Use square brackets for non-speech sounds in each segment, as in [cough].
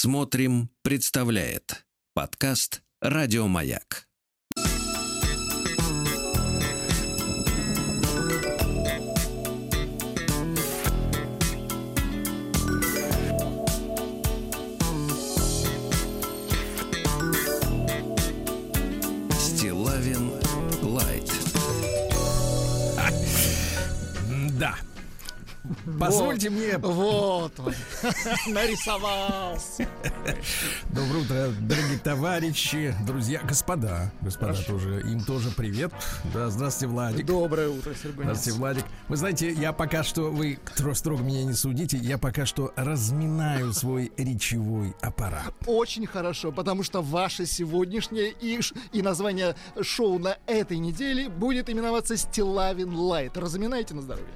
Смотрим, представляет подкаст Радиомаяк. Стилавин Лайт. Да. Позвольте мне... Вот он. [laughs] Нарисовался. Доброе утро, дорогие товарищи, друзья, господа. Господа тоже, им тоже привет. Да, здравствуйте, Владик. Доброе утро, Сергей. Здравствуйте, Владик. Вы знаете, я пока что, вы тро- строго меня не судите, я пока что разминаю свой речевой аппарат. Очень хорошо, потому что ваше сегодняшнее и, ш- и название шоу на этой неделе будет именоваться Стилавин Лайт. Разминайте на здоровье.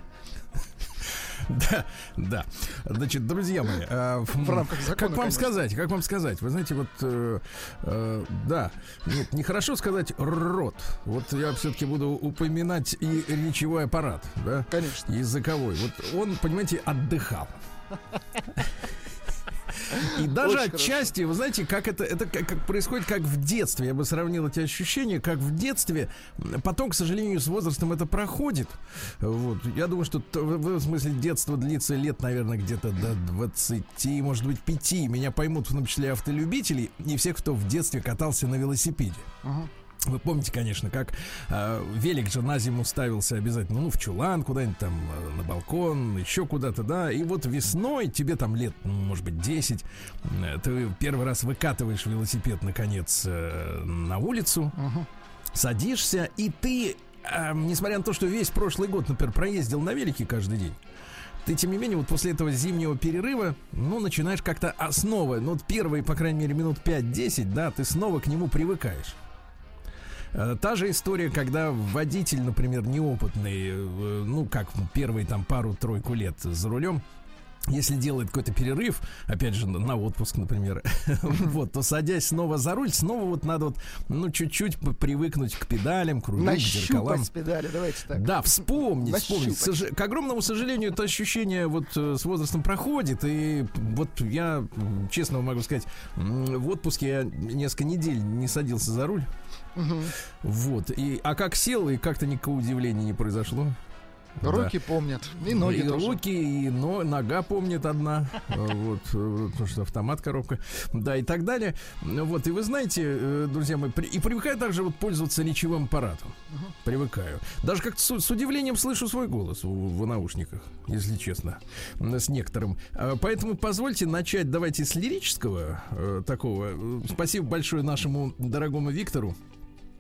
Да, да. Значит, друзья мои, э, [laughs] В рамках закона, как вам конечно. сказать, как вам сказать? Вы знаете, вот, э, э, да, нет, нехорошо сказать рот. Вот я все-таки буду упоминать и речевой аппарат, да? Конечно. Языковой. Вот он, понимаете, отдыхал. [laughs] И даже Очень отчасти, вы знаете, как это, это как, как происходит, как в детстве. Я бы сравнил эти ощущения, как в детстве. Потом, к сожалению, с возрастом это проходит. Вот. Я думаю, что в в смысле детство длится лет, наверное, где-то до 20, может быть, 5. Меня поймут в том числе автолюбители и все, кто в детстве катался на велосипеде. Ага. Вы помните, конечно, как э, велик же на зиму ставился обязательно, ну, в чулан куда-нибудь там, э, на балкон, еще куда-то, да. И вот весной, тебе там лет, ну, может быть, 10, э, ты первый раз выкатываешь велосипед, наконец, э, на улицу, Ага. садишься, и ты, э, несмотря на то, что весь прошлый год, например, проездил на велике каждый день, ты, тем не менее, вот после этого зимнего перерыва, ну, начинаешь как-то основы, ну, вот первые, по крайней мере, минут 5-10, да, ты снова к нему привыкаешь. Э, Та же история, когда водитель, например, неопытный, э, ну, как первые там пару-тройку лет за рулем, если делает какой-то перерыв, опять же, на отпуск, например, [laughs] вот, то садясь снова за руль, снова вот надо вот, ну, чуть-чуть привыкнуть к педалям, к рулю, к зеркалам. Нащупать педали, давайте так. Да, вспомнить, вспомнить. Нащупать. К огромному сожалению, это ощущение вот э, с возрастом проходит. И вот я, честно могу сказать, в отпуске я несколько недель не садился за руль. Мгм. Вот. И, а как сел, и как-то никакого удивления не произошло. Да. Руки помнят. И ноги и тоже. руки, и но, нога помнит одна. [laughs] Вот, э, потому что автомат, коробка. Да, и так далее. Вот, и вы знаете, э, друзья мои, и привыкаю также вот пользоваться речевым аппаратом. Привыкаю. Даже как-то с, с удивлением слышу свой голос в, в наушниках, если честно, с некоторым. А, Поэтому позвольте начать, давайте с лирического э, такого. Спасибо большое нашему дорогому Виктору.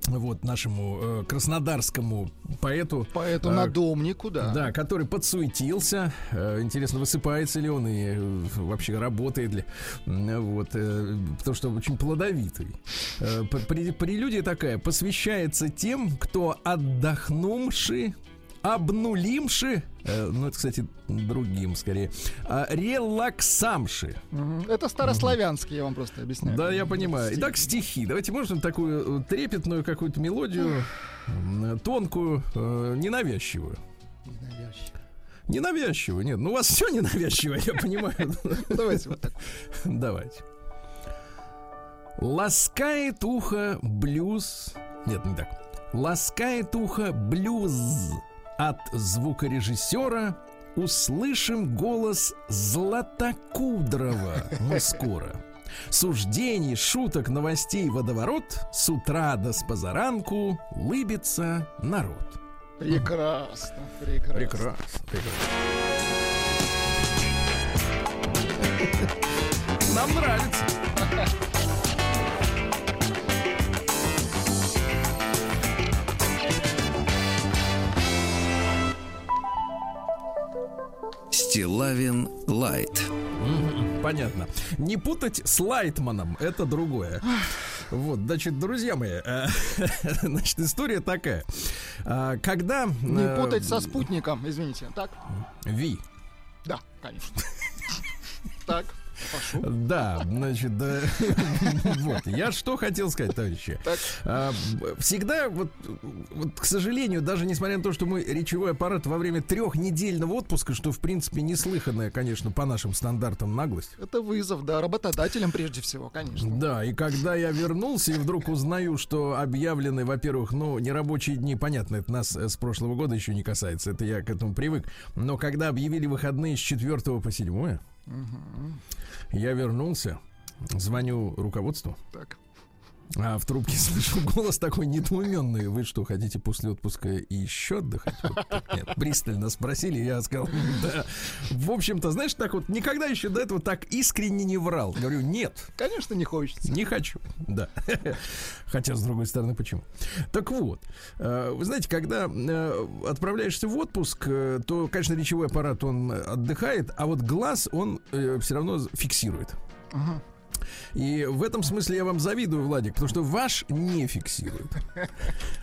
Вот нашему э, краснодарскому поэту. Поэту э, надомнику, да. да, который подсуетился. Э, Интересно, высыпается ли он и э, вообще работает ли. М, Вот, э, потому что очень плодовитый. Э, при- Прелюдия такая. Посвящается тем, кто отдохнувший, обнулимши, э, ну это, кстати, другим скорее, а, релаксамши. Это старославянский, я вам просто объясняю. Да, я понимаю. Итак, стихи. Давайте можем такую э, трепетную какую-то мелодию, м, тонкую, э, ненавязчивую. Ненавязчиво. Ненавязчиво, нет. Ну, у вас все ненавязчиво, я понимаю. [laughs] Ну, Давайте вот так. Давайте. Ласкает ухо блюз. Нет, не так. Ласкает ухо блюз от звукорежиссера. Услышим голос Златокудрова мы [laughs] скоро. Суждений, шуток, новостей водоворот С утра до спозаранку лыбится народ Прекрасно, прекрасно. прекрасно. Нам нравится. Стилавин Лайт. Понятно. Не путать с Лайтманом, это другое. Вот, значит, друзья мои, э, [laughs] значит, история такая. А, Когда... Не э, путать со спутником, извините. Так? Ви. Да, конечно. Так. Прошу. Да, значит, да. [laughs] вот. Я что хотел сказать, товарищи. Так. А, всегда, вот, вот, к сожалению, даже несмотря на то, что мой речевой аппарат во время трехнедельного отпуска, что, в принципе, неслыханная, конечно, по нашим стандартам наглость. Это вызов, да, работодателям прежде всего, конечно. Да, и когда я вернулся и вдруг узнаю, что объявлены, во-первых, ну, нерабочие дни, понятно, это нас э, с прошлого года еще не касается, это я к этому привык, но когда объявили выходные с 4 по 7, я вернулся, звоню руководству, Так. А в трубке слышу голос такой недоуменный. Вы что, хотите после отпуска еще отдыхать? Вот так, нет, пристально спросили, я сказал, да. В общем-то, знаешь, так вот, никогда еще до этого так искренне не врал. Говорю, нет, Конечно, не хочется. не хочу, да. Хотя, с другой стороны, почему? Так вот, э, вы знаете, когда э, отправляешься в отпуск, э, то, конечно, речевой аппарат, он отдыхает, а вот глаз, он все равно фиксирует. Ага. И в этом смысле я вам завидую, Владик, потому что ваш не фиксирует. [laughs]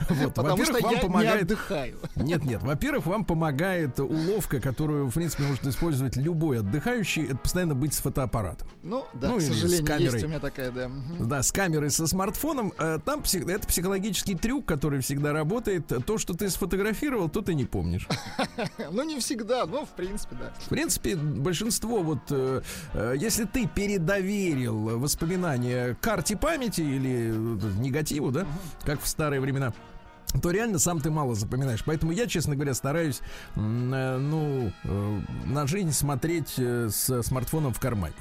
Вот, Потому что вам я не помогает отдыхаю. [laughs] нет, нет. Во-первых, вам помогает уловка, которую, в принципе, может использовать любой отдыхающий. Это постоянно быть с фотоаппаратом. Ну, да, Ну, к или с сожалению, камерой. есть у меня такая, да. Да, с камерой, со смартфоном. Э, Там это психологический трюк, который всегда работает. То, что ты сфотографировал, то ты не помнишь. [laughs] Ну, не всегда, но в принципе, да. В принципе, большинство вот, э, э, если ты передоверил воспоминания карте памяти или э, негативу, да, как в старые времена, то реально сам ты мало запоминаешь. Поэтому я, честно говоря, стараюсь, э, ну, э, на жизнь смотреть э, с смартфоном в кармане.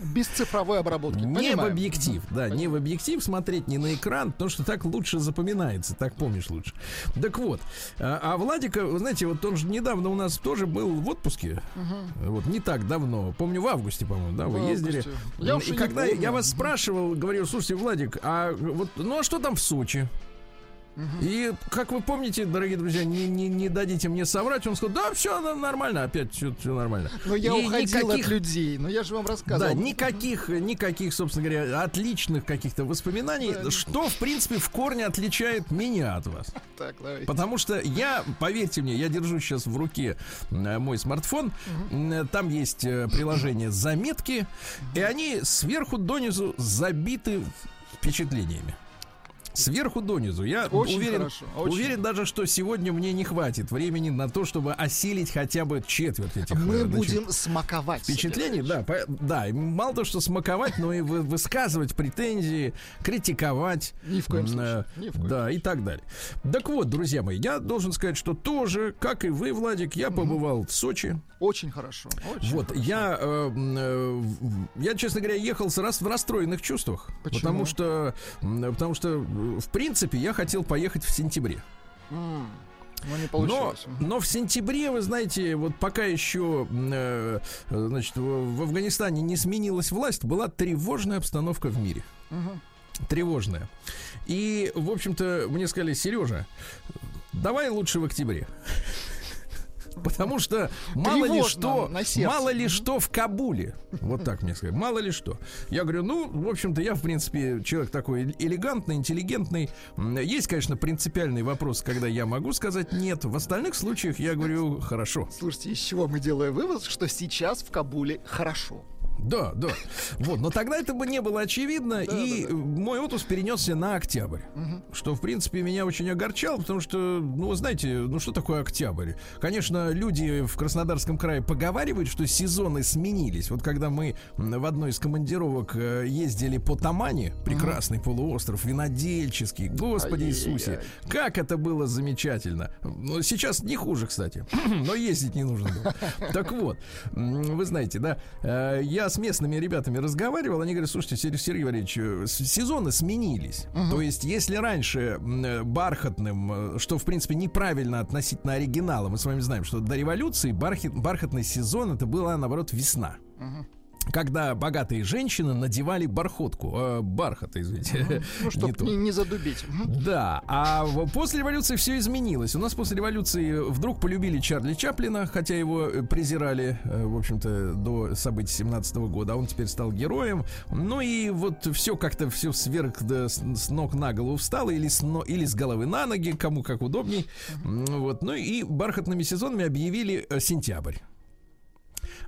Без цифровой обработки. Не в Понимаю. объектив, да, не в объектив смотреть, не на экран, потому что так лучше запоминается, так помнишь лучше. Так вот, а, а Владика, вы знаете, вот он же недавно у нас тоже был в отпуске, вот не так давно, помню в августе, по-моему, да, вы В ездили. августе. Я и когда я вас спрашивал, говорю, слушайте, Владик, а вот, ну а что там в Сочи? И, как вы помните, дорогие друзья, не, не, не дадите мне соврать, он сказал, да, все нормально, опять все, нормально. Но я И уходил никаких- от людей. Но я же вам рассказывал. да, никаких, никаких, собственно говоря, отличных каких-то воспоминаний, Да. что, в принципе, в корне отличает меня от вас. [laughs] Так, давайте. Потому что я, поверьте мне, я держу сейчас в руке э, мой смартфон, М, там есть э, приложение «Заметки», и они сверху донизу забиты впечатлениями. Сверху донизу. Я Очень уверен, хорошо, очень. уверен даже, что сегодня мне не хватит времени на то, чтобы осилить хотя бы четверть этих э, Мы значит, будем смаковать. Впечатлений, Сергей да, по- да. Мало того, что смаковать, но и вы- высказывать претензии, критиковать. Ни в коем случае, э, ни в коем Да, и так далее. Так вот, друзья мои, я должен сказать, что тоже, как и вы, Владик, я побывал в Сочи. Очень хорошо. Очень Вот, хорошо. я, э, э, я, честно говоря, ехал с рас- в расстроенных чувствах. Почему? Потому что, потому что, э, в принципе, я хотел поехать в сентябре. М, Ну, не Но, получилось. Но в сентябре, вы знаете, вот пока еще, э, э, значит, в, в Афганистане не сменилась власть, была тревожная обстановка в мире. Мгм. Тревожная. И, в общем-то, мне сказали, Сережа, давай лучше в октябре. Потому что мало ли что, мало ли что в Кабуле. Вот так мне сказали. Мало ли что. Я говорю, ну, в общем-то, я, в принципе, человек такой элегантный, интеллигентный. Есть, конечно, принципиальный вопрос, когда я могу сказать нет. В остальных случаях я говорю хорошо. Слушайте, из чего мы делаем вывод, что сейчас в Кабуле хорошо. Да, да. Вот, но тогда это бы не было очевидно, Да, и да, да. э, мой отпуск перенесся на октябрь. Что, в принципе, меня очень огорчало, потому что, ну, вы знаете, ну что такое октябрь? Конечно, люди в Краснодарском крае поговаривают, что сезоны сменились. Вот когда мы в одной из командировок э, ездили по Тамане, прекрасный полуостров, винодельческий, Господи. Иисусе, как это было замечательно. Ну, сейчас не хуже, кстати, [clears throat] но ездить не нужно было. Так вот, вы знаете, да, э, я с местными ребятами разговаривал, они говорят, слушайте, Сергей, Валерьевич, э, сезоны сменились. То есть, если раньше э, бархатным, э, что, в принципе, неправильно относительно оригинала, мы с вами знаем, что до революции бархат- бархатный сезон это была, наоборот, весна. Когда богатые женщины надевали бархотку, э, бархат, извините, Ну, [laughs] чтобы не не, не задубить. Да, а после революции все изменилось. У нас после революции вдруг полюбили Чарли Чаплина, хотя его э, презирали, э, в общем-то, до событий 17 года, а он теперь стал героем. Ну и вот все как-то все сверх да, с, с ног на голову встало, или с, но- или с головы на ноги, кому как удобней. Вот. Ну и бархатными сезонами объявили э, сентябрь.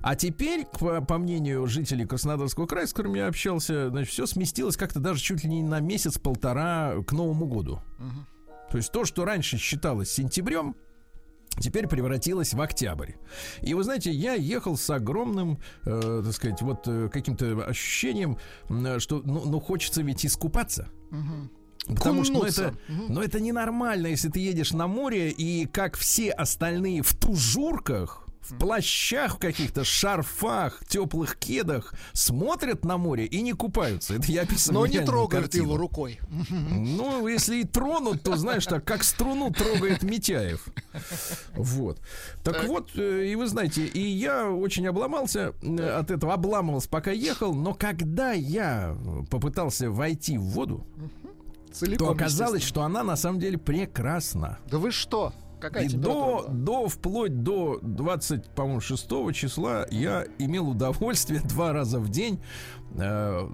А теперь, по, по мнению жителей Краснодарского края, с которыми я общался, значит, все сместилось как-то даже чуть ли не на месяц-полтора к Новому году. То есть то, что раньше считалось сентябрем, теперь превратилось в октябрь. И вы знаете, я ехал с огромным, э, так сказать, вот э, каким-то ощущением, что ну, ну хочется ведь искупаться. Потому что ну, это, но это ненормально, если ты едешь на море и как все остальные в тужурках, в плащах каких-то, шарфах, теплых кедах смотрят на море и не купаются. Это я описываю. Но не трогают картину. его рукой. Ну, если и тронут, то знаешь так, как струну трогает Митяев. Вот. Так, вот, э, и вы знаете, и я очень обломался э, от этого, обламывался, пока ехал, но когда я попытался войти в воду, Целиком, то оказалось, что она на самом деле прекрасна. Да вы что? Какая И до, была? до, вплоть до 20, по-моему, 6 числа я имел удовольствие [laughs] два раза в день, э,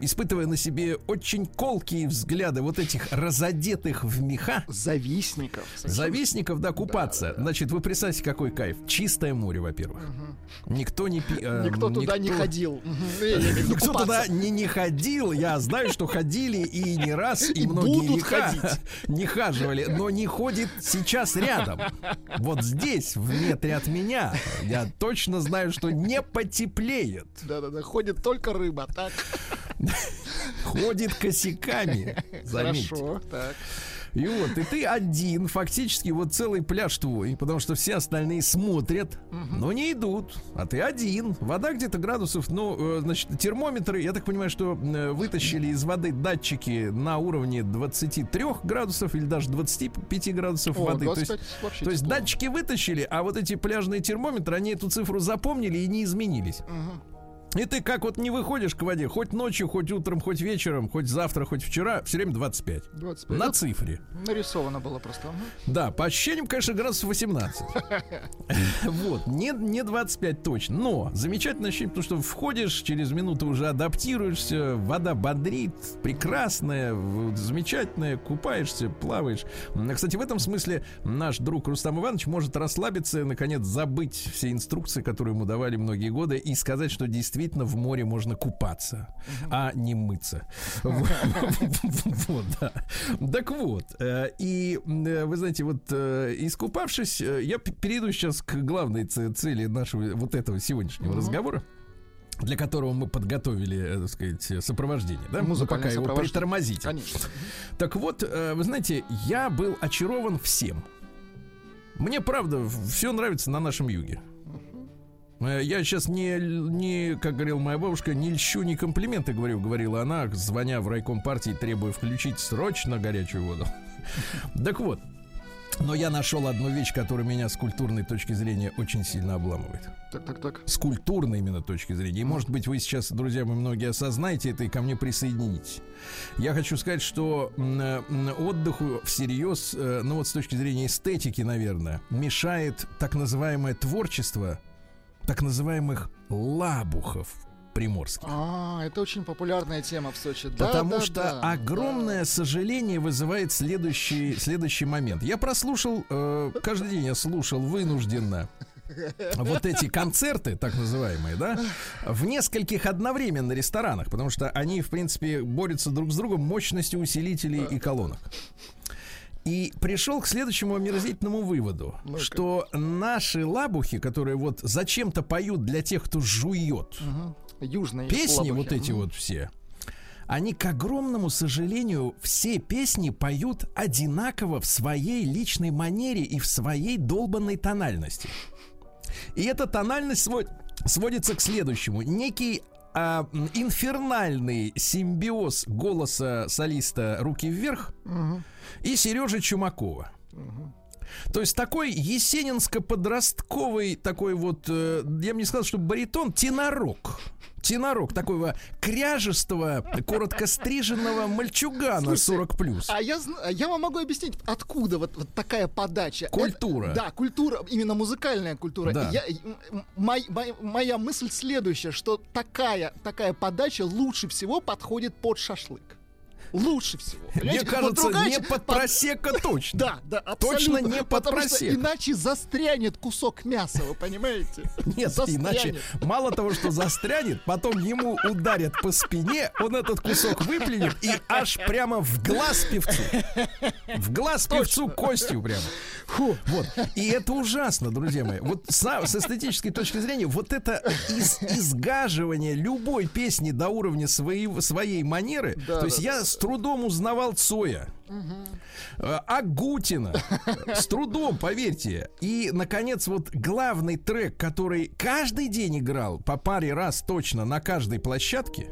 испытывая на себе очень колкие взгляды вот этих разодетых в меха Завистников. завистников, да, купаться. Значит, вы представьте, какой кайф. Чистое море, во-первых. Никто не... пи- э, Никто туда не никто- ходил. Никто туда не, не ходил. Я знаю, что ходили и не раз, и, И многие будут века ходить. [laughs] не хаживали, но не ходит сейчас рядом. Вот здесь, в метре от меня, я точно знаю, что не потеплеет. Да-да-да, ходит только рыба, так? Ходит косяками. Заметьте. Хорошо, так. И вот, и ты один, фактически вот целый пляж твой, потому что все остальные смотрят, но не идут, а ты один. Вода где-то градусов, ну, э, значит, термометры, я так понимаю, что э, вытащили из воды датчики на уровне 23 градусов или даже 25 градусов О, воды. То 25 есть, вообще то есть датчики вытащили, а вот эти пляжные термометры, они эту цифру запомнили и не изменились. И ты как вот не выходишь к воде, хоть ночью, хоть утром, хоть вечером, хоть завтра, хоть вчера, все время 25. 25. На Ну, цифре. Нарисовано было просто. Да, по ощущениям, конечно, градусов 18. [laughs] Вот, не, не 25 точно. Но замечательное ощущение, потому что входишь, через минуту уже адаптируешься, вода бодрит, прекрасная, замечательная, купаешься, плаваешь. Кстати, в этом смысле наш друг Рустам Иванович может расслабиться наконец, забыть все инструкции, которые ему давали многие годы, и сказать, что действительно в море можно купаться, а не мыться. Вот, да. Так вот, э, и э, вы знаете, вот э, искупавшись, я перейду сейчас к главной цели нашего вот этого сегодняшнего разговора для которого мы подготовили, так сказать, сопровождение, да? Ну, пока его притормозите. Конечно. Так вот, вы знаете, я был очарован всем. Мне, правда, все нравится на нашем юге. Э, Я сейчас не, не, как говорила моя бабушка, не льщу, не комплименты говорю, говорила она, звоня в райком партии, требуя включить срочно горячую воду. [laughs] Так вот, но я нашел одну вещь, которая меня с культурной точки зрения очень сильно обламывает Так, так, так. с культурной именно точки зрения. И, может быть, вы сейчас, друзья мои, многие осознаете это и ко мне присоединитесь. Я хочу сказать, что э, отдыху всерьез, э, ну вот с точки зрения эстетики, наверное, мешает так называемое творчество так называемых лабухов приморских. А, это очень популярная тема в Сочи. Да, Потому да, что да, огромное сожаление вызывает следующий, следующий момент. Я прослушал, э, каждый день я слушал вынужденно вот эти концерты, так называемые, да, в нескольких одновременно ресторанах, потому что они, в принципе, борются друг с другом мощностью усилителей и колонок. И пришел к следующему омерзительному выводу, Ну-ка. что наши лабухи, которые вот зачем-то поют для тех, кто жует. Мгм. Южные песни лабухи. вот эти вот все, они, к огромному сожалению, все песни поют одинаково в своей личной манере и в своей долбанной тональности. И эта тональность свод- сводится к следующему. Некий а, инфернальный симбиоз голоса солиста «Руки вверх» Мгм. и Сережи Чумакова. То есть такой есенинско-подростковый такой вот, э, я бы не сказал, что баритон, тенорок. Тенорок такого кряжестого, коротко стриженного мальчугана Слушайте, 40 плюс. А я, я вам могу объяснить, откуда вот, вот такая подача. Культура. Это- да, культура, именно музыкальная культура. Да. Я- мой- моя мысль следующая, что такая, такая подача лучше всего подходит под шашлык. Лучше всего. Мне кажется, не под просека [laughs] точно. Да, да, Точно не под просека. иначе застрянет кусок мяса, вы понимаете? [laughs] Нет, иначе мало того, что застрянет, потом ему ударят по спине, он этот кусок выплюнет и аж прямо в глаз певцу. В глаз певцу костью прямо. Фу. Вот. И это ужасно, друзья мои. Вот с, с эстетической точки зрения, вот это из, изгаживание любой песни до уровня своей, своей манеры. Да, то есть да, я с трудом узнавал Цоя. э, Агутина. С трудом, поверьте. И, наконец, вот главный трек, который каждый день играл по паре раз точно на каждой площадке.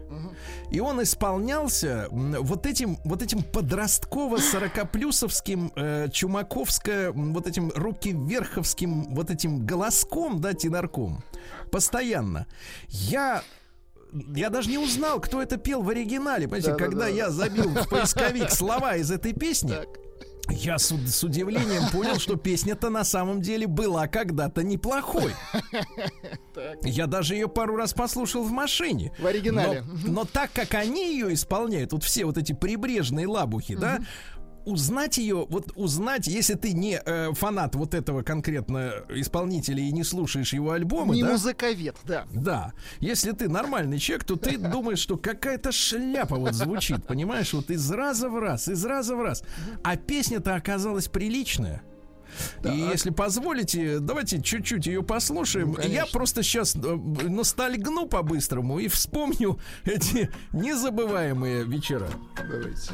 И он исполнялся вот этим, вот этим подростково-сорокоплюсовским, э, чумаковско, вот этим руки-верховским, вот этим голоском, да, тенорком. Постоянно. Я я даже не узнал, кто это пел в оригинале. Понимаете, Да-да-да. когда я забил в поисковик слова из этой песни, Так. я с, с удивлением понял, что песня-то на самом деле была когда-то неплохой. Я даже ее пару раз послушал в машине. В оригинале. Но, но так как они ее исполняют, вот все вот эти прибрежные лабухи, да, узнать ее, вот узнать, если ты не э, фанат вот этого конкретно исполнителя и не слушаешь его альбомы, Не да, музыковед, да. да. Если ты нормальный человек, то ты думаешь, что какая-то шляпа вот звучит, понимаешь, вот из раза в раз, из раза в раз. А песня-то оказалась приличная. И если позволите, давайте чуть-чуть ее послушаем. Ну, конечно. Я просто сейчас ностальгну по-быстрому и вспомню [laughs] эти незабываемые вечера. Давайте.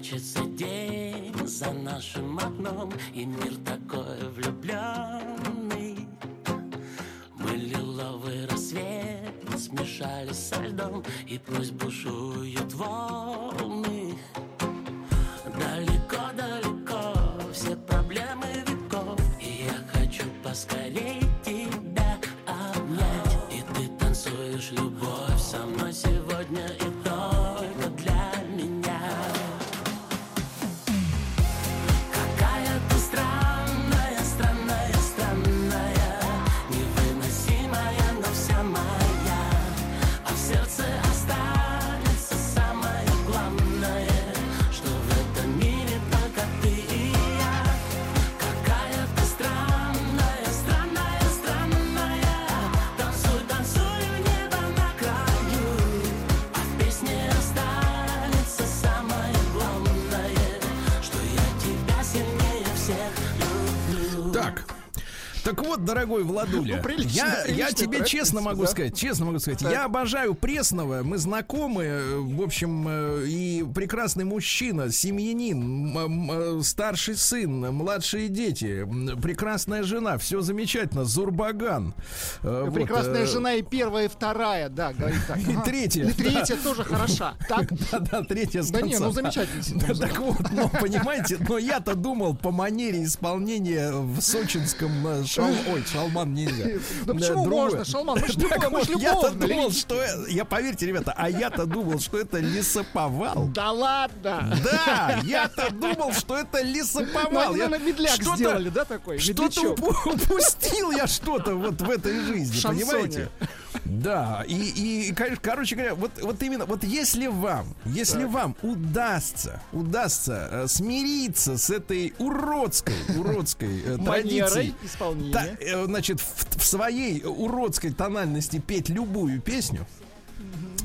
Прячется день за нашим окном И мир такой влюбленный. Мы лиловый рассвет смешались со льдом И пусть бушуют волны. Далеко-далеко все проблемы дорогой Владуля, Ну, приличный- я, я приличный тебе честно могу да. сказать, честно могу сказать, Так. я обожаю Пресного, мы знакомы, э, в общем, э, и прекрасный мужчина, семьянин, э, старший сын, младшие дети, прекрасная жена, все замечательно, Зурбаган. Вот, Прекрасная э, жена и первая, и вторая, да, говорит так. [laughs] И Ага. третья. И третья тоже хороша. [laughs] Так? Да-да, третья с Да не, ну замечательно. Да, так вот, но понимаете, но я-то думал по манере исполнения в сочинском э, шал... Ой, шалман нельзя. [laughs] Да почему другое. можно, Шалман? Мы ж Так любовь, мы ж вот, Я-то думал, что... э, Я, поверьте, ребята, а я-то думал, что это лесоповал. Да ладно. Да, я-то думал, что это Ну, лесоповал. наверное, медляк сделали, да, такой? Что-то упустил я что-то вот в этой жизни, понимаете? Да, и, и, кор- короче говоря, вот, вот именно, вот если вам, если вам удастся, удастся э, смириться с этой уродской, уродской э, традицией, та- э, значит, в, в своей уродской тональности петь любую песню,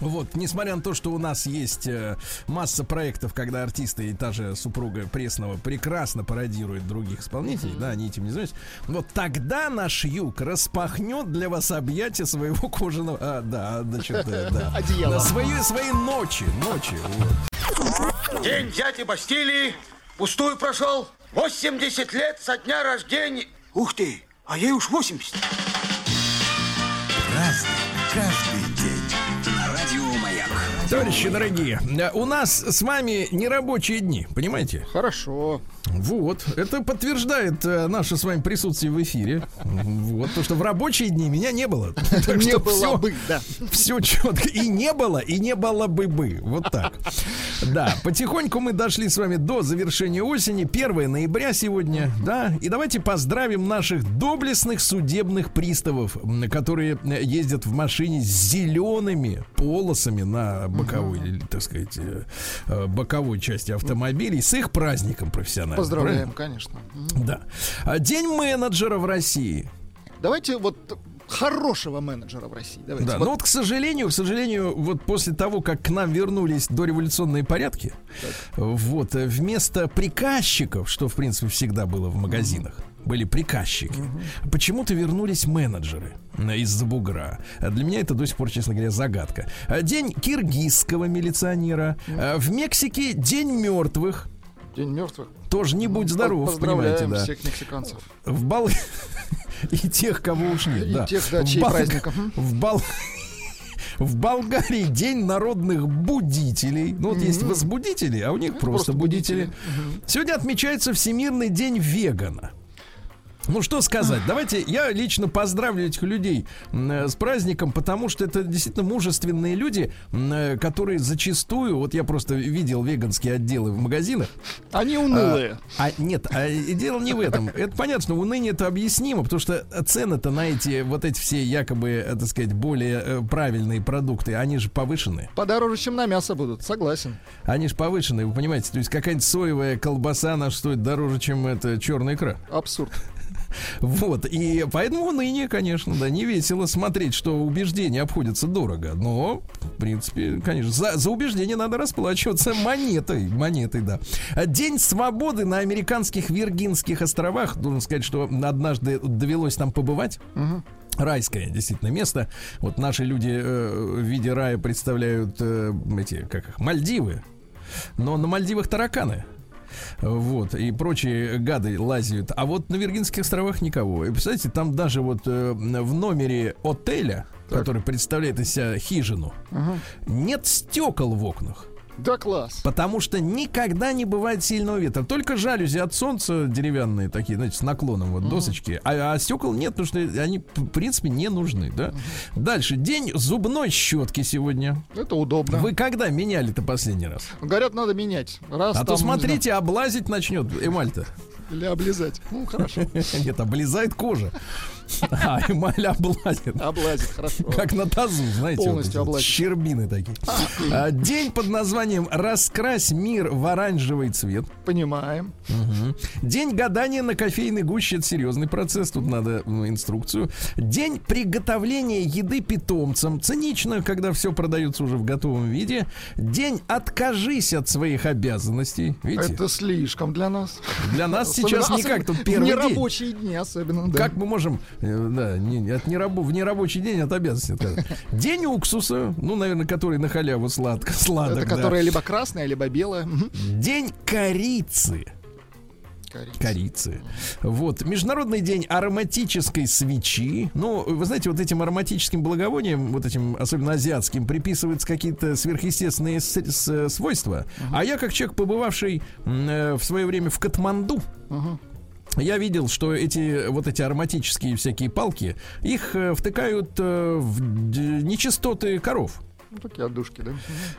вот, несмотря на то, что у нас есть э, масса проектов, когда артисты и та же супруга Пресного прекрасно пародируют других исполнителей, да, они этим не занимаются. Вот тогда наш юг распахнет для вас объятия своего кожаного, а, да, значит, да, да. [laughs] Одеяло. Да, свои, свои ночи, ночи. вот. День дяди Бастилии пустую прошел. 80 лет со дня рождения. Ух ты, а ей уж 80. Разный, каждый Товарищи дорогие, у нас с вами нерабочие дни, понимаете? Хорошо. Вот, это подтверждает э, наше с вами присутствие в эфире. Вот, то, что в рабочие дни меня не было. [laughs] Так Не что было всё- бы, да. все четко. И не было, и не было бы бы. Вот так. Да, потихоньку мы дошли с вами до завершения осени. 1 ноября сегодня, да. И давайте поздравим наших доблестных судебных приставов, которые э, ездят в машине с зелеными полосами на боковой, так сказать, э, э, боковой части автомобилей. С их праздником профессиональным. Поздравляем, конечно. Мгм. правильно? Да. А День менеджера в России. Давайте вот хорошего менеджера в России. Давайте. Да, Вот но вот, к сожалению, к сожалению, вот после того, как к нам вернулись дореволюционные порядки, вот, э, вместо приказчиков, что, в принципе, всегда было в магазинах, были приказчики. Почему-то вернулись менеджеры э, из-за бугра. А Для меня это до сих пор, честно говоря, загадка. День киргизского милиционера. А В Мексике День мертвых. День мертвых. Тоже не будь здоров, понимаете, Поздравляем да. всех мексиканцев. В Бал... [laughs] И тех, кого уж нет, И да. тех, да, В чей Бал- праздник. Мгм. В Бал... [laughs] В Болгарии день народных будителей. Ну, вот есть возбудители, а у них просто, просто будители. будители. Сегодня отмечается Всемирный день вегана. Ну что сказать, давайте я лично поздравлю этих людей э, с праздником, потому что это действительно мужественные люди, э, которые зачастую, вот я просто видел веганские отделы в магазинах, Они унылые. а нет, а дело не в этом. Это понятно, что уныние это объяснимо, потому что цены-то на эти вот эти все якобы, э, так сказать, более правильные продукты, они же повышены. Подороже, чем на мясо будут. Согласен. Они же повышены, вы понимаете. То есть какая-нибудь соевая колбаса наша стоит дороже, чем это черная икра. Абсурд. Вот. И поэтому уныние, конечно, да, не весело смотреть, что убеждения обходятся дорого. Но, в принципе, конечно, за, за убеждение надо расплачиваться монетой. Монетой, да. День свободы на американских Виргинских островах. Должен сказать, что однажды довелось там побывать. Райское действительно место. Вот наши люди э, в виде рая представляют э, эти, как их, Мальдивы. Но на Мальдивах тараканы. Вот, и прочие гады лазят. А вот на Виргинских островах никого. И представляете, там даже вот э, в номере отеля, который представляет из себя хижину, нет стекол в окнах. Да класс. Потому что никогда не бывает сильного ветра. Только жалюзи от солнца деревянные такие, знаете, с наклоном вот досочки. А, а стекол нет, потому что они, в принципе, не нужны, да? Дальше. День зубной щетки сегодня. Это удобно. Вы когда меняли-то последний раз? Говорят, надо менять. Раз А то смотрите, облазить начнет эмаль-то. Или облизать. Ну, хорошо. [laughs] Нет, облезает кожа. А, эмаль облазит. Облазит, хорошо. Как на тазу, знаете, Полностью вот облазит. щербины такие. [laughs] А, День под названием «Раскрась мир в оранжевый цвет». Понимаем. День гадания на кофейной гуще это серьезный процесс, тут надо инструкцию. День приготовления еды питомцам. Цинично, когда все продается уже в готовом виде. День откажись от своих обязанностей. Видите? Это слишком для нас. Для нас сейчас не особенно как тут первый день. нерабочие дни особенно, да. Как мы можем, э, да, не, от нерабо- в нерабочий день от обязанности отказаться? [laughs] День уксуса, ну, наверное, который на халяву сладко, сладок, Это да. которая либо красная, либо белая. День корицы. Корица. корицы. Вот. Международный день ароматической свечи. Ну, вы знаете, вот этим ароматическим благовониям, вот этим, особенно азиатским, приписываются какие-то сверхъестественные свойства. А я, как человек, побывавший э, в свое время в Катманду, Мгм. я видел, что эти вот эти ароматические всякие палки, их э, втыкают э, в нечистоты коров. Ну, такие отдушки, да.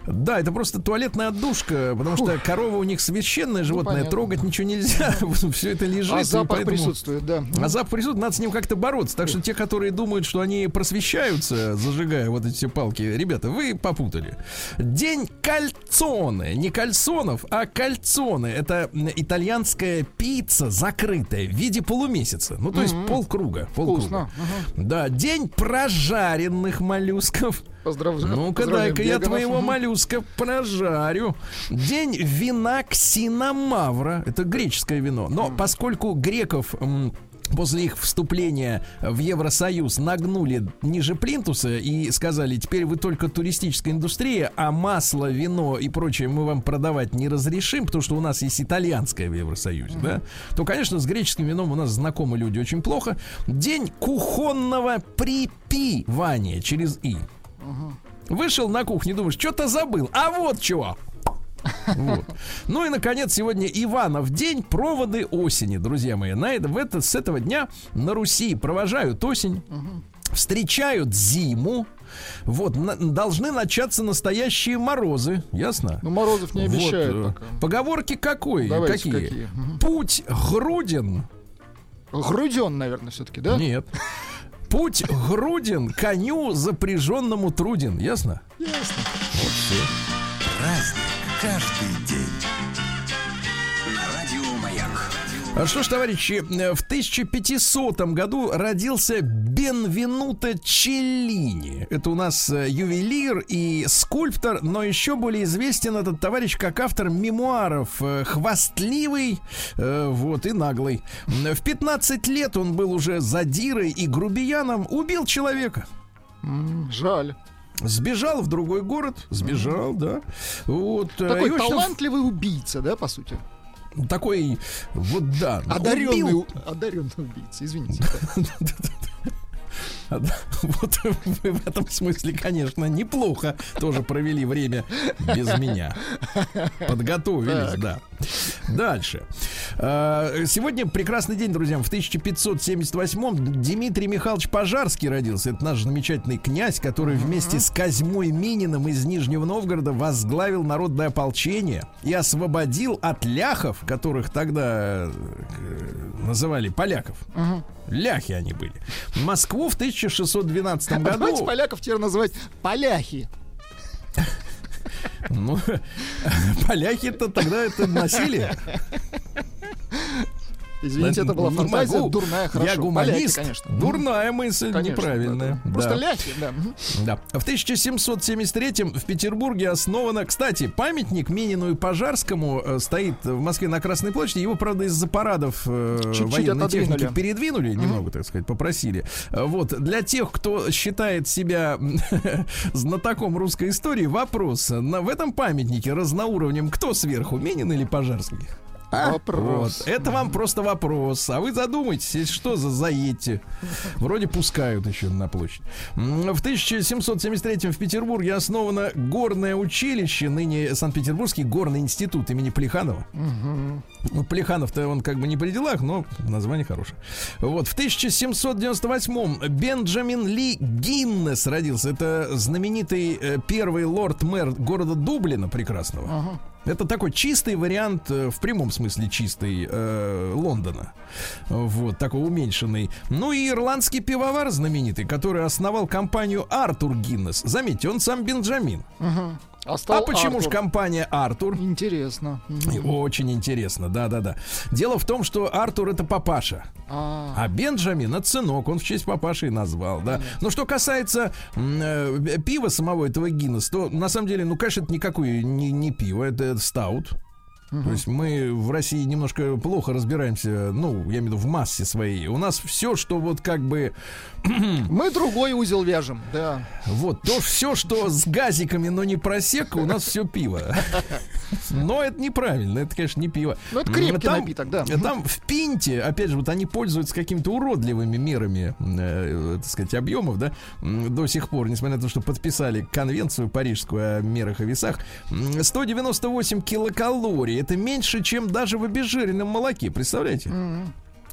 Да, это просто туалетная отдушка, потому что корова у них священное животное, понятно. трогать ничего нельзя, [laughs] все это лежит. А запах поэтому- присутствует, да. А запах присутствует, надо с ним как-то бороться. Так что те, которые думают, что они просвещаются, зажигая вот эти все палки, ребята, вы попутали. День кальцоны. Не кальсонов, а кальцоны. Это итальянская пицца закрытая в виде полумесяца. Ну, то есть полкруга. полкруга. Да, день прожаренных моллюсков. Поздравляю. Ну-ка, дай-ка я твоего моллюска прожарю. День вина ксиномавра. Это греческое вино. Но поскольку греков... После их вступления в Евросоюз нагнули ниже плинтуса и сказали, теперь вы только туристическая индустрия, а масло, вино и прочее мы вам продавать не разрешим, потому что у нас есть итальянское в Евросоюзе, да, то, конечно, с греческим вином у нас знакомы люди очень плохо. День кухонного припивания через «и». Вышел на кухню, думаешь, что-то забыл. А вот чего. Вот. Ну и, наконец, сегодня Иванов день проводы осени, друзья мои. На это, в это, с этого дня на Руси провожают осень, встречают зиму. Вот, на- должны начаться настоящие морозы, ясно? Ну, Морозов не Вот, обещает э, пока. Поговорки какой? Давайте, какие? какие? Путь груден. Груден, наверное, все-таки, да? Нет. Путь груден коню запряженному труден. Ясно? Ясно. Праздник каждый что ж, товарищи, в 1500 году родился Бенвенуто Челлини. Это у нас э, ювелир и скульптор, но еще более известен этот товарищ как автор мемуаров э, «Хвастливый» э, вот, и «Наглый». В 15 лет он был уже задирой и грубияном, убил человека. Жаль. Сбежал в другой город, сбежал, да. Вот, Такой общем, талантливый убийца, да, по сути? Такой, вот да. Одаренный, убил. одаренный убийца, извините. [laughs] [laughs] Вот вы в этом смысле, конечно, неплохо тоже провели время без меня. Подготовились, Так. да. Дальше. А, Сегодня прекрасный день, друзья. В 1578-м Дмитрий Михайлович Пожарский родился. Это наш замечательный князь, который вместе с Козьмой Мининым из Нижнего Новгорода возглавил народное ополчение и освободил от ляхов, которых тогда э, называли поляков. Ляхи они были. Москву в 1612 А Давайте году. поляков теперь называть поляхи. Ну, [laughs] поляхи-то тогда это носили. Извините, это была фантазия могу. дурная, хорошо. Я гуманист. Поляки, конечно. Дурная мысль, Конечно, неправильная. да, да. Просто Да. ляхи, да. Да. В 1773 в Петербурге основано, кстати, памятник Минину и Пожарскому э, стоит в Москве на Красной площади. Его, правда, из-за парадов э, Чуть-чуть военной техники отодвинули. передвинули немного, так сказать, попросили. Э, Вот. Для тех, кто считает себя [laughs] знатоком русской истории, вопрос. На, в этом памятнике разноуровнем кто сверху, Минин или Пожарский? А? Вопрос. Вот. Это вам просто вопрос. А вы задумайтесь, что за заедьте. Вроде пускают еще на площадь. В 1773 в Петербурге основано горное училище, ныне Санкт-Петербургский горный институт имени Плеханова. Ну, Плеханов-то он как бы не при делах, но название хорошее. Вот. В 1798 Бенджамин Ли Гиннес родился. Это знаменитый э, первый лорд-мэр города Дублина прекрасного. Это такой чистый вариант, э, в прямом смысле чистый, э, Лондона. Вот, такой уменьшенный. Ну и ирландский пивовар знаменитый, который основал компанию Артур Гиннес. Заметьте, он сам Бенджамин. А, стал а почему же компания Артур? Интересно. Очень интересно, да-да-да. Дело в том, что Артур это папаша, А, а Бенджамин это сынок, он в честь папаши и назвал, да. Но что касается э, пива самого этого Гиннес, то на самом деле, ну, конечно, это никакое не, не пиво, это стаут. То есть мы в России немножко плохо разбираемся, ну, я имею в виду в массе своей. У нас все, что вот как бы [clears throat] Мы другой узел вяжем, да. Вот, то все, что с газиками, но не просека, у нас все пиво. [laughs] Но это неправильно, это, конечно, не пиво. Ну, это крепкий там- напиток, да. Там в пинте, опять же, вот они пользуются какими-то уродливыми мерами, э, так сказать, объемов, да, до сих пор, несмотря на то, что подписали конвенцию парижскую о мерах и весах. М, 198 килокалорий. Это меньше, чем даже в обезжиренном молоке, представляете?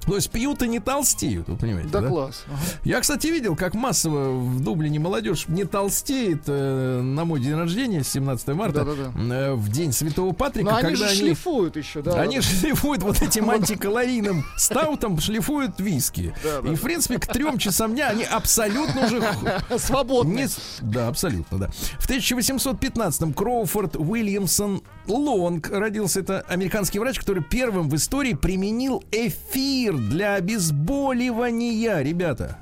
То есть пьют и не толстеют, вы понимаете, Да, да? класс. Ага. Я, кстати, видел, как массово в Дублине молодежь не толстеет э, на мой день рождения, 17 марта, Да-да-да. э, в день Святого Патрика, Но они же шлифуют еще, да. они шлифуют вот этим антикалорийным стаутом, шлифуют виски. Да, да. И, в принципе, к трем часам дня они абсолютно уже х- Свободные. не с- Да, абсолютно, да. В 1815-м Кроуфорд Уильямсон Лонг родился. Это американский врач, который первым в истории применил эфир для обезболивания, ребята.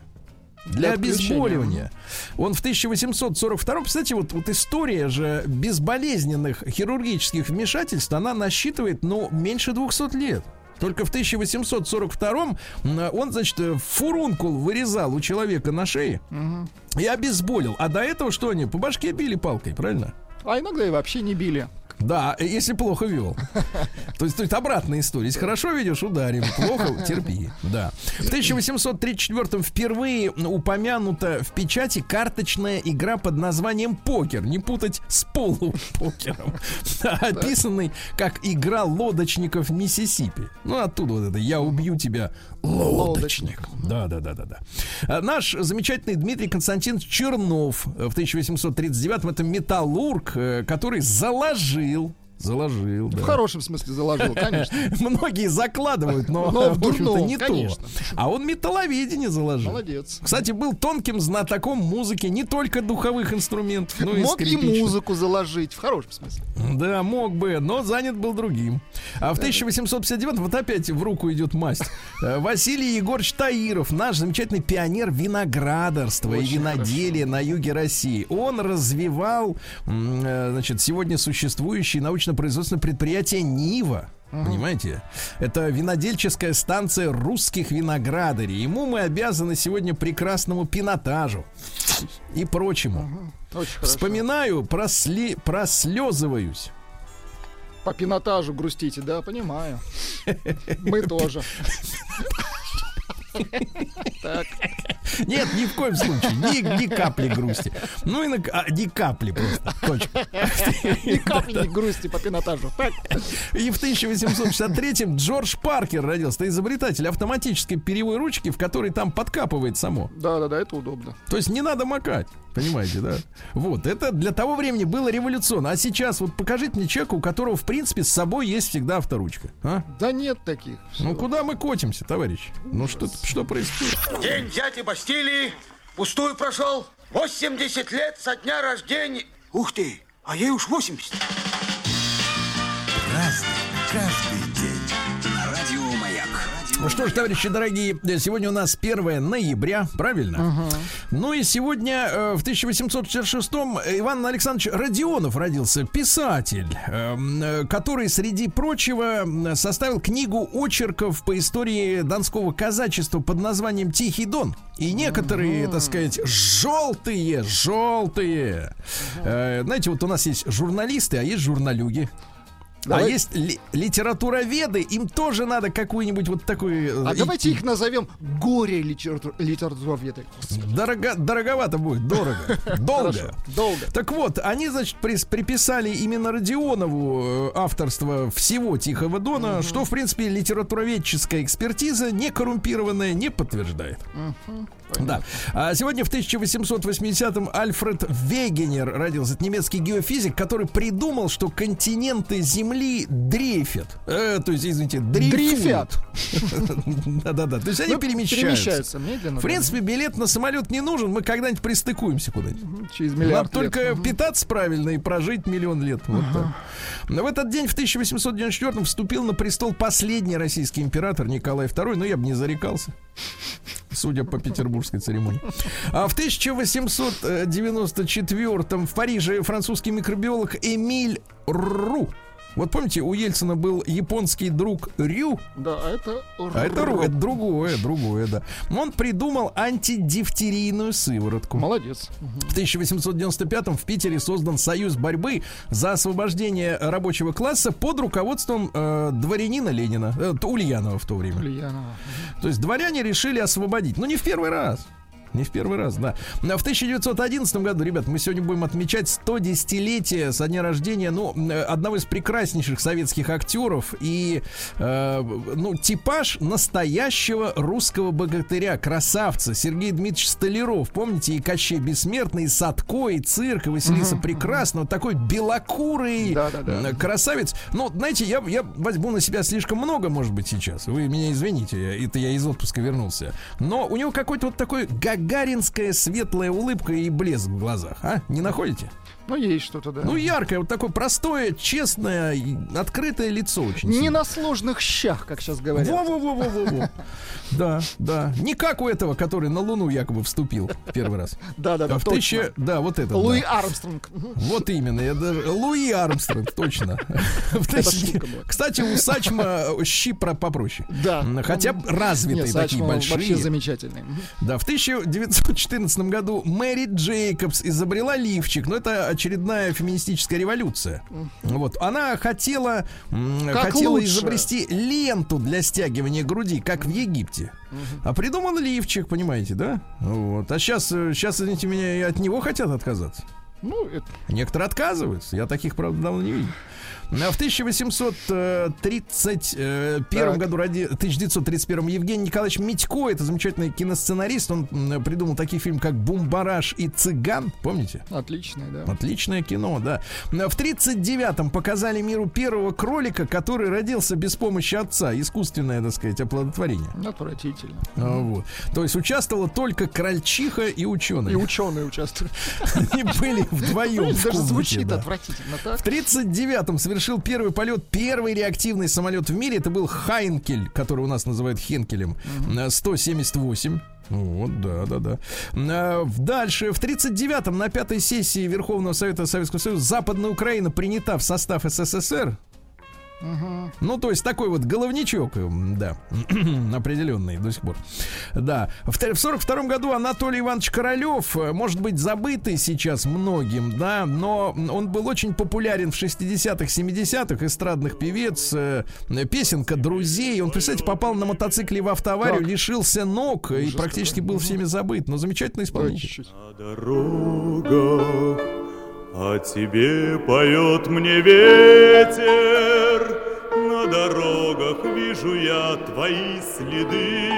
Для обезболивания. Он в 1842 кстати, вот, вот история же безболезненных хирургических вмешательств, она насчитывает, ну, меньше 200 лет. Только в 1842 м, он, значит, фурункул вырезал у человека на шее и обезболил. А до этого что они? По башке били палкой, правильно? А иногда и вообще не били. Да, если плохо вел. [laughs] То есть, то есть обратная история. Если хорошо ведешь, ударим. Плохо, терпи. Да. В 1834 впервые упомянута в печати карточная игра под названием покер. Не путать с полупокером. [laughs] Описанный как игра лодочников Миссисипи. Ну, оттуда вот это «Я убью тебя, лодочник». Да, да, да, да, да. А Наш замечательный Дмитрий Константинович Чернов в 1839-м это металлург, э, который заложил real Заложил, В да. хорошем смысле заложил, конечно. [laughs] Многие закладывают, но, [laughs] Но в в дурном, не конечно. то. А он металловедение заложил. Молодец. Кстати, был тонким знатоком музыки не только духовых инструментов, но и Мог и музыку заложить, в хорошем смысле. Да, мог бы, но занят был другим. А в 1859 вот опять в руку идет масть. [laughs] Э, Василий Егорович Таиров, наш замечательный пионер виноградарства и Очень виноделия на юге России. Он развивал, э, значит, сегодня существующее научно-производственное предприятие Нива. Понимаете? Это винодельческая станция русских виноградарей. Ему мы обязаны сегодня прекрасному пинотажу и прочему. Очень. Вспоминаю, просли... прослезываюсь. По пинотажу грустите, да, понимаю. Мы [laughs] тоже. Так, Нет, ни в коем случае. Ни, ни капли грусти. Ну и на, а, ни капли просто. Точка. ни капли грусти по пинотажу. Так, И в 1863-м Джордж Паркер родился. Изобретатель автоматической перьевой ручки, в которой там подкапывает само. да-да-да, это удобно. То есть не надо макать. Понимаете, да? Вот, это для того времени было революционно. А сейчас вот покажите мне человека, у которого, в принципе, с собой есть всегда авторучка. А? Да нет таких. Ну куда мы котимся, товарищ? Ну что, что происходит? День дяди Бастилии пустую прошел. 80 лет со дня рождения. Ух ты, а ей уж 80. Разный, каждый Ну что ж, товарищи дорогие, сегодня у нас 1 ноября, правильно? Ну и сегодня, э, в 1866-м, Иван Александрович Родионов родился, писатель, эм, э, который, среди прочего, составил книгу очерков по истории донского казачества под названием «Тихий Дон». И некоторые, так сказать, желтые, желтые. Э, Знаете, вот у нас есть журналисты, а есть журналюги. А Давай- есть ли- литературоведы, им тоже надо какую-нибудь вот такую... А э, давайте и- их назовем горе литератур- литературоведы. Дорого, дороговато будет, дорого, [laughs] долго. Долго. Так вот, они, значит, приписали именно Родионову э, авторство всего Тихого Дона, что, в принципе, литературоведческая экспертиза, не коррумпированная, не подтверждает. Да. А сегодня в 1880-м Альфред Вегенер родился. Это немецкий геофизик, который придумал, что континенты Земли дрейфят. Э, то есть, извините. Дрейфят. [laughs] Да-да-да. То есть они Ну, перемещаются. перемещаются медленно. В принципе, билет на самолет не нужен, мы когда-нибудь пристыкуемся куда-нибудь. да. через миллиард лет. только питаться правильно и прожить миллион лет. Но в этот день, в 1894 вступил на престол последний российский император Николай II, но я бы не зарекался. Судя по петербургской церемонии. А в 1894 в Париже французский микробиолог Эмиль Ру. Вот помните, у Ельцина был японский друг Рю, Да, а это... а это, ру- это другое, другое, да. Он придумал антидифтерийную сыворотку. Молодец. В 1895 в Питере создан Союз борьбы за освобождение рабочего класса под руководством э, дворянина Ленина, э, Ульянова в то время. Ульянова. То есть дворяне решили освободить. Ну, не в первый раз. Не в первый раз, да. Но в 1911 году, ребят, мы сегодня будем отмечать 110-летие со дня рождения, ну, э, одного из прекраснейших советских актеров и, э, ну, типаж настоящего русского богатыря, красавца Сергей Дмитриевич Столяров. Помните, и Кощей Бессмертный, и Садко, и Цирк, и Василиса Прекрасного. Такой белокурый Да-да-да. э, красавец. Ну, знаете, я, я возьму на себя слишком много, может быть, сейчас. Вы меня извините, это я из отпуска вернулся. Но у него какой-то вот такой гагаринская светлая улыбка и блеск в глазах, а? Не находите? Ну, есть что-то, да. Ну, яркое, вот такое простое, честное, открытое лицо очень. Не сильно. на сложных щах, как сейчас говорят. Во-во-во-во-во. [laughs] Да, да. Не как у этого, который на Луну якобы вступил первый раз. Да-да-да, А в точно. тысяча... Да, вот это. Луи да. Армстронг. Вот именно, я даже... Луи Армстронг, точно. [laughs] В. Кстати, у Сачма щи про- попроще. Да. Хотя развитые такие вообще большие. замечательный. Мгм. Да, в 1914 году Мэри Джейкобс изобрела лифчик. Но это, очередная феминистическая революция. Вот. Она хотела, Как хотела лучше. изобрести ленту для стягивания груди, как в Египте. А придумал лифчик, понимаете, да? Вот. А сейчас, сейчас, извините меня, и от него хотят отказаться. Ну, это- Некоторые отказываются. Я таких, правда, давно не видел. А В 1831 Так. году, роди- 1931 Евгений Николаевич Митько, это замечательный киносценарист, он придумал такие фильмы, как «Бумбараш» и «Цыган», помните? отличное, да. Отличное кино, да. В 39-м показали миру первого кролика, который родился без помощи отца. Искусственное, так сказать, оплодотворение. Отвратительно. А, Вот. То есть участвовала только крольчиха и ученые. И ученые участвуют. [laughs] Они были вдвоем Даже звучит отвратительно, так? В 39-м совершил первый полет первый реактивный самолет в мире. Это был Хайнкель, который у нас называют Хенкелем. э, 178. Вот, да, да, да. В- Дальше, в 39-м на пятой сессии Верховного Совета Советского Союза Западная Украина принята в состав СССР. Ну, то есть такой вот головничок, м, да, [clears throat] определенный до сих пор. Да. В т- в 42 году Анатолий Иванович Королев, э, может быть, забытый сейчас многим, да, но он был очень популярен в 60-х, 70-х, эстрадных певец, э, песенка «Друзей». Он, представьте, попал на мотоцикле в автоаварию, Так. лишился ног и Ужас практически какой. был всеми забыт. Но замечательный исполнитель. На дорогах о тебе поет мне ветер, на дорогах вижу я твои следы,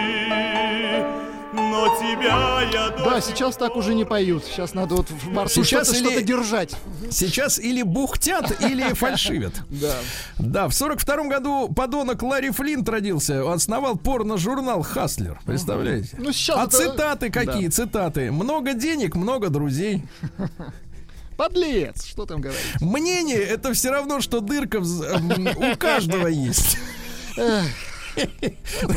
но тебя я Да, сейчас так уже не поют. Сейчас надо вот в борту Сейчас что-то или- что-то держать. Сейчас или бухтят, или [laughs] фальшивят. Да. Да, в 42 году подонок Ларри Флинт родился. Он основал порно-журнал «Хаслер». Представляете? Ну, сейчас а это- цитаты какие? Да. Цитаты. Много денег, много друзей. [laughs] Подлец, что там говорить. Мнение — это все равно, что дырка у каждого [laughs] есть. Да,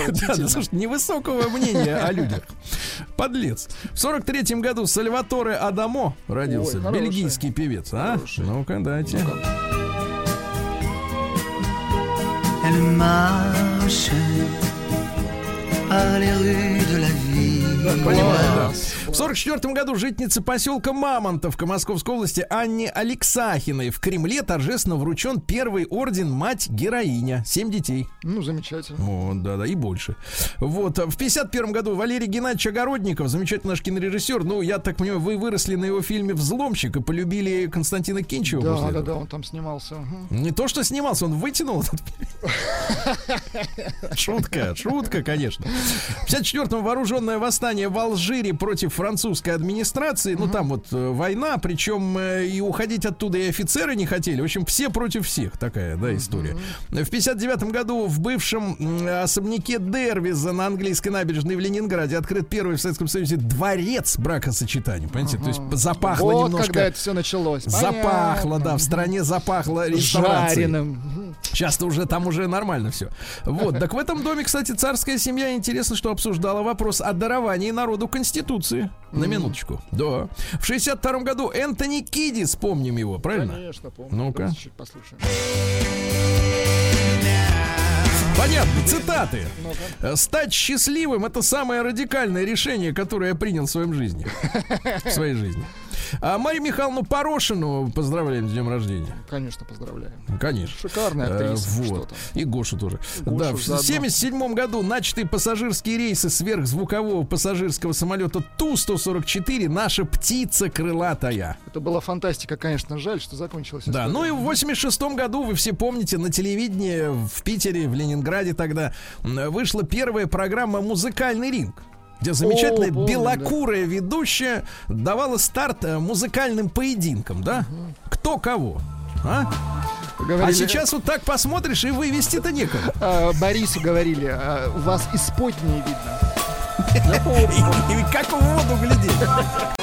да, слушай, невысокого мнения о людях. Подлец. В 43 году Сальваторе Адамо родился. Ой, бельгийский певец. А? Ну-ка, дайте. Elle marche par les rues de la ville. Понимаю, да. В 44 году жительница поселка Мамонтовка Московской области Анне Алексахиной в Кремле торжественно вручен первый орден «Мать-героиня». Семь детей. Ну, замечательно. Вот, да, да, и больше. Вот, в 51 году Валерий Геннадьевич Огородников, замечательный наш кинорежиссер, ну, я так понимаю, вы выросли на его фильме «Взломщик» и полюбили Константина Кинчева Да, да, этого. да, он там снимался. Не то, что снимался, он вытянул этот. [laughs] Шутка, шутка, конечно. В 54-м вооруженное восстание в Алжире против французской администрации. Ну, там вот э, война, причем э, и уходить оттуда и офицеры не хотели. В общем, все против всех. Такая, да, история. В 59-м году в бывшем особняке Дервиза на английской набережной в Ленинграде открыт первый в Советском Союзе дворец бракосочетания. Понимаете? То есть запахло Вот немножко... когда это все началось. Запахло, да, в стране запахло реставрацией. Жареным. Мгм. Часто уже там уже нормально все. Вот, так в этом доме, кстати, царская семья интересно, что обсуждала вопрос о даровании народу Конституции. На минуточку. Да. В 62 году Энтони Киди, вспомним его, правильно? Конечно, помню. Ну-ка. Послушаем. Понятно, цитаты. Э, Стать счастливым это самое радикальное решение, которое я принял в своем жизни. [laughs] В своей жизни. А Марию Михайловну Порошину поздравляем с днем рождения. Конечно, поздравляем. Конечно. Шикарная Э, актриса. Что вот. И Гошу тоже. Гошу да, в заодно. 1977 году начатые пассажирские рейсы сверхзвукового пассажирского самолета Ту-144 «Наша птица крылатая». Это была фантастика, конечно, жаль, что закончилась. Да, ну и в 86 году, вы все помните, на телевидении в Питере, в Ленинграде тогда вышла первая программа «Музыкальный ринг». Где замечательная помню, белокурая ведущая давала старт э, музыкальным поединкам, да? Кто кого? А? А Говорили- сейчас вот так посмотришь и вывести-то некому. а, Борису говорили, а, у вас исподнее видно. [laughs] И как в воду глядеть.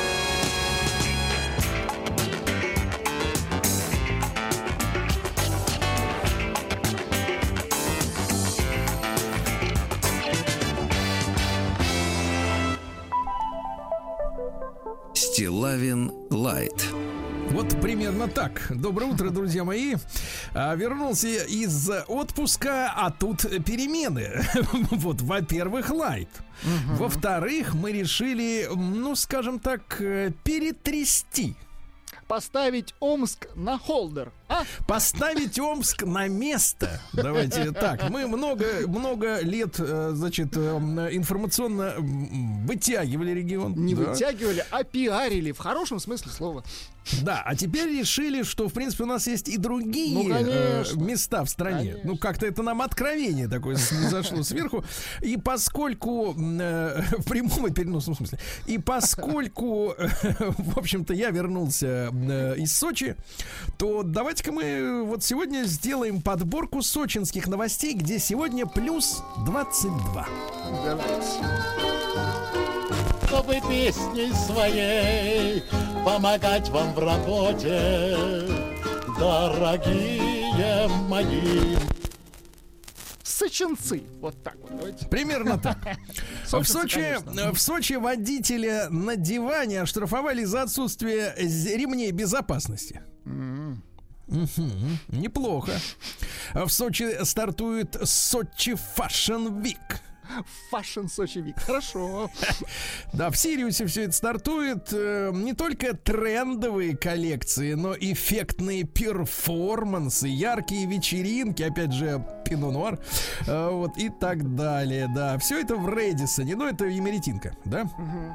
Стилавин Light. Вот примерно так. Доброе утро, друзья мои. А, вернулся я из отпуска, а тут перемены. [laughs] Вот, во-первых, light. Во-вторых, мы решили, ну, скажем так, э, перетрясти. поставить Омск на hold. А? Поставить Омск на место. Давайте так. Мы много, много лет, э, значит, э, информационно вытягивали регион. Не Да. вытягивали, а пиарили в хорошем смысле слова. Да, а теперь решили, что, в принципе, у нас есть и другие Ну, э, места в стране. Конечно. Ну, как-то это нам откровение такое зашло сверху. И поскольку, э, [laughs] в прямом и переносном смысле, и поскольку, э, [laughs] в общем-то, я вернулся э, из Сочи, то давайте-ка мы вот сегодня сделаем подборку сочинских новостей, где сегодня плюс 22. чтобы песней своей помогать вам в работе, дорогие мои. Сочинцы. Вот так вот. Давайте. Примерно так. [laughs] В Сочинцы, Сочи, э, в Сочи водителя на диване оштрафовали за отсутствие ремней безопасности. Мгм. Неплохо. В Сочи стартует Сочи Fashion Week. Фашн Сочи Вик. Хорошо. [laughs] Да, в Сириусе все это стартует. Э, Не только трендовые коллекции, но эффектные перформансы, яркие вечеринки, опять же, Пино Нуар, э, вот и так далее. Да, все это в Редисоне, но это Емеретинка, да? Э,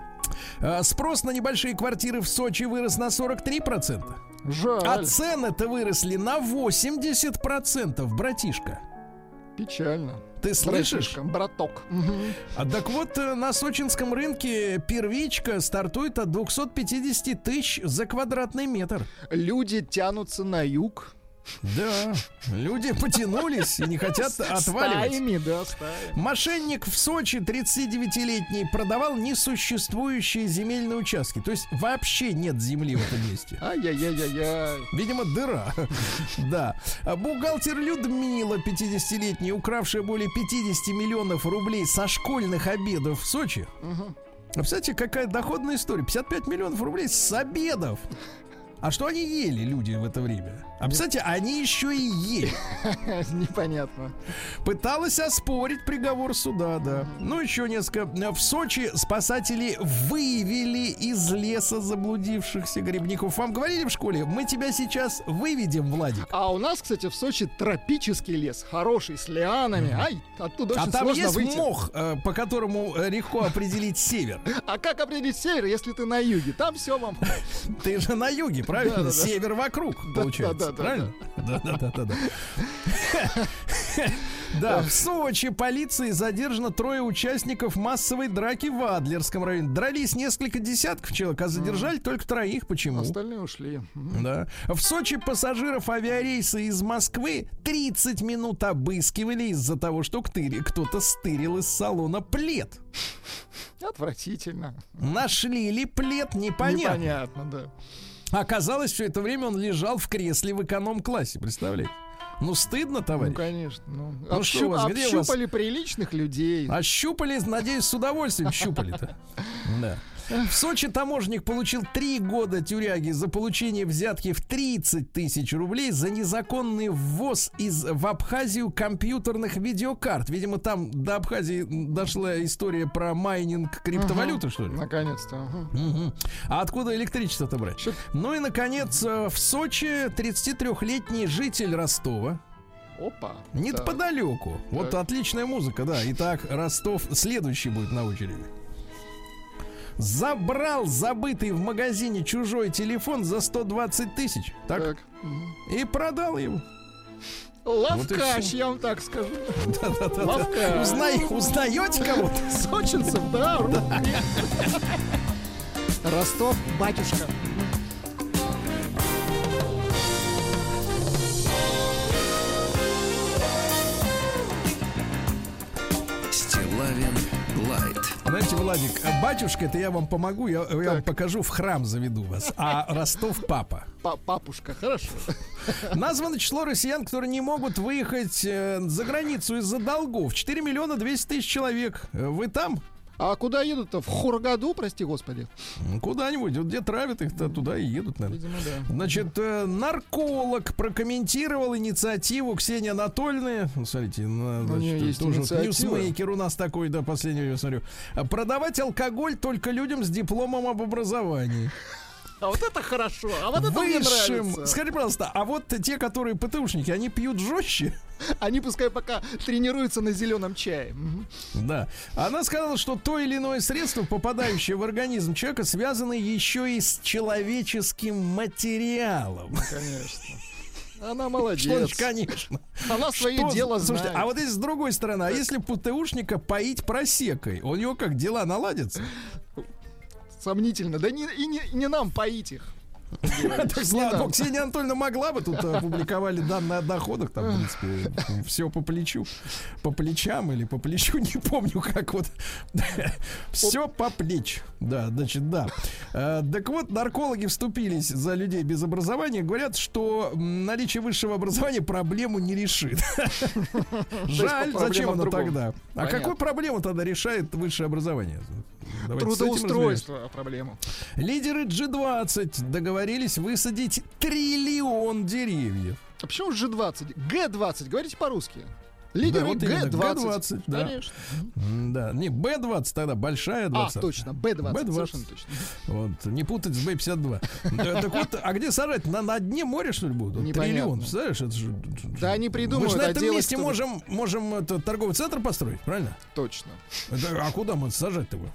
Спрос на небольшие квартиры в Сочи вырос на 43%. А Жаль. цены-то выросли на 80%, братишка. Печально. Ты слышишь? Братишка, Браток. А так вот, э, на сочинском рынке первичка стартует от 250 тысяч за квадратный метр. Люди тянутся на юг. Да, люди потянулись и не хотят отваливать. Стаями, да, стаями. Мошенник в Сочи, 39-летний, продавал несуществующие земельные участки. То есть вообще нет земли в этом месте. Ай-яй-яй-яй-яй. Видимо, дыра. Да. А Бухгалтер Людмила, 50-летняя, укравшая более 50 миллионов рублей со школьных обедов в Сочи. А Представляете, какая доходная история? 55 миллионов рублей с обедов. А что они ели, люди, в это время? А представляете, они еще и ели. [laughs] Непонятно. Пыталась оспорить приговор суда, да. Ну, еще несколько. В Сочи спасатели выявили из леса заблудившихся грибников. Вам говорили в школе, мы тебя сейчас выведем, Владик. А у нас, кстати, в Сочи тропический лес, хороший, с лианами. Ай, оттуда А очень там сложно есть выйти. мох, э, по которому легко определить север. [laughs] А как определить север, если ты на юге? Там все вам. Ты же на юге, правильно? Север вокруг, Да, получается. да-да-да-да. правильно? Да-да-да-да. [laughs] Да, в Сочи полицией задержано трое участников массовой драки в Адлерском районе. Дрались несколько десятков человек, а задержали только троих. Почему? Остальные ушли. Да. В Сочи пассажиров авиарейса из Москвы 30 минут обыскивали из-за того, что кто-то стырил из салона плед. Отвратительно. Нашли ли плед, непонятно. Непонятно, да. Оказалось, все это время он лежал в кресле в эконом-классе, представляете? Ну, стыдно, Ну, товарищ. конечно. Ну, Ну, что у вас, где у вас- приличных людей. Ощупали, надеюсь, с удовольствием щупали-то. [laughs] Да. В Сочи таможенник получил три года тюряги за получение взятки в 30 тысяч рублей за незаконный ввоз из, в Абхазию компьютерных видеокарт. Видимо, там до Абхазии дошла история про майнинг криптовалюты, что ли? Наконец-то. ага. Мгм. А откуда электричество-то брать? Чё- Ну и, наконец, в Сочи 33-летний житель Ростова, Опа. Так. неподалеку. Вот отличная музыка, да. Итак, Ростов следующий будет на очереди. Забрал забытый в магазине чужой телефон за 120 тысяч. Так? Так. И продал его. Лавкач, всё. я вам так скажу. Лавкач. Узнай- узнаете кого-то? [laughs] Сочинцев, да, русский. Ростов, батюшка. Стилавин Лайт. Знаете, Владик, а батюшка, это я вам помогу, я, я вам покажу, в храм заведу вас. А Ростов папа. Па- Папушка, хорошо. [laughs] Названо число россиян, которые не могут выехать э, за границу из-за долгов. 4 миллиона 200 тысяч человек. Э, Вы там? А куда едут-то? В Хургаду, прости господи. Ну, Куда-нибудь. Вот где травят их, то туда и едут, наверное. Видимо, да. Значит, э, нарколог прокомментировал инициативу Ксении Анатольевны. Ну, Смотрите, на, У неё значит, есть тоже ньюсмейкер у нас такой, да, последнее время смотрю. Продавать алкоголь только людям с дипломом об образовании. А вот это хорошо, а вот это мне Высшим. нравится. Скажи, пожалуйста, а вот те, которые ПТУшники, они пьют жестче? [laughs] Они пускай пока тренируются на зеленом чае. Да. Она сказала, что то или иное средство, попадающее в организм человека, связано еще и с человеческим материалом. Конечно. Она [laughs] Что молодец. значит, конечно. Она свое Что- дело Слушайте, знает. а вот здесь с другой стороны, а если ПТУшника поить просекой, у него как дела наладятся? Сомнительно. Да не, и не, не нам поить их. [laughs] Так, богу, Ксения Анатольевна могла бы, тут опубликовали данные о доходах, там, в принципе, [laughs] все по плечу, по плечам или по плечу, [laughs] не помню, как вот. Все по плеч. Да, значит, да. Э, Так вот, наркологи вступились за людей без образования, говорят, что наличие высшего образования проблему не решит. Жаль, зачем оно тогда? А какую проблему тогда решает высшее образование? Давайте. Трудоустройство проблему. Лидеры G20 договорились высадить триллион деревьев. А почему G20? G20, говорите по-русски. Лидеры вот именно, G20. G20, да. Конечно. Да, не B20 тогда, большая А, 20. точно, B20, B20. совершенно точно. Вот, не путать с B52. Да, Так вот, а где сажать? На, на дне моря, что ли, будут? Вот. Триллион, представляешь? Это же... Да они придумают, Мы же на а этом делать месте можем, можем это, торговый центр построить, правильно? Точно. А куда мы сажать-то его?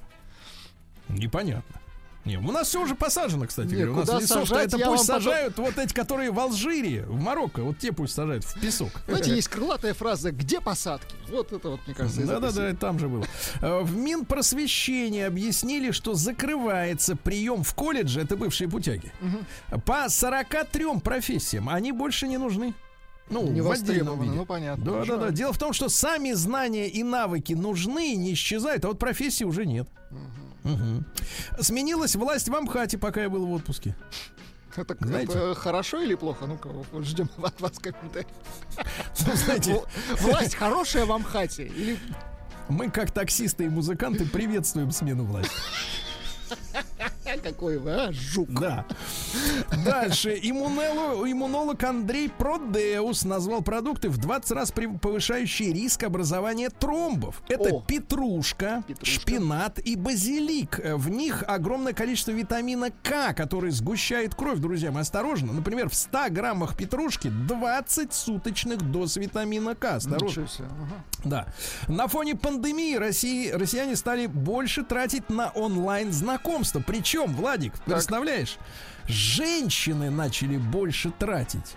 Непонятно. Не, у нас все уже посажено, кстати Не, говоря. У нас лесов-то сажать, это пусть вам потом- сажают вот эти, которые в Алжире, в Марокко, вот те пусть сажают в песок. Знаете, есть крылатая фраза «Где посадки?» Вот это вот, мне кажется, из Да, этой да, да, серии. там же было. Э, В Минпросвещении объяснили, что закрывается прием в колледже, это бывшие путяги, по 43 профессиям. Они больше не нужны. Ну, Не в отдельном виде. ну, понятно. Да, да, да. Дело в том, что сами знания и навыки нужны, не исчезают, а вот профессии уже нет. Мгм. Сменилась власть в Амхате, пока я был в отпуске. Это, Знаете? это хорошо или плохо? Ну-ка, ждем [laughs] от вас комментарий. Ну, знаете, Власть хорошая в Амхате? Или мы, как таксисты и музыканты, приветствуем смену власти. [laughs] какой вы, а, жук? Да. Дальше. Иммунело- иммунолог Андрей Продеус назвал продукты в 20 раз повышающие риск образования тромбов. Это О. петрушка, Петрушка. шпинат и базилик. В них огромное количество витамина К, который сгущает кровь, друзья мои. Осторожно. Например, в 100 граммах петрушки 20 суточных доз витамина К. Осторожно. Ага. Да. На фоне пандемии России, россияне стали больше тратить на онлайн знакомства. Причем, Владик, представляешь, женщины начали больше тратить.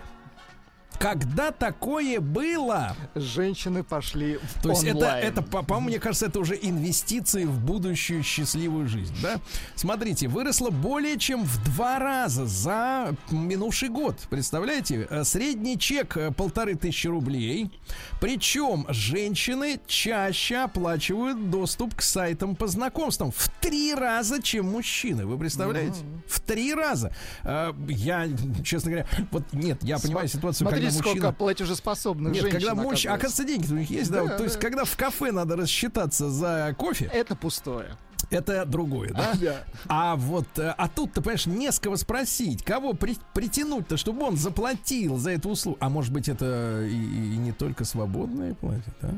Когда такое было? Женщины пошли в То есть это, это по- по-моему, мне кажется, это уже инвестиции в будущую счастливую жизнь, да? Смотрите, выросло более чем в два раза за минувший год. Представляете? Э, Средний чек э, полторы тысячи рублей. Причем женщины чаще оплачивают доступ к сайтам по знакомствам в три раза, чем мужчины. Вы представляете? В три раза. Э, Я, честно говоря, вот нет, я понимаю ситуацию, Смотрите, когда мужчина... сколько платежеспособных Нет, женщин когда мужчина... оказывается. Деньги у них есть, да? Да, вот, то есть, да. когда в кафе надо рассчитаться за кофе, Это пустое. это другое, да? Да. А вот, э, а тут, ты понимаешь, не с кого спросить, кого при- притянуть-то, чтобы он заплатил за эту услугу. А может быть, это и, и не только свободные платят, да?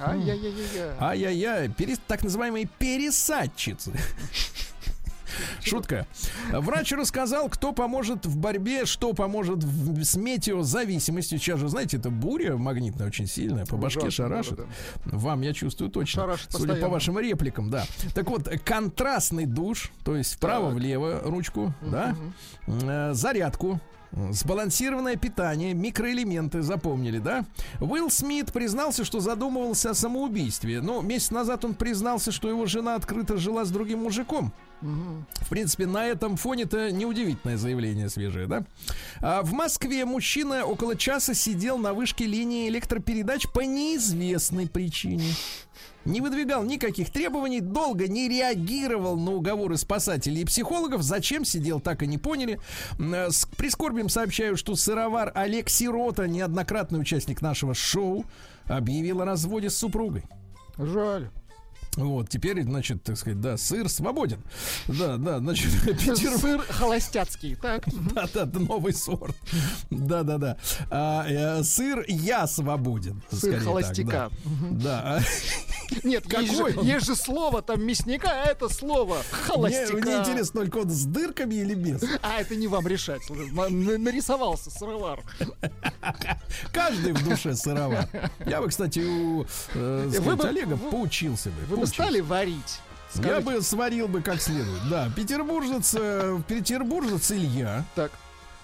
Ай-яй-яй-яй. Ай-яй-яй, перес- так называемые пересадчицы. Шутка. Врач рассказал, кто поможет в борьбе, что поможет в- с метеозависимостью. Сейчас же, знаете, это буря магнитная очень сильная, по башке Ужасно, шарашит. да, Вам, я чувствую точно. Шарашит Судя по постоянно. вашим репликам, да. Так вот, контрастный душ, то есть вправо-влево ручку, да, Э, зарядку, Сбалансированное питание, микроэлементы, запомнили, да? Уилл Смит признался, что задумывался о самоубийстве. Но месяц назад он признался, что его жена открыто жила с другим мужиком. В принципе, на этом фоне-то неудивительное заявление свежее, да? А в Москве мужчина около часа сидел на вышке линии электропередач по неизвестной причине. Не выдвигал никаких требований, долго не реагировал на уговоры спасателей и психологов. Зачем сидел, так и не поняли. Э, С прискорбием сообщаю, что сыровар Олег Сирота, неоднократный участник нашего шоу, объявил о разводе с супругой. Жаль. Вот, теперь, значит, так сказать, да, сыр свободен. Да, да, значит, [laughs] Петербург. Сыр холостяцкий. Так. [laughs] Да, да, новый сорт. Да, да, да. А, э, сыр я свободен. Сыр скорее так, холостяка. да. Да. [laughs] Нет, есть же, есть же слово там мясника, а это слово Мне, холостяка. мне интересно, только он с дырками или без? А это не вам решать. На- на- Нарисовался сыровар. Каждый в душе сыровар. Я бы, кстати, у э, сказать, бы- Олега вы- поучился бы. Вы бы стали варить? Я Скажите. бы сварил бы как следует. Да, петербуржец, э, петербуржец Илья Так,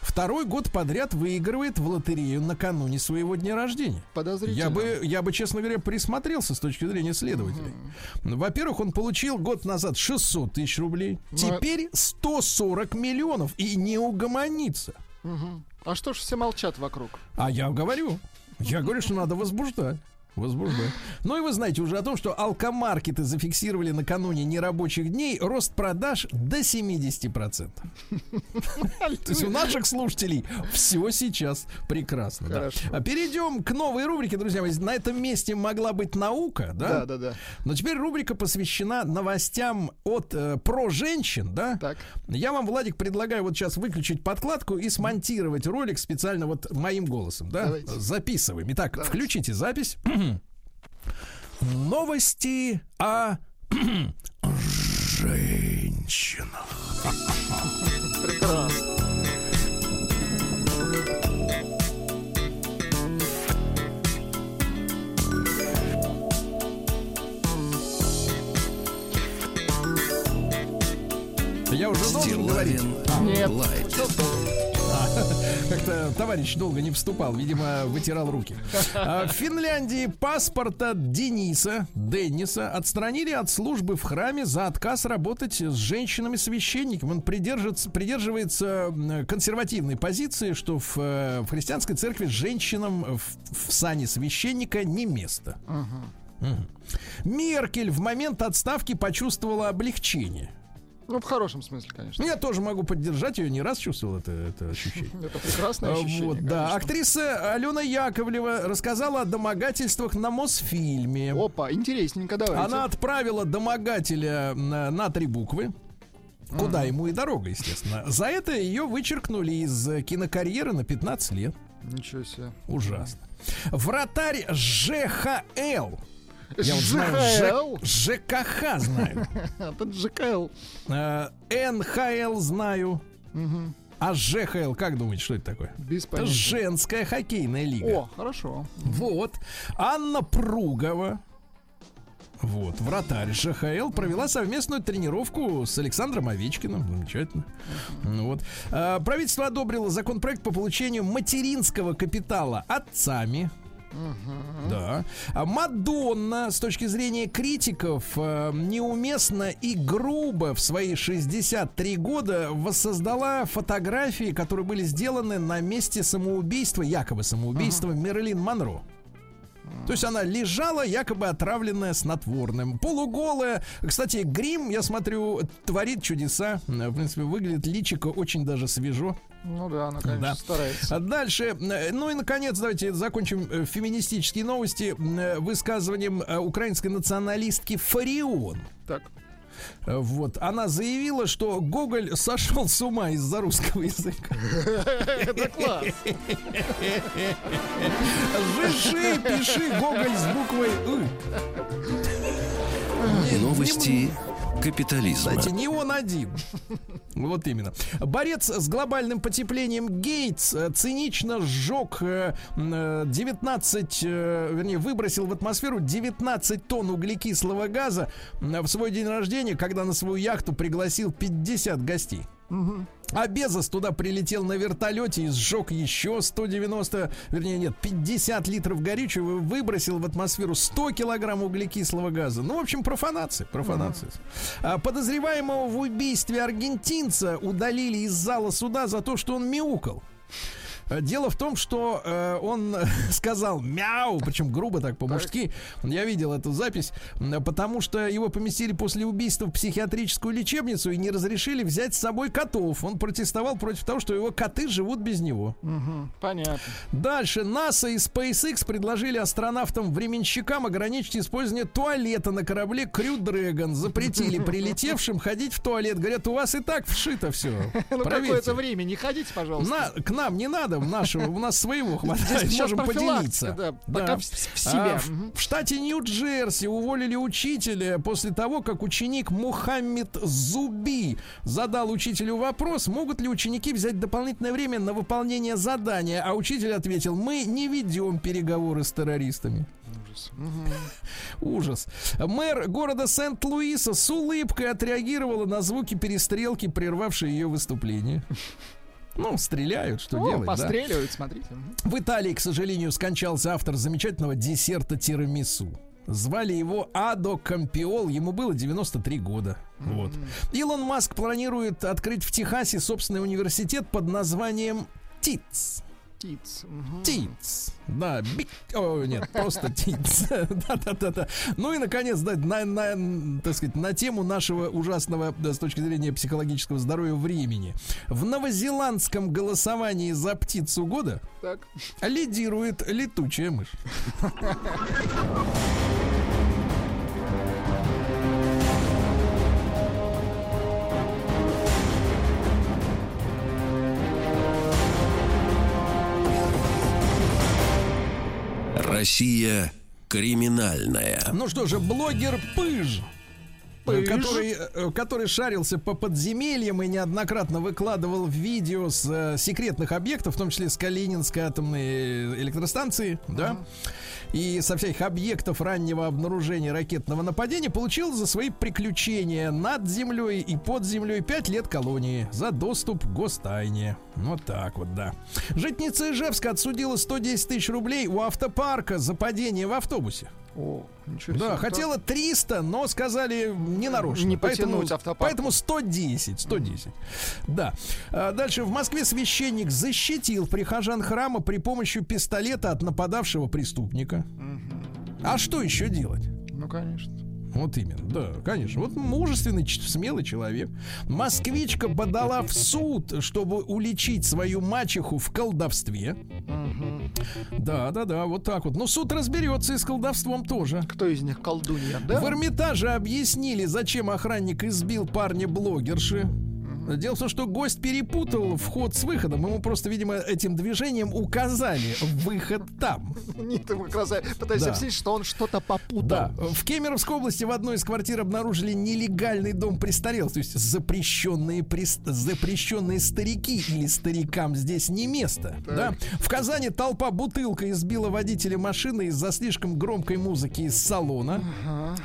второй год подряд выигрывает в лотерею накануне своего дня рождения. подозрительно. Я бы, я бы, честно говоря, присмотрелся с точки зрения следователей. Во-первых, он получил год назад 600 тысяч рублей. Ну, Теперь 140 миллионов и не угомонится. Мгм. А что ж все молчат вокруг? А я говорю. Я говорю, что надо возбуждать. Возбуждать. Ну и вы знаете уже о том, что алкомаркеты зафиксировали накануне нерабочих дней рост продаж до 70%. То есть у наших слушателей все сейчас прекрасно. А Перейдем к новой рубрике, друзья. На этом месте могла быть наука, да? Да, да, да. Но теперь рубрика посвящена новостям от э, про женщин, да? Так. Я вам, Владик, предлагаю вот сейчас выключить подкладку и смонтировать ролик специально вот моим голосом, да? Записываем. Итак, включите запись. Новости о женщинах. Прекрасно. Я уже должен говорить. Нет. Лайт. Как-то товарищ долго не вступал, видимо, вытирал руки. А, В Финляндии паспорта Дениса, Денниса, отстранили от службы в храме за отказ работать с женщинами-священниками. Он придерживается, придерживается консервативной позиции, что в, э, в христианской церкви женщинам в, в сане священника не место. Мгм. Меркель в момент отставки почувствовала облегчение. Ну, в хорошем смысле, конечно. Я тоже могу поддержать ее, не раз чувствовал это, это ощущение. [laughs] Это прекрасное А, ощущение. Вот, да. Актриса Алена Яковлева рассказала о домогательствах на Мосфильме. Опа, интересненько, давайте. Она отправила домогателя на, на три буквы. Куда ему и дорога, естественно. За это ее вычеркнули из э, кинокарьеры на 15 лет. Ничего себе. Ужасно. Вратарь ЖХЛ. Я вот знаю? Ж- ЖКХ знаю. [laughs] Это ЖКЛ. Э, НХЛ знаю. Мгм. А ЖХЛ, как думаете, что это такое? Без Это женская хоккейная лига. О, хорошо. Вот. Анна Пругова. Вот, вратарь ЖХЛ провела совместную тренировку с Александром Овечкиным. Замечательно. Вот. А, правительство одобрило законопроект по получению материнского капитала отцами. Да. А Мадонна, с точки зрения критиков, э, неуместно и грубо в свои 63 года воссоздала фотографии, которые были сделаны на месте самоубийства, якобы самоубийства Мерлин Монро. То есть она лежала, якобы отравленная снотворным. Полуголая. Кстати, грим, я смотрю, творит чудеса. В принципе, выглядит личико очень даже свежо. Ну да, она, конечно, Да. старается. А дальше, э, ну и наконец, давайте закончим э, феминистические новости э, высказыванием украинской националистки Фарион. Так. Вот, она заявила, что Гоголь сошел с ума из-за русского языка. Это класс. Жиши, пиши Гоголь с буквой «ы». Новости капитализма. Кстати, не он один. [laughs] Вот именно. Борец с глобальным потеплением Гейтс э, цинично сжег э, м, э, 19, э, вернее, выбросил в атмосферу 19 тонн углекислого газа в свой день рождения, когда на свою яхту пригласил 50 гостей. А Безос туда прилетел на вертолете и сжег еще 190, вернее, нет, 50 литров горючего и выбросил в атмосферу 100 килограмм углекислого газа. Ну, в общем, профанация, профанация. А подозреваемого в убийстве аргентинца удалили из зала суда за то, что он мяукал. А Дело в том, что э, он [laughs] сказал мяу, причем грубо так по-мужски. Я видел эту запись, потому что его поместили после убийства в психиатрическую лечебницу и не разрешили взять с собой котов. Он протестовал против того, что его коты живут без него. Мгм, Понятно. Дальше НАСА и SpaceX предложили астронавтам-временщикам ограничить использование туалета на корабле Crew Dragon. Запретили [laughs] прилетевшим ходить в туалет. Говорят, у вас и так вшито все. [laughs] Ну, какое-то время не ходите, пожалуйста. К нам не надо опыта нашего, у нас своего хватает, можем поделиться. да, пока в, в себе. А, в, штате Нью-Джерси уволили учителя после того, как ученик Мухаммед Зуби задал учителю вопрос, могут ли ученики взять дополнительное время на выполнение задания, а учитель ответил, мы не ведем переговоры с террористами. Ужас. Мэр города Сент-Луиса с улыбкой отреагировала на звуки перестрелки, прервавшие ее выступление. Ну, стреляют, что О, делать, да? постреливают, смотрите. Мгм. В Италии, к сожалению, скончался автор замечательного десерта тирамису. Звали его Адо Кампиол, ему было 93 года. Вот. Илон Маск планирует открыть в Техасе собственный университет под названием ТИЦ. Птиц. Мгм. ТИЦ. Да, биг... О, нет, просто ТИЦ. [laughs] Да-да-да-да. Ну и, наконец, да, на, на, так сказать, на тему нашего ужасного, да, с точки зрения психологического здоровья, времени. В новозеландском голосовании за птицу года Так. лидирует летучая мышь. [laughs] Россия криминальная. Ну что же, блогер Пыж. Пыж. Который, э, который шарился по подземельям и неоднократно выкладывал видео с э, секретных объектов, в том числе с Калининской атомной электростанции, да, и со всяких объектов раннего обнаружения ракетного нападения, получил за свои приключения над землей и под землей 5 лет колонии за доступ к гостайне. Вот так вот, да. Житница Ижевска отсудила 110 тысяч рублей у автопарка за падение в автобусе. О, ничего себе. Да, хотела 300, но сказали не нарочно. Не поэтому, автопарк. поэтому 110, 110. Да. А дальше в Москве священник защитил прихожан храма при помощи пистолета от нападавшего преступника. А что еще делать? Ну, конечно. Вот именно, да, конечно. Вот мужественный, смелый человек. Москвичка подала в суд, чтобы уличить свою мачеху в колдовстве. Да, да, да, вот так вот. Но суд разберется и с колдовством тоже. Кто из них колдунья, да? В Эрмитаже объяснили, зачем охранник избил парня-блогерши. Дело в том, что гость перепутал вход с выходом. Ему просто, видимо, этим движением указали выход там. Нет, как раз пытаюсь Да. объяснить, что он что-то попутал. Да. В Кемеровской области в одной из квартир обнаружили нелегальный дом престарелых, то есть запрещенные, прес- запрещенные старики или старикам здесь не место. Да? В Казани толпа бутылкой избила водителя машины из-за слишком громкой музыки из салона.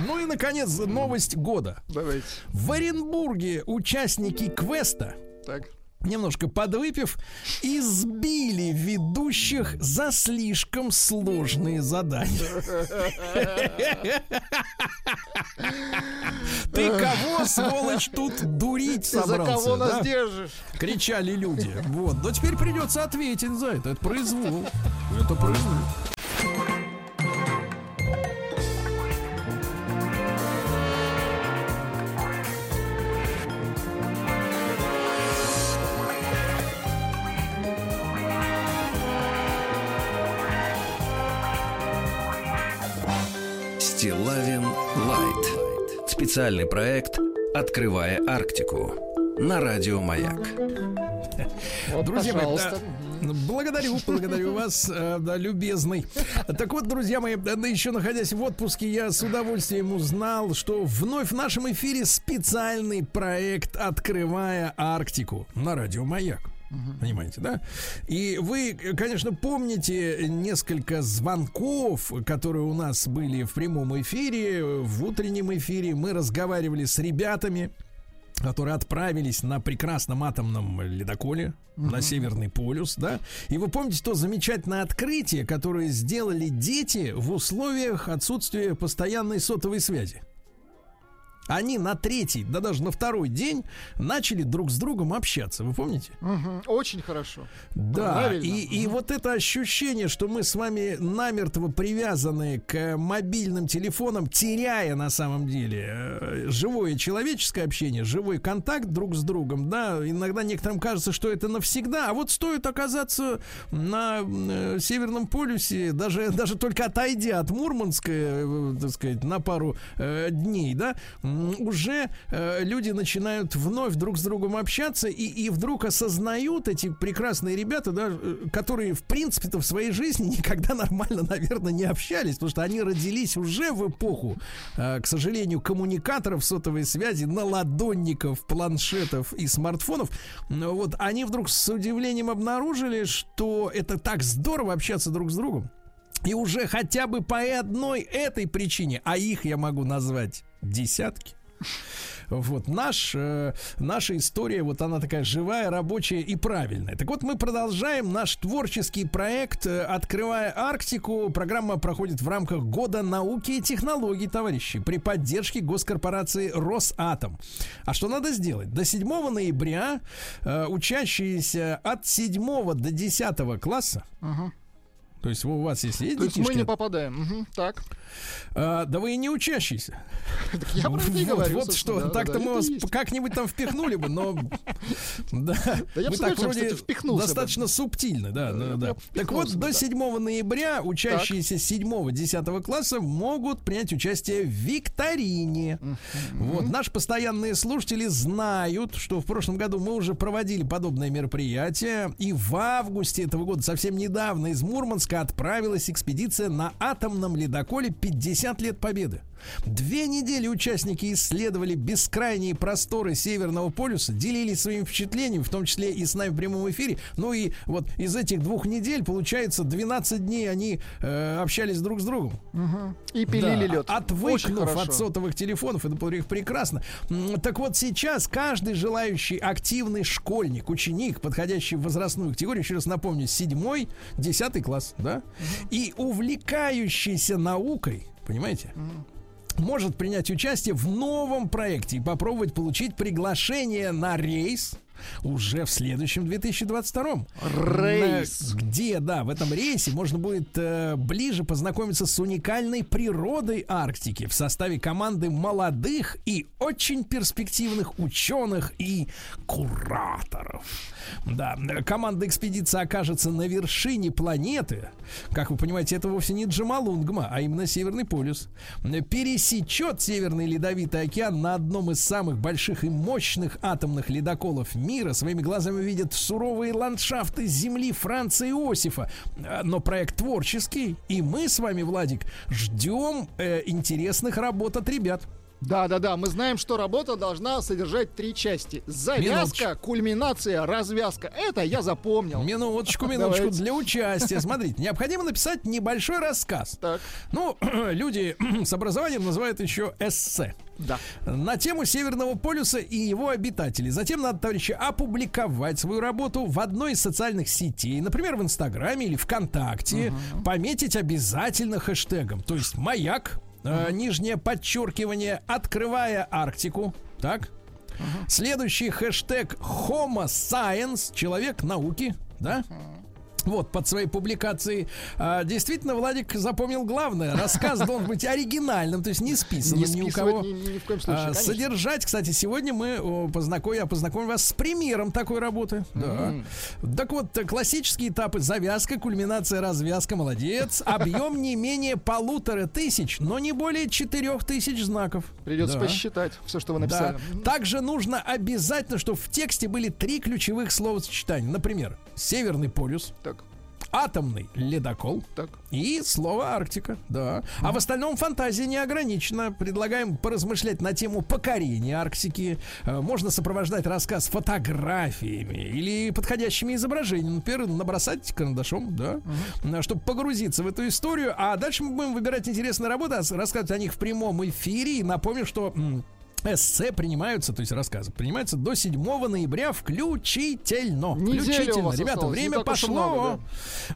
Ну и, наконец, новость года. Давайте. В Оренбурге участники квеста Так. немножко подвыпив, избили ведущих за слишком сложные задания. [laughs] Ты кого, сволочь, тут дурить За собрался? кого нас держишь? Кричали люди. Вот. Но теперь придется ответить за это. Это произвол. Это произвол. Стилавин Лайт. Специальный проект «Открывая Арктику» на радио «Маяк». Вот, Друзья мои, пожалуйста. да, благодарю, благодарю вас, э, да, любезный. Так вот, друзья мои, да, еще находясь в отпуске, я с удовольствием узнал, что вновь в нашем эфире специальный проект «Открывая Арктику» на радио «Маяк». Понимаете, да? И вы, конечно, помните несколько звонков, которые у нас были в прямом эфире, в утреннем эфире. Мы разговаривали с ребятами, которые отправились на прекрасном атомном ледоколе на Северный полюс, да. И вы помните то замечательное открытие, которое сделали дети в условиях отсутствия постоянной сотовой связи. Они на третий, да даже на второй день начали друг с другом общаться. Вы помните? Мгм. Очень хорошо. Да, Правильно. и, и вот это ощущение, что мы с вами намертво привязаны к мобильным телефонам, теряя на самом деле э, живое человеческое общение, живой контакт друг с другом, да, иногда некоторым кажется, что это навсегда, а вот стоит оказаться на э, Северном полюсе, даже, [laughs] даже только отойдя от Мурманска, э, так сказать, на пару э, дней, да, уже э, люди начинают вновь друг с другом общаться и, и вдруг осознают эти прекрасные ребята, да, э, которые, в принципе-то, в своей жизни [laughs] никогда нормально, наверное, не общались, потому что они родились уже в эпоху, э, к сожалению, коммуникаторов сотовой связи, наладонников, планшетов и смартфонов. Вот они вдруг с удивлением обнаружили, что это так здорово общаться друг с другом. И уже хотя бы по одной этой причине, а их я могу назвать десятки. Вот наш, э, наша история, вот она такая живая, рабочая и правильная. Так вот, мы продолжаем наш творческий проект э, «Открывая Арктику». Программа проходит в рамках Года науки и технологий, товарищи, при поддержке госкорпорации «Росатом». А что надо сделать? До 7 ноября э, учащиеся от 7 до 10 класса то есть у вас если есть То есть мы не попадаем. Мгм, Так. а, да вы и не учащийся. [laughs] Так я про это и говорю. вот что, так-то мы вас есть. как-нибудь там впихнули бы, но [laughs] да, Да я вы так вроде достаточно субтильно, да, да. Так вот, до да. 7 ноября учащиеся 7-10 класса могут принять участие в викторине. Вот, наши постоянные слушатели знают, что в прошлом году мы уже проводили подобное мероприятие, и в августе этого года, совсем недавно, из Мурманска отправилась экспедиция на атомном ледоколе 50 лет победы. Две недели участники исследовали бескрайние просторы Северного полюса, делились своими впечатлениями, в том числе и с нами в прямом эфире. Ну и вот из этих двух недель, получается, 12 дней они э, общались друг с другом. И пилили Да, лед. Отвыкнув от сотовых телефонов, это было их прекрасно. Так вот сейчас каждый желающий активный школьник, ученик, подходящий в возрастную категорию, еще раз напомню, седьмой, десятый класс, да, и увлекающийся наукой, понимаете? может принять участие в новом проекте и попробовать получить приглашение на рейс уже в следующем 2022 Рейс. Где, да, в этом рейсе можно будет э, ближе познакомиться с уникальной природой Арктики в составе команды молодых и очень перспективных ученых и кураторов. Да, команда экспедиции окажется на вершине планеты. Как вы понимаете, это вовсе не Джамалунгма, а именно Северный полюс. Пересечет Северный Ледовитый океан на одном из самых больших и мощных атомных ледоколов мира. Своими глазами увидит суровые ландшафты земли Франца Иосифа. Э, Но проект творческий, и мы с вами, Владик, ждем э, интересных работ от ребят. Да, да, да. Мы знаем, что работа должна содержать три части: завязка, кульминация, развязка. Это я запомнил. Минуточку, [laughs] минуточку. Давайте. Для участия. Смотрите, необходимо написать небольшой рассказ. Так, Ну, [clears throat] люди [clears throat] с образованием называют еще эссе. да. На тему Северного полюса и его обитателей. Затем надо, товарищи, опубликовать свою работу в одной из социальных сетей, например, в Инстаграме или ВКонтакте. Пометить обязательно хэштегом. То есть маяк, э, нижнее подчеркивание, открывая Арктику. Так? Следующий хэштег Homo Science, человек науки, да? Вот, под своей публикацией. А, действительно, Владик запомнил главное. Рассказ должен быть оригинальным, то есть не списанным Не ни у кого. ни, ни- в коем случае. А, содержать, кстати, сегодня мы о, познакомим, я познакомлю вас с примером такой работы. Да. Так вот, классические этапы завязка, кульминация, развязка, молодец. Объем не менее полутора тысяч, но не более четырех тысяч знаков. Придется Да. посчитать все, что вы Да. написали. Также нужно обязательно, чтобы в тексте были три ключевых словосочетания. Например, Северный полюс, Так, атомный ледокол так. и слово Арктика. Да. А в остальном фантазия не ограничена. Предлагаем поразмышлять на тему покорения Арктики. Э, Можно сопровождать рассказ фотографиями или подходящими изображениями. Например, набросать карандашом, да, чтобы погрузиться в эту историю. А дальше мы будем выбирать интересные работы, а рассказывать о них в прямом эфире. И напомню, что Эссе принимаются, то есть рассказы, принимаются до 7 ноября включительно. Неделя включительно. Ребята, осталось, время пошло. много,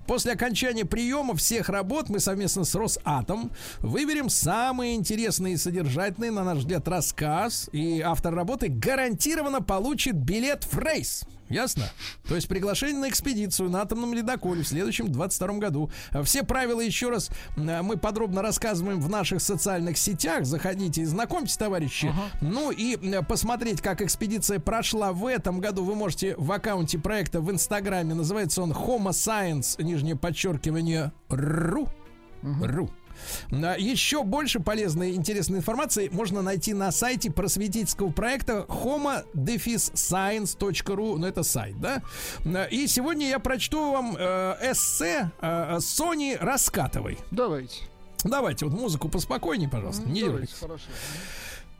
После окончания приема всех работ мы совместно с Росатом выберем самые интересные и содержательные, на наш взгляд, рассказ. И автор работы гарантированно получит билет в рейс. Ясно? То есть приглашение на экспедицию на атомном ледоколе в следующем 22 году. Все правила еще раз мы подробно рассказываем в наших социальных сетях. Заходите и знакомьтесь, товарищи. Ну и посмотреть, как экспедиция прошла в этом году, вы можете в аккаунте проекта в Инстаграме. Называется он Homo Science, нижнее подчеркивание, ру. Ру. А, Еще больше полезной и интересной информации можно найти на сайте просветительского проекта homo-science.ru. Ну, это сайт, да? А, И сегодня я прочту вам э, эссе э, Сони Раскатовой. Давайте. Давайте вот музыку поспокойнее, пожалуйста. Не Давайте, хорошо.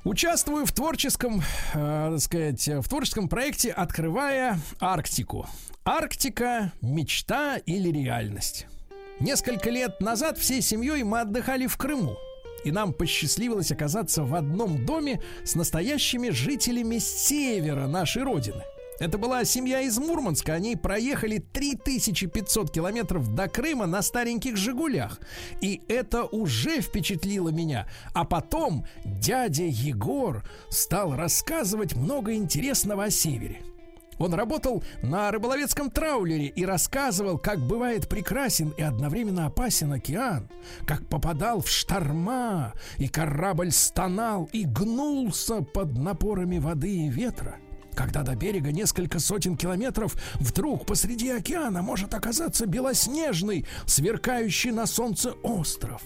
Участвую в творческом, э, так сказать, в творческом проекте «Открывая Арктику». Арктика – мечта или реальность? Несколько лет назад всей семьей мы отдыхали в Крыму. И нам посчастливилось оказаться в одном доме с настоящими жителями севера нашей родины. Это была семья из Мурманска. Они проехали 3500 километров до Крыма на стареньких «Жигулях». И это уже впечатлило меня. А потом дядя Егор стал рассказывать много интересного о севере. Он работал на рыболовецком траулере и рассказывал, как бывает прекрасен и одновременно опасен океан, как попадал в шторма, и корабль стонал и гнулся под напорами воды и ветра. Когда до берега несколько сотен километров, вдруг посреди океана может оказаться белоснежный, сверкающий на солнце остров.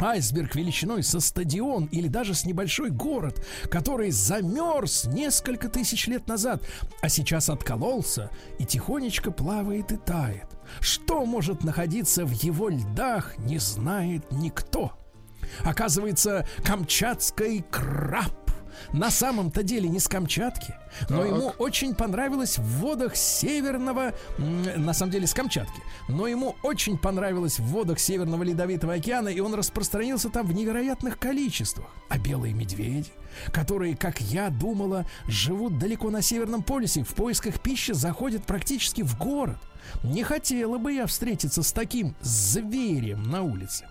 Айсберг величиной со стадион или даже с небольшой город, который замерз несколько тысяч лет назад, а сейчас откололся и тихонечко плавает и тает. Что может находиться в его льдах, не знает никто. Оказывается, камчатский краб на самом-то деле не с Камчатки, но ему очень понравилось в водах Северного, на самом деле с Камчатки, но ему очень понравилось в водах Северного Ледовитого океана, и он распространился там в невероятных количествах. А белые медведи, которые, как я думала, живут далеко на Северном полюсе, в поисках пищи заходят практически в город. Не хотела бы я встретиться с таким зверем на улице.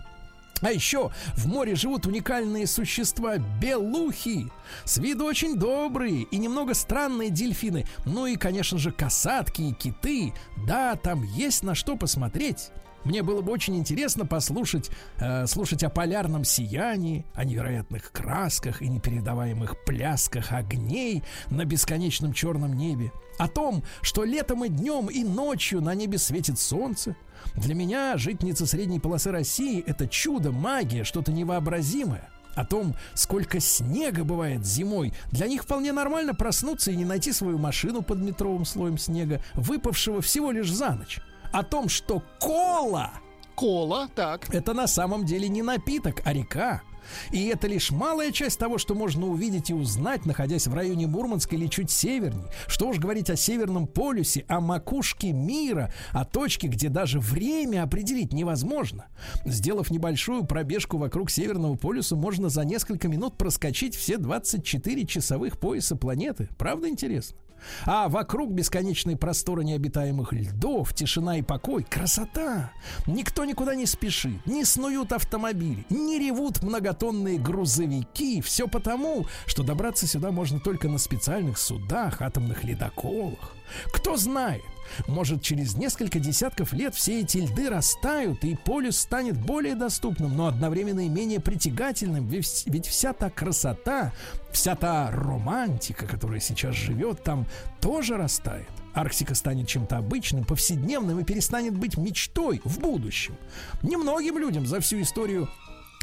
А еще в море живут уникальные существа белухи. С виду очень добрые и немного странные дельфины. Ну и, конечно же, касатки и киты. Да, там есть на что посмотреть. Мне было бы очень интересно послушать, э, слушать о полярном сиянии, о невероятных красках и непередаваемых плясках огней на бесконечном черном небе, о том, что летом и днем и ночью на небе светит солнце. Для меня, житница средней полосы России, это чудо, магия, что-то невообразимое. О том, сколько снега бывает зимой, для них вполне нормально проснуться и не найти свою машину под метровым слоем снега, выпавшего всего лишь за ночь. О том, что кола Кола, так. это на самом деле не напиток, а река. И это лишь малая часть того, что можно увидеть и узнать, находясь в районе Мурманска или чуть севернее. Что уж говорить о Северном полюсе, о макушке мира, о точке, где даже время определить невозможно. Сделав небольшую пробежку вокруг Северного полюса, можно за несколько минут проскочить все 24 часовых пояса планеты. Правда интересно? А вокруг бесконечные просторы необитаемых льдов, тишина и покой, красота. Никто никуда не спешит, не снуют автомобили, не ревут многотонные грузовики. Все потому, что добраться сюда можно только на специальных судах, атомных ледоколах. Кто знает, может, через несколько десятков лет все эти льды растают, и полюс станет более доступным, но одновременно и менее притягательным. Ведь вся та красота, вся та романтика, которая сейчас живет там, тоже растает. Арктика станет чем-то обычным, повседневным и перестанет быть мечтой в будущем. Немногим людям за всю историю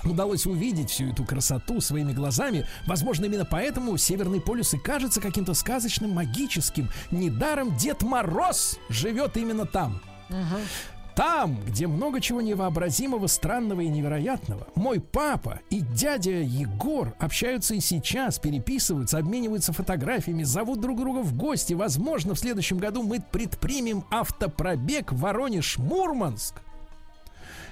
удалось увидеть всю эту красоту своими глазами. Возможно, именно поэтому Северный полюс и кажется каким-то сказочным, магическим. Недаром Дед Мороз живет именно там. Там, где много чего невообразимого, странного и невероятного. Мой папа и дядя Егор общаются и сейчас, переписываются, обмениваются фотографиями, зовут друг друга в гости. Возможно, в следующем году мы предпримем автопробег Воронеж-Мурманск.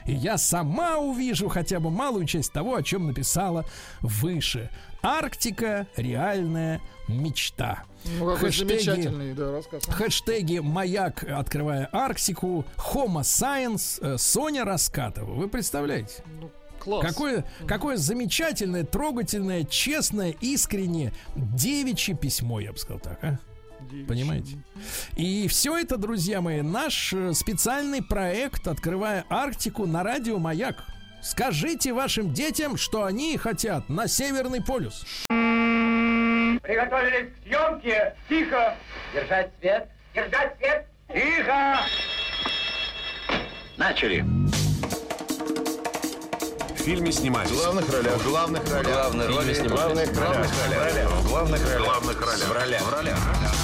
И я сама увижу хотя бы малую часть того, о чем написала выше. Арктика – реальная мечта. Ну, какой Хэштеги- замечательный да, рассказ. Хэштеги «Маяк, открывая Арктику», «Homo Science», э, Соня Раскатова. Вы представляете? Ну, класс. Какое, какое замечательное, трогательное, честное, искреннее девичье письмо, я бы сказал так, а? Понимаете? И все это, друзья мои, наш э, специальный проект «Открывая Арктику» на радио «Маяк». Скажите вашим детям, что они хотят на Северный полюс. Приготовились к съемке. Тихо. Держать свет. Держать свет. Тихо. Начали. фильме снимались? В главных ролях. В главных ролях. Главной роли В снимались. главных ролях. В главных ролях. В главных ролях. В ролях. В ролях. В ролях.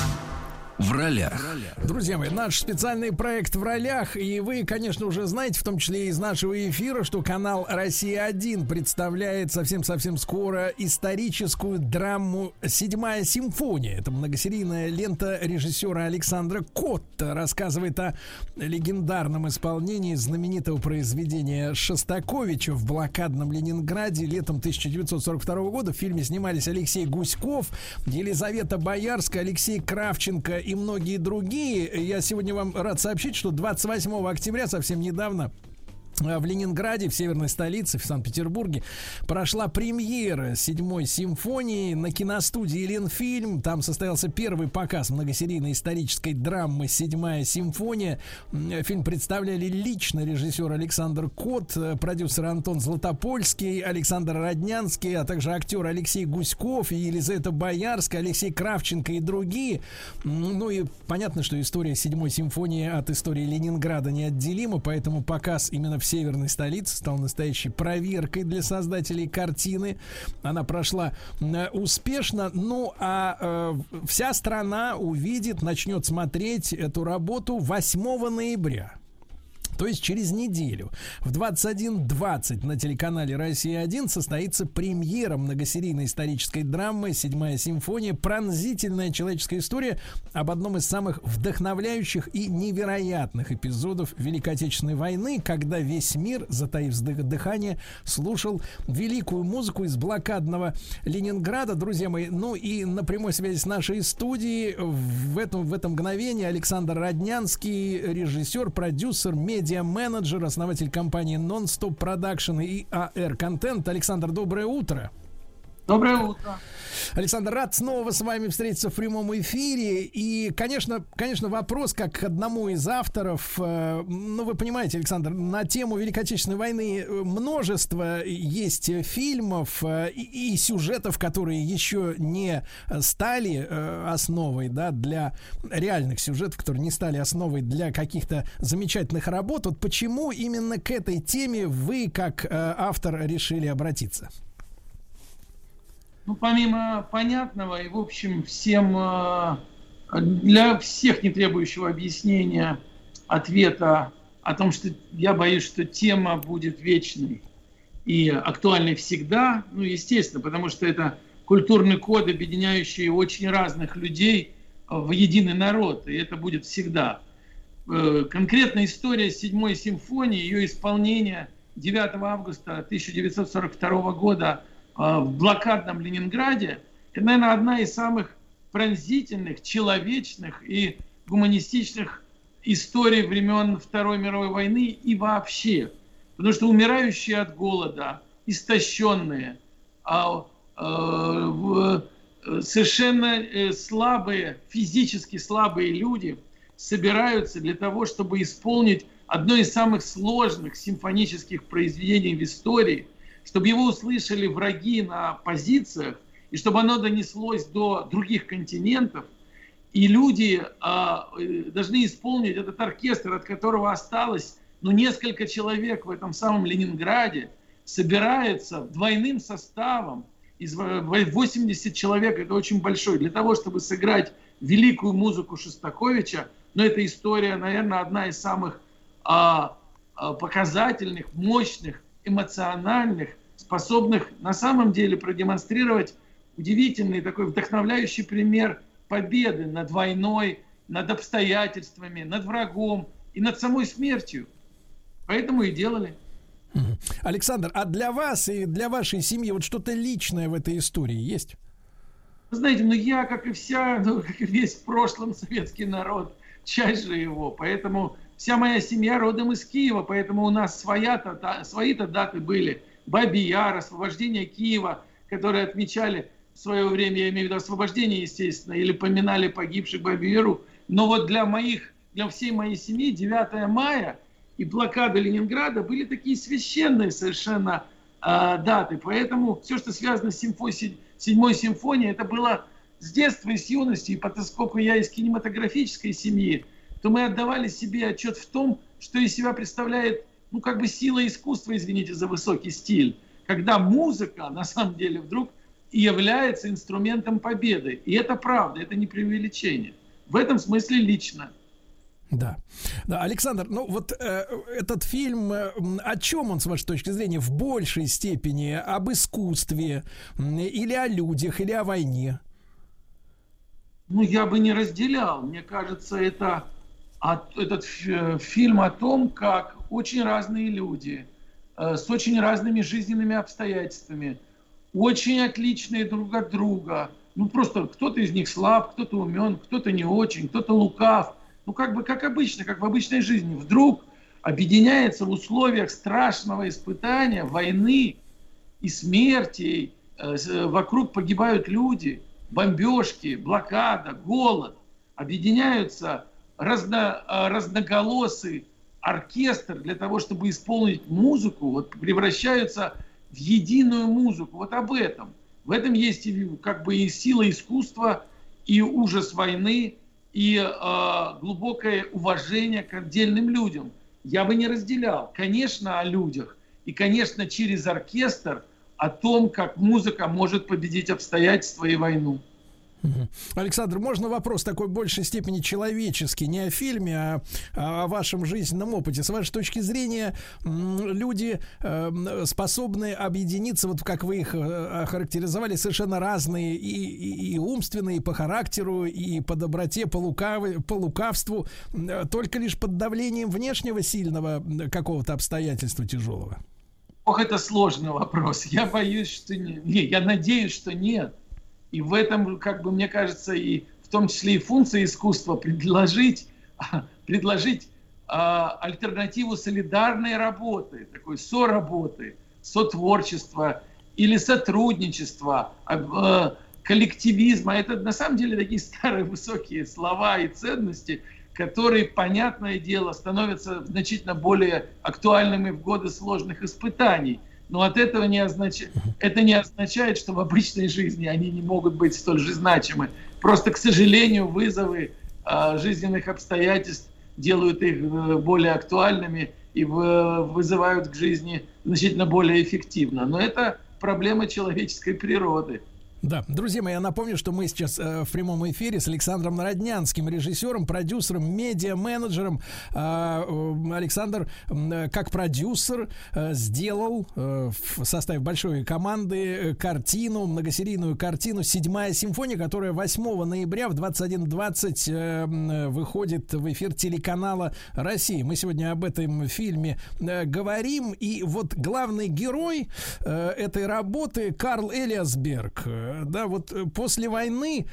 Друзья мои, наш специальный проект в ролях. И вы, конечно, уже знаете, в том числе из нашего эфира, что канал «Россия-1» представляет совсем-совсем скоро историческую драму «Седьмая симфония». Это многосерийная лента режиссера Александра Котта. Рассказывает о легендарном исполнении знаменитого произведения Шостаковича в блокадном Ленинграде летом 1942 года. В фильме снимались Алексей Гуськов, Елизавета Боярская, Алексей Кравченко и многие другие. Я сегодня вам рад сообщить, что 28 октября, совсем недавно, в Ленинграде, в северной столице, в Санкт-Петербурге, прошла премьера седьмой симфонии на киностудии Ленфильм. Там состоялся первый показ многосерийной исторической драмы «Седьмая симфония». Фильм представляли лично режиссер Александр Кот, продюсер Антон Златопольский, Александр Роднянский, а также актер Алексей Гуськов, Елизавета Боярская, Алексей Кравченко и другие. Ну и понятно, что история седьмой симфонии от истории Ленинграда неотделима, поэтому показ именно в северной столице стал настоящей проверкой для создателей картины. Она прошла успешно. Ну, а э, вся страна увидит, начнет смотреть эту работу 8 ноября. То есть через неделю в 21.20 на телеканале «Россия-1» состоится премьера многосерийной исторической драмы «Седьмая симфония. Пронзительная человеческая история» об одном из самых вдохновляющих и невероятных эпизодов Великой Отечественной войны, когда весь мир, затаив дыхание, слушал великую музыку из блокадного Ленинграда. Друзья мои, ну и на прямой связи с нашей студией в этом, в этом мгновении Александр Роднянский, режиссер, продюсер, медиа медиа-менеджер, основатель компании Non-Stop Production и AR Content. Александр, доброе утро. Доброе утро. Александр, рад снова с вами встретиться в прямом эфире. И, конечно, конечно, вопрос, как к одному из авторов, э, ну, вы понимаете, Александр, на тему Великой Отечественной войны множество есть фильмов э, и, и сюжетов, которые еще не стали э, основой, да, для реальных сюжетов, которые не стали основой для каких-то замечательных работ. Вот почему именно к этой теме вы, как э, автор, решили обратиться? Ну, помимо понятного и, в общем, всем э, для всех не требующего объяснения ответа о том, что я боюсь, что тема будет вечной и актуальной всегда, ну, естественно, потому что это культурный код, объединяющий очень разных людей в единый народ, и это будет всегда. Э, конкретная история седьмой симфонии, ее исполнение 9 августа 1942 года – в блокадном Ленинграде, это, наверное, одна из самых пронзительных, человечных и гуманистичных историй времен Второй мировой войны и вообще. Потому что умирающие от голода, истощенные, а, совершенно э, слабые, физически слабые люди собираются для того, чтобы исполнить одно из самых сложных симфонических произведений в истории – чтобы его услышали враги на позициях, и чтобы оно донеслось до других континентов, и люди а, э, должны исполнить этот оркестр, от которого осталось ну, несколько человек в этом самом Ленинграде, собирается двойным составом, из 80 человек, это очень большой, для того, чтобы сыграть великую музыку Шостаковича, но эта история, наверное, одна из самых а, а показательных, мощных, эмоциональных, способных на самом деле продемонстрировать удивительный такой вдохновляющий пример победы над войной, над обстоятельствами, над врагом и над самой смертью. Поэтому и делали. Александр, а для вас и для вашей семьи вот что-то личное в этой истории есть? Вы знаете, ну я, как и вся, ну, [laughs] как и весь в прошлом советский народ, часть же его. Поэтому вся моя семья родом из Киева, поэтому у нас своя-то, свои-то даты были. Бабий Яр, освобождение Киева, которые отмечали в свое время, я имею в виду освобождение, естественно, или поминали погибших Бабий Яру. Но вот для моих, для всей моей семьи 9 мая и блокада Ленинграда были такие священные совершенно э, даты. Поэтому все, что связано с симфонией, седьмой симфонией, это было с детства и с юности. И поскольку я из кинематографической семьи, то мы отдавали себе отчет в том, что из себя представляет ну, как бы сила искусства, извините за высокий стиль, когда музыка, на самом деле, вдруг является инструментом победы. И это правда, это не преувеличение. В этом смысле лично. Да. да, Александр, ну вот э, этот фильм, э, о чем он, с вашей точки зрения, в большей степени об искусстве э, или о людях, или о войне? Ну, я бы не разделял. Мне кажется, это от, этот фильм о том, как очень разные люди э, с очень разными жизненными обстоятельствами, очень отличные друг от друга. Ну, просто кто-то из них слаб, кто-то умен, кто-то не очень, кто-то лукав. Ну, как бы, как обычно, как в обычной жизни. Вдруг объединяется в условиях страшного испытания, войны и смерти, э, вокруг погибают люди, бомбежки, блокада, голод. Объединяются разно, э, разноголосый оркестр для того, чтобы исполнить музыку, вот превращаются в единую музыку. Вот об этом. В этом есть и, как бы и сила искусства, и ужас войны, и э, глубокое уважение к отдельным людям. Я бы не разделял. Конечно, о людях. И, конечно, через оркестр о том, как музыка может победить обстоятельства и войну. Александр, можно вопрос такой в большей степени человеческий, не о фильме, а, а о вашем жизненном опыте. С вашей точки зрения, люди э, способны объединиться, вот как вы их э, охарактеризовали, совершенно разные и, и, и умственные, и по характеру, и по доброте, по, лукав, по лукавству, э, только лишь под давлением внешнего сильного какого-то обстоятельства тяжелого? Ох, это сложный вопрос. Я боюсь, что нет. Не, я надеюсь, что нет. И в этом, как бы мне кажется, и в том числе и функция искусства [laughs] предложить, предложить а, альтернативу солидарной работы, такой соработы, сотворчества или сотрудничества, а, коллективизма. Это на самом деле такие [laughs] старые высокие слова и ценности, которые, понятное дело, становятся значительно более актуальными в годы сложных испытаний – но от этого не означает, это не означает, что в обычной жизни они не могут быть столь же значимы. Просто, к сожалению, вызовы э, жизненных обстоятельств делают их э, более актуальными и в, вызывают к жизни значительно более эффективно. Но это проблема человеческой природы. Да, друзья мои, я напомню, что мы сейчас э, в прямом эфире с Александром Народнянским, режиссером, продюсером, медиа-менеджером. Э, э, Александр, э, как продюсер, э, сделал, э, составив большой команды, э, картину, многосерийную картину «Седьмая симфония», которая 8 ноября в 21.20 э, выходит в эфир телеканала «Россия». Мы сегодня об этом фильме э, говорим. И вот главный герой э, этой работы Карл Элиасберг да, вот э, после войны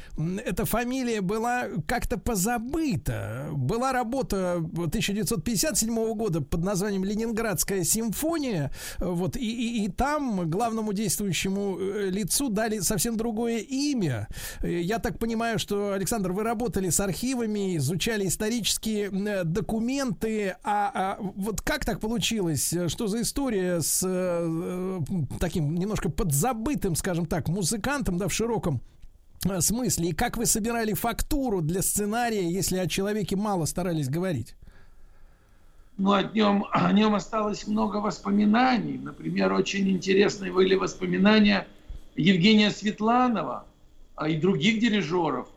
эта фамилия была как-то позабыта. Была работа 1957 года под названием Ленинградская симфония, вот, и, и, и там главному действующему э, лицу дали совсем другое имя. Э, я так понимаю, что, Александр, вы работали с архивами, изучали исторические документы, а, а вот как так получилось? Что за история с э, таким немножко подзабытым, скажем так, музыкантом, музыкантом, да, в широком э, смысле, и как вы собирали фактуру для сценария, если о человеке мало старались говорить? Ну, о нем, [clears throat] о нем осталось много воспоминаний. Например, очень интересные были воспоминания Евгения Светланова а, и других дирижеров.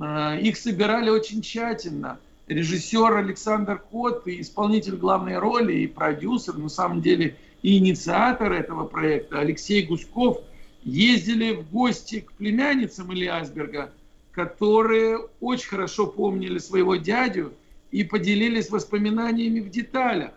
А, их собирали очень тщательно. Режиссер Александр Кот и исполнитель главной роли, и продюсер, на самом деле, и инициатор этого проекта Алексей Гуськов – ездили в гости к племянницам Ильи Асберга, которые очень хорошо помнили своего дядю и поделились воспоминаниями в деталях.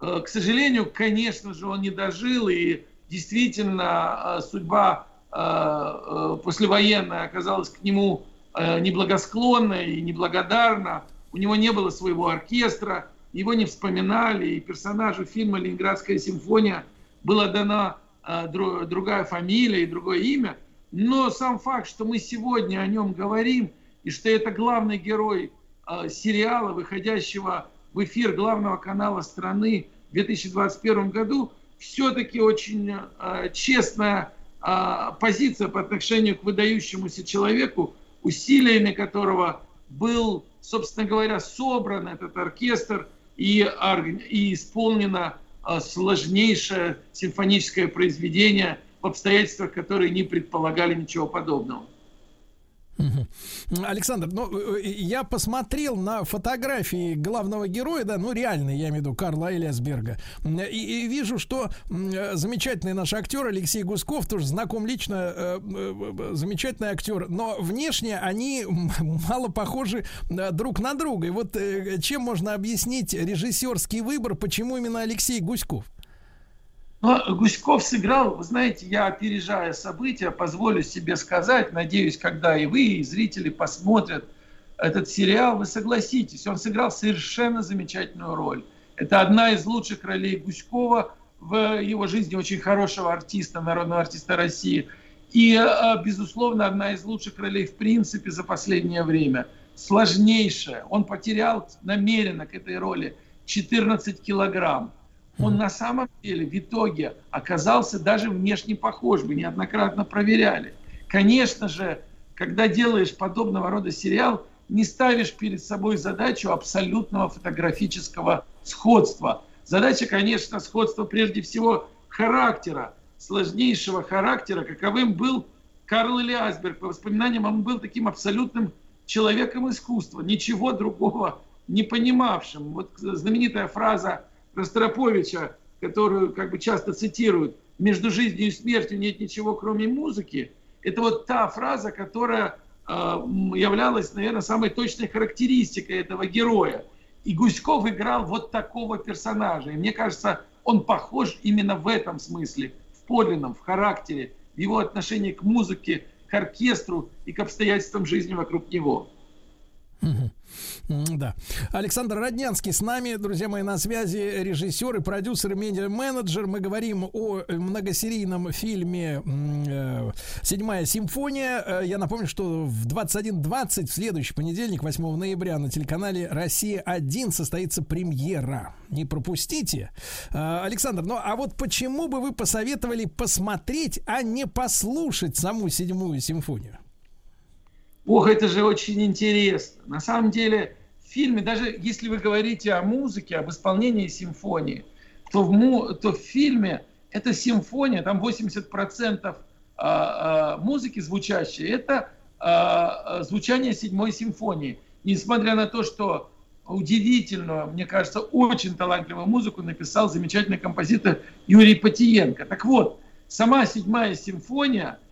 Э, к сожалению, конечно же, он не дожил, и действительно э, судьба э, послевоенная оказалась к нему неблагосклонна и неблагодарна. У него не было своего оркестра, его не вспоминали, и персонажу фильма «Ленинградская симфония» было дано а, другая фамилия и другое имя, но сам факт, что мы сегодня о нем говорим, и что это главный герой а, сериала, выходящего в эфир главного канала страны в 2021 году, все-таки очень а, честная позиция по отношению к выдающемуся человеку, усилиями которого был, собственно говоря, собран этот оркестр, и, и исполнено а, сложнейшее симфоническое произведение в обстоятельствах, которые не предполагали ничего подобного. Александр, ну, э, э, я посмотрел на фотографии главного героя, да, ну, реально, я имею в виду Карла Элиасберга, и, и вижу, что замечательный наш актер Алексей Гусков, тоже знаком лично, э, э, замечательный актер, но внешне они [laughs] мало похожи друг на друга. И вот э, чем можно объяснить режиссерский выбор, почему именно Алексей Гуськов? Но Гуськов сыграл, вы знаете, я опережая события, позволю себе сказать, надеюсь, когда и вы, и зрители посмотрят этот сериал, вы согласитесь, он сыграл совершенно замечательную роль. Это одна из лучших ролей Гуськова в его жизни, очень хорошего артиста, народного артиста России. И, э, безусловно, одна из лучших ролей в принципе за последнее время. Сложнейшая. Он потерял намеренно к этой роли 14 килограмм он на самом деле в итоге оказался даже внешне похож, мы неоднократно проверяли. Конечно же, когда делаешь подобного рода сериал, не ставишь перед собой задачу абсолютного фотографического сходства. Задача, конечно, сходства прежде всего характера, сложнейшего характера, каковым был Карл Элиасберг. По воспоминаниям, он был таким абсолютным человеком искусства, ничего другого не понимавшим. Вот знаменитая фраза Ростроповича, которую как бы часто цитируют, «между жизнью и смертью нет ничего, кроме музыки», это вот та фраза, которая э, являлась, наверное, самой точной характеристикой этого героя. И Гуськов играл вот такого персонажа. И мне кажется, он похож именно в этом смысле, в подлинном, в характере, в его отношении к музыке, к оркестру и к обстоятельствам жизни вокруг него. Да. Александр Роднянский с нами, друзья мои, на связи, режиссер и продюсер, медиа-менеджер. Мы говорим о многосерийном фильме э, «Седьмая симфония». Э, я напомню, что в 21.20 в следующий понедельник, 8 ноября, на телеканале «Россия-1» состоится премьера. Не пропустите. Э, Александр, ну а вот почему бы вы посоветовали посмотреть, а не послушать саму «Седьмую симфонию»? Ох, это же очень интересно. На самом деле, в фильме, даже если вы говорите о музыке, об исполнении симфонии, то в, му, то в фильме эта симфония, там 80% а, а, музыки звучащей, это а, звучание седьмой симфонии. Несмотря на то, что удивительную, мне кажется, очень талантливую музыку написал замечательный композитор Юрий Потиенко. Так вот, сама седьмая симфония –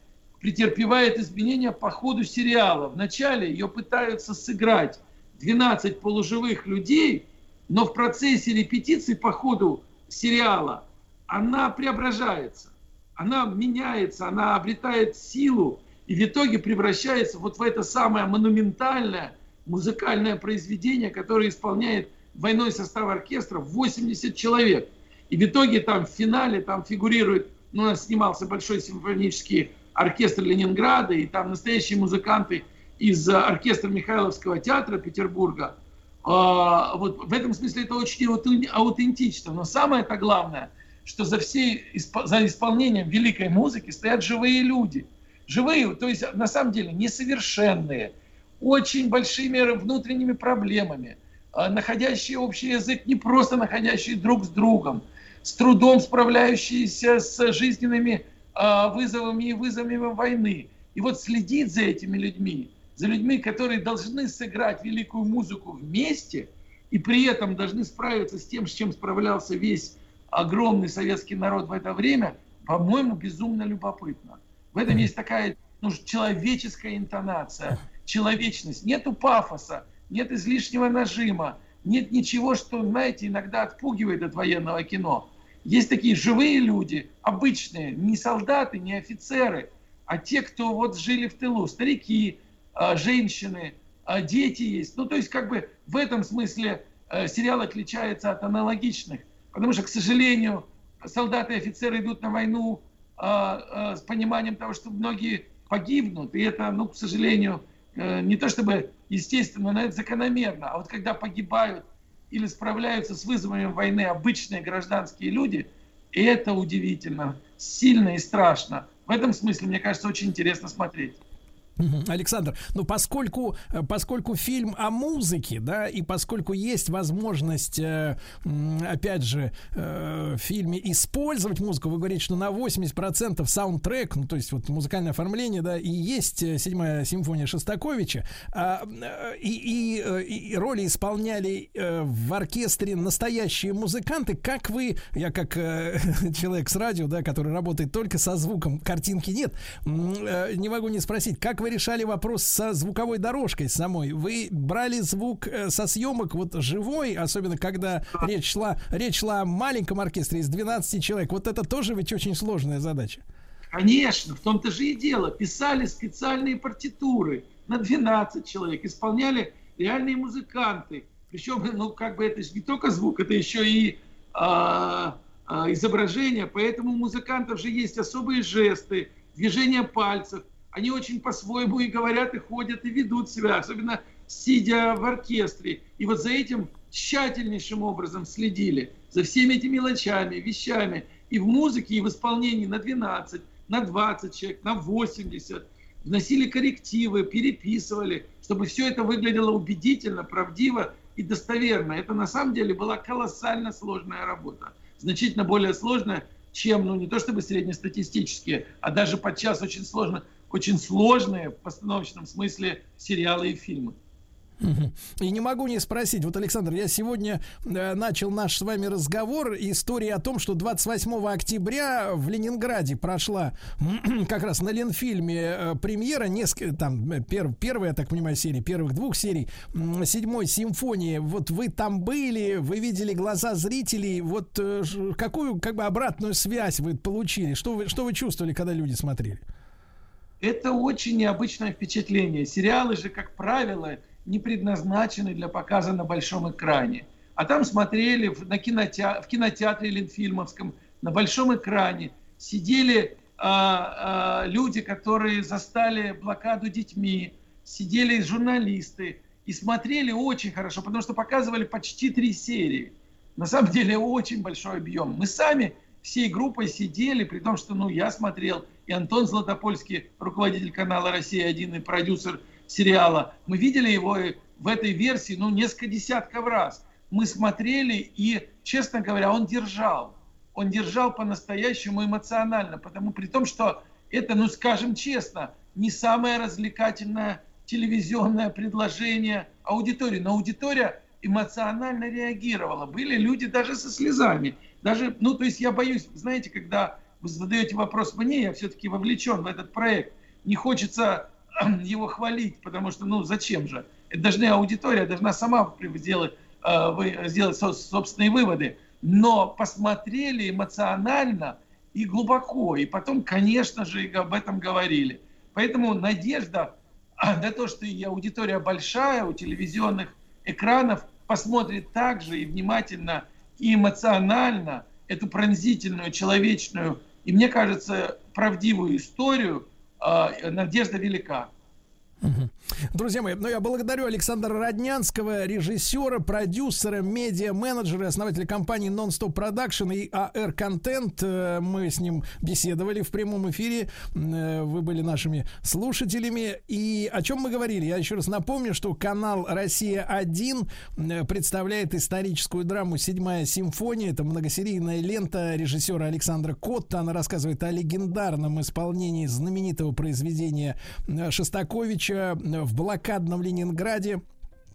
претерпевает изменения по ходу сериала. Вначале ее пытаются сыграть 12 полуживых людей, но в процессе репетиции по ходу сериала она преображается, она меняется, она обретает силу и в итоге превращается вот в это самое монументальное музыкальное произведение, которое исполняет двойной состав оркестра 80 человек. И в итоге там в финале там фигурирует, ну, у нас снимался большой симфонический оркестр Ленинграда, и там настоящие музыканты из оркестра Михайловского театра Петербурга. А, вот в этом смысле это очень аутентично. Но самое-то главное, что за, всей, за исполнением великой музыки стоят живые люди. Живые, то есть на самом деле несовершенные, очень большими внутренними проблемами, а, находящие общий язык, не просто находящие друг с другом, с трудом справляющиеся с жизненными вызовами и вызовами войны. И вот следить за этими людьми, за людьми, которые должны сыграть великую музыку вместе, и при этом должны справиться с тем, с чем справлялся весь огромный советский народ в это время, по-моему, безумно любопытно. В этом есть такая ну, человеческая интонация, человечность. Нету пафоса, нет излишнего нажима, нет ничего, что, знаете, иногда отпугивает от военного кино. Есть такие живые люди, обычные, не солдаты, не офицеры, а те, кто вот жили в тылу, старики, а, женщины, а, дети есть. Ну, то есть, как бы в этом смысле э, сериал отличается от аналогичных. Потому что, к сожалению, солдаты и офицеры идут на войну а, с пониманием того, что многие погибнут. И это, ну, к сожалению, э, не то чтобы естественно, но это закономерно. А вот когда погибают или справляются с вызовами войны обычные гражданские люди, и это удивительно, сильно и страшно. В этом смысле, мне кажется, очень интересно смотреть. [laughs] Александр, ну поскольку, э, поскольку фильм о музыке, да, и поскольку есть возможность, э, опять же, э, в фильме использовать музыку, вы говорите, что на 80% саундтрек, ну то есть вот музыкальное оформление, да, и есть седьмая симфония Шостаковича, а, и, и, и роли исполняли в оркестре настоящие музыканты, как вы, я как [laughs] человек с радио, да, который работает только со звуком, картинки нет, не могу не спросить, как вы решали вопрос со звуковой дорожкой самой? Вы брали звук э, со съемок вот живой, особенно когда речь шла, речь шла о маленьком оркестре из 12 человек. Вот это тоже ведь очень сложная задача. Конечно, в том-то же и дело. Писали специальные партитуры на 12 человек, исполняли реальные музыканты. Причем, ну, как бы это не только звук, это еще и а, а, изображение. Поэтому у музыкантов же есть особые жесты, движения пальцев они очень по-своему и говорят, и ходят, и ведут себя, особенно сидя в оркестре. И вот за этим тщательнейшим образом следили, за всеми этими мелочами, вещами, и в музыке, и в исполнении на 12, на 20 человек, на 80, вносили коррективы, переписывали, чтобы все это выглядело убедительно, правдиво и достоверно. Это на самом деле была колоссально сложная работа. Значительно более сложная, чем, ну не то чтобы среднестатистические, а даже подчас очень сложно очень сложные в постановочном смысле сериалы и фильмы. И не могу не спросить, вот, Александр, я сегодня э, начал наш с вами разговор, история о том, что 28 октября в Ленинграде прошла [clears throat] как раз на Ленфильме э, премьера, несколько, там, э, пер, первая, я так понимаю, серия, первых двух серий, э, седьмой симфонии, вот вы там были, вы видели глаза зрителей, вот э, какую, как бы, обратную связь вы получили, что вы, что вы чувствовали, когда люди смотрели? Это очень необычное впечатление. Сериалы же, как правило, не предназначены для показа на большом экране. А там смотрели в, на кинотеатре, в кинотеатре Ленфильмовском на большом экране. Сидели а, а, люди, которые застали блокаду детьми, сидели журналисты и смотрели очень хорошо, потому что показывали почти три серии. На самом деле очень большой объем. Мы сами всей группой сидели, при том, что ну, я смотрел, и Антон Златопольский, руководитель канала «Россия-1» и продюсер сериала. Мы видели его в этой версии ну, несколько десятков раз. Мы смотрели, и, честно говоря, он держал. Он держал по-настоящему эмоционально, потому при том, что это, ну скажем честно, не самое развлекательное телевизионное предложение аудитории. Но аудитория эмоционально реагировала. Были люди даже со слезами. Даже, ну, то есть я боюсь, знаете, когда вы задаете вопрос мне, я все-таки вовлечен в этот проект. Не хочется [clears throat] его хвалить, потому что, ну, зачем же? Это должна аудитория должна сама сделать, э, сделать собственные выводы. Но посмотрели эмоционально и глубоко. И потом, конечно же, об этом говорили. Поэтому надежда [clears throat] на то, что и аудитория большая у телевизионных экранов посмотрит также и внимательно, и эмоционально эту пронзительную, человечную и, мне кажется, правдивую историю, э, надежда велика. Друзья мои, ну я благодарю Александра Роднянского, режиссера, продюсера, медиа-менеджера, основателя компании Non-Stop Production и AR Content. Э, мы с ним беседовали в прямом эфире. Э, вы были нашими слушателями. И о чем мы говорили? Я еще раз напомню, что канал «Россия-1» э, представляет историческую драму «Седьмая симфония». Это многосерийная лента режиссера Александра Котта. Она рассказывает о легендарном исполнении знаменитого произведения Шостаковича в блокадном Ленинграде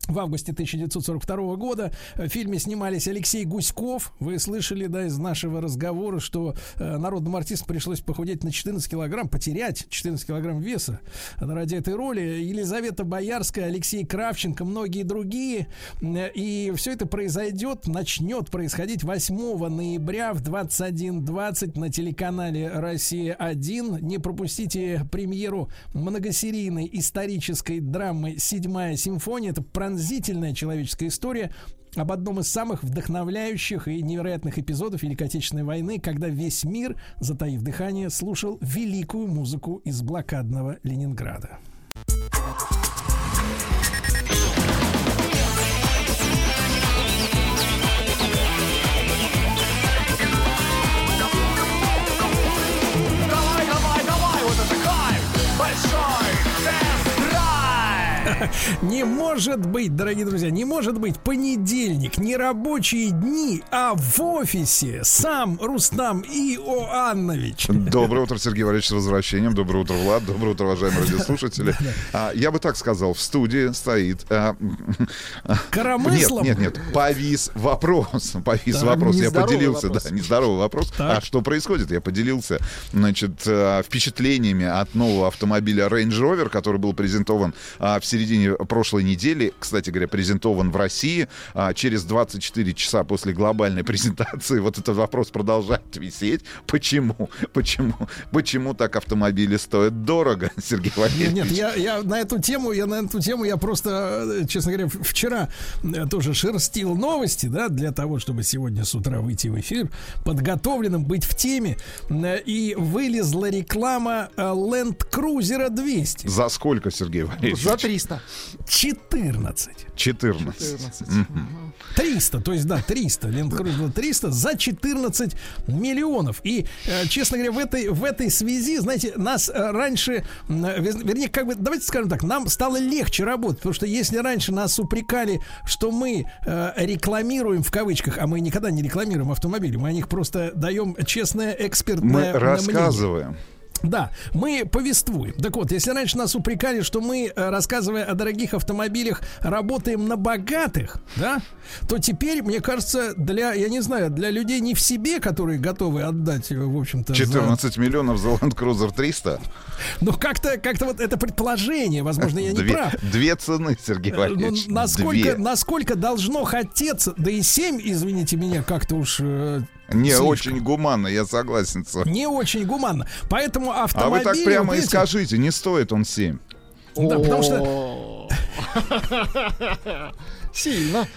в августе 1942 года. В фильме снимались Алексей Гуськов. Вы слышали, да, из нашего разговора, что э, народному артисту пришлось похудеть на 14 килограмм, потерять 14 килограмм веса ради этой роли. Елизавета Боярская, Алексей Кравченко, многие другие. И все это произойдет, начнет происходить 8 ноября в 21.20 на телеканале «Россия-1». Не пропустите премьеру многосерийной исторической драмы «Седьмая симфония». Это пронзительная человеческая история об одном из самых вдохновляющих и невероятных эпизодов Великой Отечественной войны, когда весь мир, затаив дыхание, слушал великую музыку из блокадного Ленинграда. [laughs] Не может быть, дорогие друзья, не может быть понедельник, не рабочие дни, а в офисе сам Рустам Иоаннович. Доброе утро, Сергей Валерьевич, с возвращением. Доброе утро, Влад. Доброе утро, уважаемые [laughs] радиослушатели. А, я бы так сказал, в студии стоит... а, Коромыслом? Нет, нет, нет, повис вопрос. [laughs] Повис вопрос. Я поделился, да, нездоровый вопрос. А что происходит? Я поделился, значит, а, впечатлениями от нового автомобиля Range Rover, который был презентован в середине прошлой недели. Кстати говоря, презентован в России а, через 24 часа после глобальной [laughs] презентации. Вот этот вопрос продолжает висеть. Почему? Почему? Почему так автомобили стоят дорого, [laughs] Сергей Валерьевич? нет, я, я на эту тему, я на эту тему, я просто, э, честно говоря, вчера э, тоже шерстил новости, да, для того, чтобы сегодня с утра выйти в эфир, подготовленным, быть в теме, Э, и вылезла реклама Land Cruiser 200. За сколько, Сергей Валерьевич? За 300. 14. 14. 14. Мгм. 300, то есть, да, 300, Land Cruiser 300 за 14 миллионов. И, э, честно говоря, в этой, в этой связи, знаете, нас э, раньше, э, вер- вернее, как бы, давайте скажем так, нам стало легче работать, потому что если раньше нас упрекали, что мы рекламируем, в кавычках, а мы никогда не рекламируем автомобили, мы о них просто даем честное экспертное Мы мнение. рассказываем. Да, мы повествуем. Так вот, если раньше нас упрекали, что мы, э, рассказывая о дорогих автомобилях, работаем на богатых, да, то теперь, мне кажется, для, я не знаю, для людей не в себе, которые готовы отдать, э, в общем-то, за- 14 миллионов за Land Cruiser 300. Ну, как-то, как-то вот это предположение, возможно, я не Две, прав. две цены, Сергей Э, Валерьевич. ну, насколько, Две. насколько должно хотеться, да и 7, извините меня, как-то уж Не слишком. очень гуманно, я согласен с вами. не очень гуманно. Поэтому А автомобили... вы так прямо вот и скажите, не стоит он 7. Да, потому что О. [laughs] Сильно.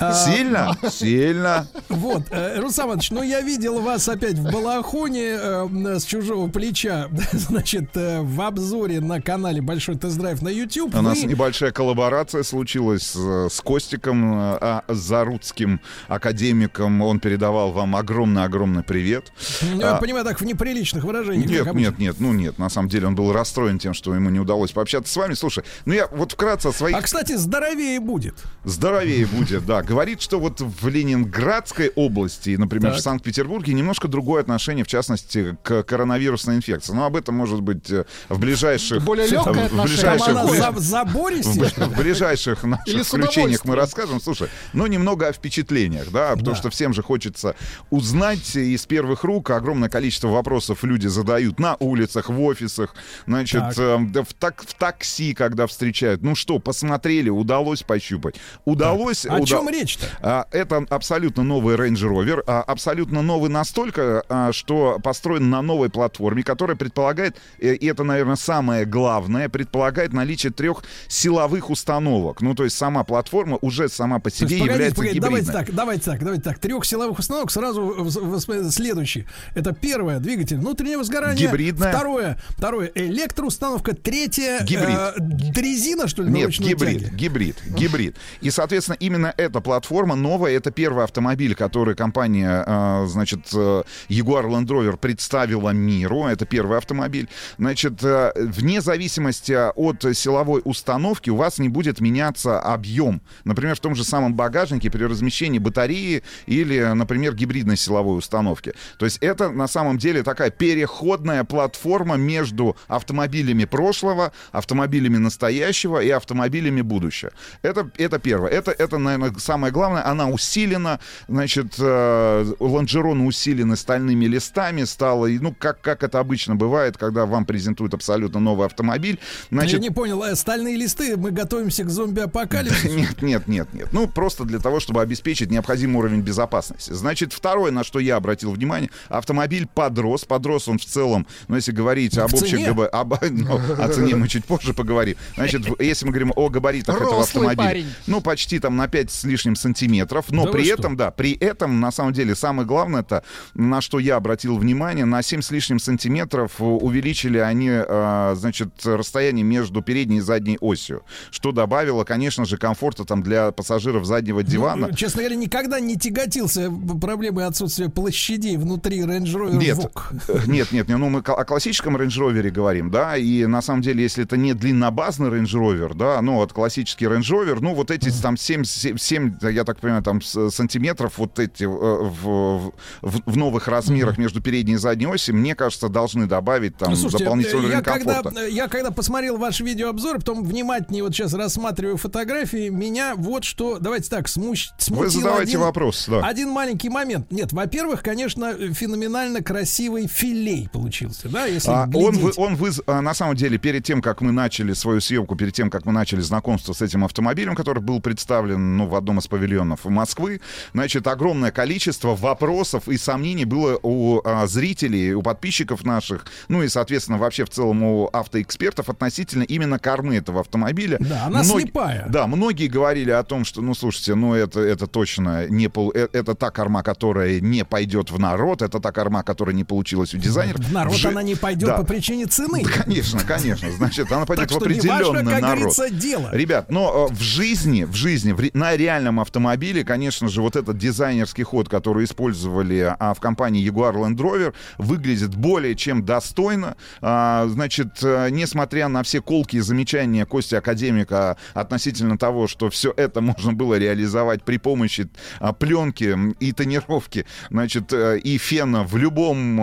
А, Сильно? [laughs] Сильно. Вот, э, Рустам Иванович, ну я видел вас опять в балахоне э, с чужого плеча, [laughs] значит, э, в обзоре на канале Большой тест-драйв на YouTube. У нас небольшая коллаборация случилась с Костиком а, Заруцким, академиком. Он передавал вам огромный-огромный привет. Ну, Я А, понимаю, так в неприличных выражениях. Нет, нет, нет, ну нет, на самом деле он был расстроен тем, что ему не удалось пообщаться с вами. Слушай, ну я вот вкратце о своих А, кстати, здоровее будет. Здоровее будет, да. Говорит, что вот в Ленинградской области, например, Так. в Санкт-Петербурге, немножко другое отношение, в частности, к коронавирусной инфекции. Но об этом, может быть, э, в ближайших... Более легкое в отношение. ближайших- в ближ- за, забористее, в, в ближайших наших включениях мы расскажем. Слушай, ну немного о впечатлениях, да, потому Да. что всем же хочется узнать из первых рук. Огромное количество вопросов люди задают на улицах, в офисах, значит, Так. э, в, так, в такси, когда встречают. Ну что, посмотрели, удалось пощупать. Удалось... О уда- чем речь-то? а, Это абсолютно новый Range Rover, а, абсолютно новый настолько, а, что построен на новой платформе, которая предполагает, э, и это, наверное, самое главное, предполагает наличие трех силовых установок. Ну, то есть сама платформа уже сама по себе есть, является погодите, гибридной. давайте так, давайте так, давайте так. Трех силовых установок сразу в- в- следующие. Это первое, двигатель внутреннего сгорания. Гибридная. Второе, второе, электроустановка. Третье, Гибрид. э, дрезина, что ли, Нет, гибрид, тяге? гибрид, гибрид. И, соответственно, именно эта платформа новая, это первый автомобиль, который компания, э, значит, э, Jaguar Land Rover представила миру. Это первый автомобиль. Значит, э, вне зависимости от силовой установки у вас не будет меняться объем. Например, в том же самом багажнике при размещении батареи или, например, гибридной силовой установки. То есть это на самом деле такая переходная платформа между автомобилями прошлого, автомобилями настоящего и автомобилями будущего. Это, это первое. Это, это, наверное, самое главное. Она усилена, значит, э, лонжероны усилены стальными листами, стало, ну, как, как это обычно бывает, когда вам презентуют абсолютно новый автомобиль. Значит, Я не понял, э, стальные листы, мы готовимся к зомби-апокалипсису. [laughs] нет, нет, нет, нет. Ну, просто для того, чтобы обеспечить необходимый уровень безопасности. Значит, второе, на что я обратил внимание, автомобиль подрос. Подрос он в целом, ну, если говорить об общих об- [laughs] ну, о цене мы чуть позже поговорим. Значит, если мы говорим о габаритах этого автомобиля, парень. ну, почти почти там на 5 с лишним сантиметров, но Да при что? этом, да, при этом, на самом деле, самое главное, это, на что я обратил внимание, на 7 с лишним сантиметров увеличили они, э, значит, расстояние между передней и задней осью, что добавило, конечно же, комфорта там для пассажиров заднего дивана. Ну, честно говоря, никогда не тяготился проблемой отсутствия площадей внутри Range Rover Нет, Vogue. э, нет, нет, не, ну мы о классическом Range Rover говорим, да, и на самом деле, если это не длиннобазный Range Rover, да, ну вот классический Range Rover, ну вот эти там 7, 7, 7, я так понимаю, там сантиметров вот эти э, в, в, в новых размерах между передней и задней осью, мне кажется, должны добавить там Ну, слушайте, дополнительный я уровень когда, комфорта. я когда посмотрел ваш видеообзор, потом внимательнее вот сейчас рассматриваю фотографии, меня вот что, давайте так, смущ, смутил Вы задавайте один, вопрос, да. один маленький момент. Нет, во-первых, конечно, феноменально красивый филей получился, да, если А, он, вы- он выз- а, на самом деле, перед тем, как мы начали свою съемку, перед тем, как мы начали знакомство с этим автомобилем, который был представлен ну, в одном из павильонов Москвы, значит, огромное количество вопросов и сомнений было у а, зрителей, у подписчиков наших, ну и, соответственно, вообще в целом у автоэкспертов относительно именно кормы этого автомобиля. Да, она Мног- слепая. Да, многие говорили о том, что, ну, слушайте, ну, это, это точно не пол... э- это та корма, которая не пойдет в народ, это та корма, которая не получилась у дизайнеров. В народ Же- она не пойдет Да. по причине цены. Конечно, конечно. Значит, она пойдет в определенный народ. дело. Ребят, но э, в жизни, в жизни, в на реальном автомобиле, конечно же, вот этот дизайнерский ход, который использовали а, в компании Jaguar Land Rover, выглядит более чем достойно. А, значит, э, несмотря на все колки и замечания Кости Академика относительно того, что все это можно было реализовать при помощи а, пленки и тонировки, значит, э, и фена в любом,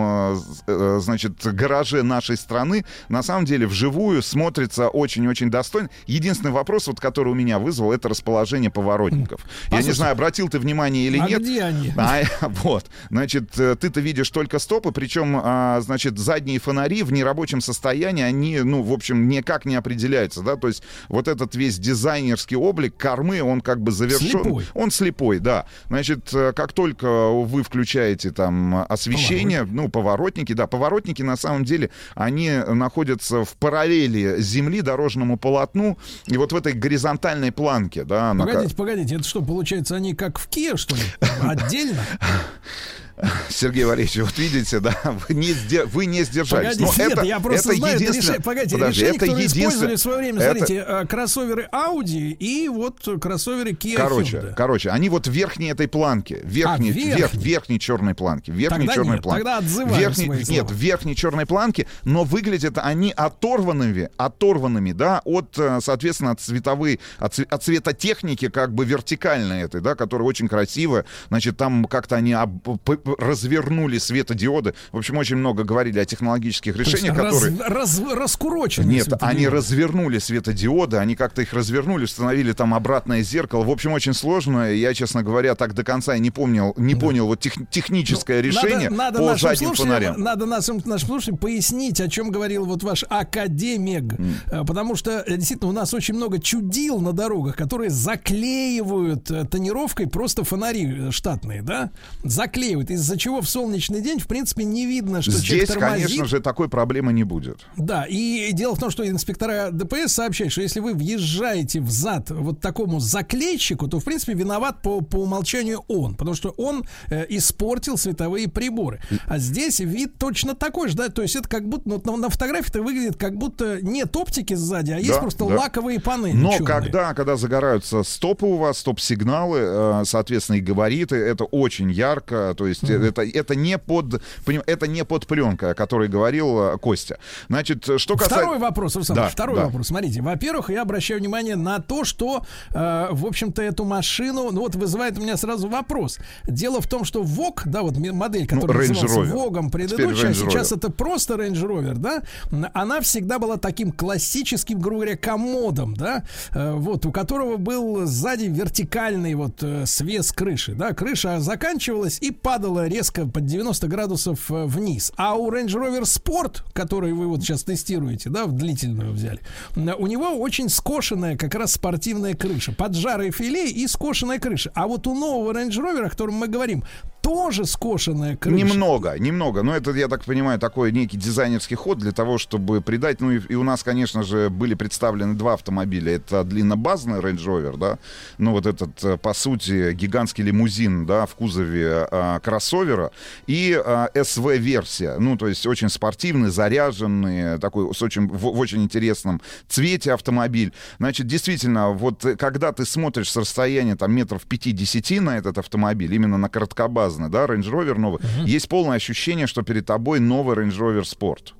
э, значит, гараже нашей страны, на самом деле вживую смотрится очень-очень достойно. Единственный вопрос, вот, который у меня вызвал, это расположение поворотников. Я не знаю, обратил ты внимание или а нет. где они? [laughs] А, вот, значит, э, ты-то видишь только стопы, причем, а, значит, задние фонари в нерабочем состоянии, они, ну, в общем, никак не определяются, да, то есть вот этот весь дизайнерский облик кормы, он как бы завершен. Слепой. Он слепой, да. Значит, э, как только вы включаете там освещение, ну, поворотники, да, поворотники на самом деле, они находятся в параллели земли, дорожному полотну, и вот в этой горизонтальной планке, да, как- Погодите, погодите, это что, получается, они как в Kia, что ли? [laughs] Отдельно? [laughs] [laughs] Сергей Валерьевич, вот видите, да, [laughs] вы не, сде- вы не сдержались. Погодите, Но нет, это, я просто это знаю, это единственное- решение, погодите, Подожди, решение, это которое использовали единственное- в свое время, это- смотрите, э, кроссоверы Audi и вот кроссоверы Kia Короче, Hyundai. короче, они вот в верхней этой планке, верхней, А, верх, верхней. верхней черной планки, верхней Тогда черной нет, планки. тогда отзываю Верхней- слова. нет, в верхней черной планке, но выглядят они оторванными, оторванными, да, от, э, соответственно, от цветовой, от, от цветотехники как бы вертикальной этой, да, которая очень красивая. Значит, там как-то они об- развернули светодиоды. В общем, очень много говорили о технологических решениях, раз- которые... раз- раскуроченные Нет, светодиоды. они развернули светодиоды, они как-то их развернули, установили там обратное зеркало. В общем, очень сложно. Я, честно говоря, так до конца и не помнил, не понял вот тех- техническое решение Ну, надо, надо по нашим задним фонарям. Надо нашим, нашим слушателям пояснить, о чем говорил вот ваш академик. Э, Потому что э, действительно у нас очень много чудил на дорогах, которые заклеивают э, тонировкой просто фонари штатные, да? Заклеивают, из-за чего в солнечный день, в принципе, не видно, что Здесь, тормозит. конечно же, такой проблемы не будет. Да, и дело в том, что инспектора ДПС сообщают, что если вы въезжаете в зад вот такому заклейщику, то, в принципе, виноват по, по умолчанию он, потому что он э, испортил световые приборы. А здесь вид точно такой же, да, то есть это как будто, ну, на, на фотографии-то выглядит, как будто нет оптики сзади, а есть Да, просто да. лаковые панели. Но чёрные. когда, когда загораются стопы у вас, стоп-сигналы, э, соответственно, и габариты, это очень ярко, то есть Мгм. это, это, не под, это не под пленкой, о которой говорил э, Костя. Значит, что касается... Второй вопрос, Руслан, Да, второй да. вопрос. Смотрите, во-первых, я обращаю внимание на то, что, э, в общем-то, эту машину, ну вот вызывает у меня сразу вопрос. Дело в том, что ВОК, да, вот модель, которая Ну, Range назывался Rover. ВОГом предыдущая, Range сейчас это просто Range Rover, да, она всегда была таким классическим, грубо говоря, комодом, да, э, вот, у которого был сзади вертикальный вот э, свес крыши, да, крыша заканчивалась и падала резко под 90 градусов э, вниз. А у Range Rover Sport, который вы вот сейчас тестируете, да, в длительную взяли, у него очень скошенная как раз спортивная крыша, поджарый филе и скошенная крыша. А вот у нового Range Rover, о котором мы говорим, тоже скошенная крыша. Немного, немного. Но это, я так понимаю, такой некий дизайнерский ход для того, чтобы придать. Ну и, и у нас, конечно же, были представлены два автомобиля. Это длиннобазный Range Rover, да, ну вот этот, э, по сути, гигантский лимузин, да, в кузове а, кроссовера, и а, SV-версия. Ну, то есть очень спортивный, заряженный, такой с очень, в, в очень интересном цвете автомобиль. Значит, действительно, вот э, когда ты смотришь с расстояния там метров 5-10 на этот автомобиль, именно на короткобазный, да, Range Rover новый, uh-huh. есть полное ощущение, что перед тобой новый Range Rover Sport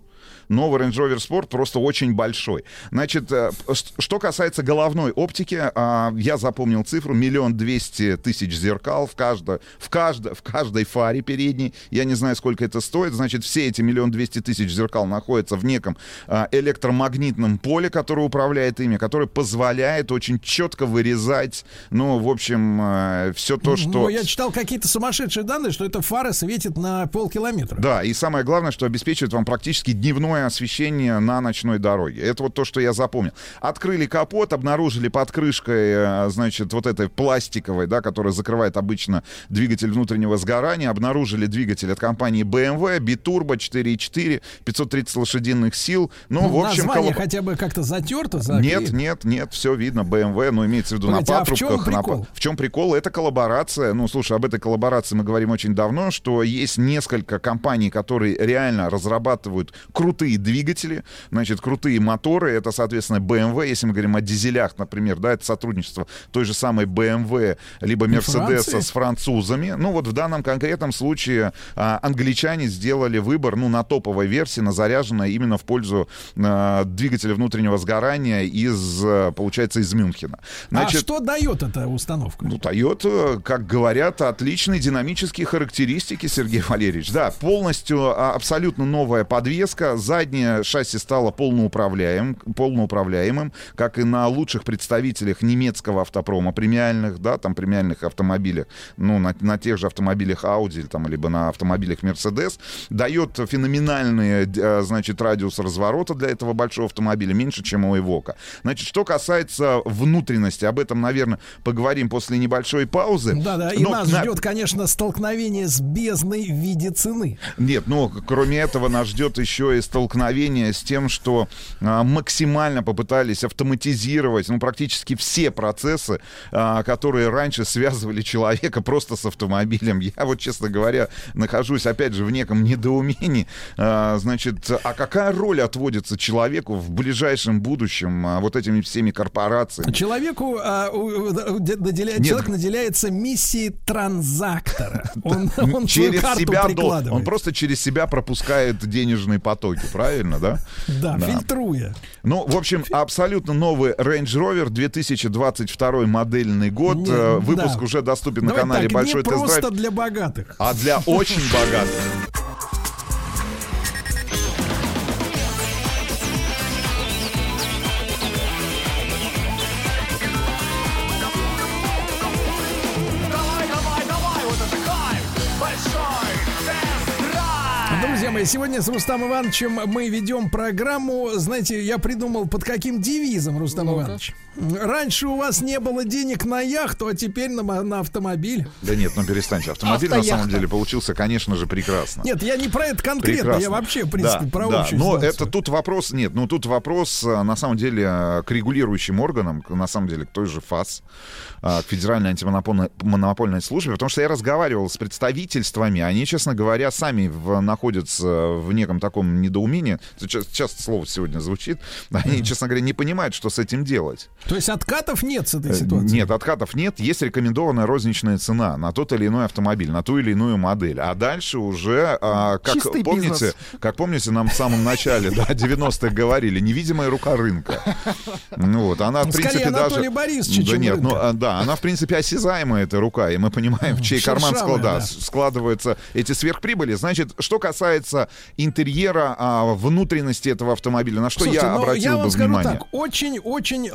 новый Range Rover Sport просто очень большой. Значит, э, что касается головной оптики, а, я запомнил цифру, миллион двести тысяч зеркал в каждой, в, каждой, в каждой фаре передней. Я не знаю, сколько это стоит. Значит, все эти миллион двести тысяч зеркал находятся в неком а, электромагнитном поле, которое управляет ими, которое позволяет очень четко вырезать, ну, в общем, э, все то, что... Ну, я читал какие-то сумасшедшие данные, что эта фара светит на полкилометра. Да, и самое главное, что обеспечивает вам практически дневное дневное освещение на ночной дороге. Это вот то, что я запомнил. Открыли капот, обнаружили под крышкой, э, значит, вот этой пластиковой, да, которая закрывает обычно двигатель внутреннего сгорания, обнаружили двигатель от компании BMW, Biturbo 4.4, 530 лошадиных сил. Ну, ну в общем... Название колоб... хотя бы как-то затерто? Заклеено. Нет, нет, нет, все видно, BMW, ну, имеется в виду Погодите, на патрубках. А в чем прикол? На... В чем прикол? Это коллаборация. Ну, слушай, об этой коллаборации мы говорим очень давно, что есть несколько компаний, которые реально разрабатывают крутые крутые двигатели, значит, крутые моторы. Это, соответственно, BMW, если мы говорим о дизелях, например, да, это сотрудничество той же самой BMW, либо Mercedes с французами. Ну, вот в данном конкретном случае а, англичане сделали выбор, ну, на топовой версии, на заряженной именно в пользу а, двигателя внутреннего сгорания из, получается, из Мюнхена. А значит, а что дает эта установка? Ну, дает, э, как говорят, отличные динамические характеристики, Сергей Валерьевич. Да, полностью, а, абсолютно новая подвеска, заднее шасси стало полноуправляемым, полноуправляемым, как и на лучших представителях немецкого автопрома, премиальных, да, там премиальных автомобилях, ну, на, на тех же автомобилях Audi, там, либо на автомобилях Mercedes, дает феноменальный, э, значит, радиус разворота для этого большого автомобиля, меньше, чем у Evoque. Значит, что касается внутренности, об этом, наверное, поговорим после небольшой паузы. Да-да, и нас на... ждет, конечно, столкновение с бездной в виде цены. Нет, ну, кроме этого, нас ждет еще и столкновение столкновение с тем, что а, максимально попытались автоматизировать ну, практически все процессы, а, которые раньше связывали человека просто с автомобилем. [laughs] Я вот, честно говоря, нахожусь, опять же, в неком недоумении. А, значит, а какая роль отводится человеку в ближайшем будущем вот этими всеми корпорациями? Человеку а, наделя... человек наделяется миссией транзактора. [laughs] Он, он через себя он просто через себя пропускает денежные потоки, правильно, да? Да, да. фильтруя. Ну, в общем, абсолютно новый Range Rover 2022 модельный год. Не, э, Выпуск да. уже доступен Давай на канале так, Большой Тест-Драйв. просто для богатых. А для очень богатых. [laughs] сегодня с Рустам Ивановичем мы ведем программу. Знаете, я придумал под каким девизом, Рустам ну Иванович? Раньше у вас не было денег на яхту, а теперь на, на автомобиль. Да нет, ну перестаньте. Автомобиль Автояхта. на самом деле получился, конечно же, прекрасно. Нет, я не про это конкретно, прекрасно. я вообще, в принципе, да, про да, общую Но ситуацию. это тут вопрос, нет, ну тут вопрос, э, на самом деле, э, к регулирующим органам, на самом деле, к той же ФАС, э, к Федеральной антимонопольной службе, потому что я разговаривал с представительствами, они, честно говоря, сами в, находятся в неком таком недоумении. Часто слово сегодня звучит. Они, честно говоря, не понимают, что с этим делать. То есть откатов нет с этой э, ситуации? Нет, откатов нет. Есть рекомендованная розничная цена на тот или иной автомобиль, на ту или иную модель. А дальше уже, а, как Чистый помните, бизнес. как помните, нам в самом начале, да, [laughs] 90-х говорили, невидимая рука рынка. Ну вот, она, в принципе, Анатолий даже... Борисович, да нет, ну, а, да, она, в принципе, осязаемая, эта рука, и мы понимаем, в чей карман склада, да. складываются эти сверхприбыли. Значит, что касается интерьера, а, внутренности этого автомобиля, на что Слушайте, я но обратил я вам бы скажу внимание. так, очень-очень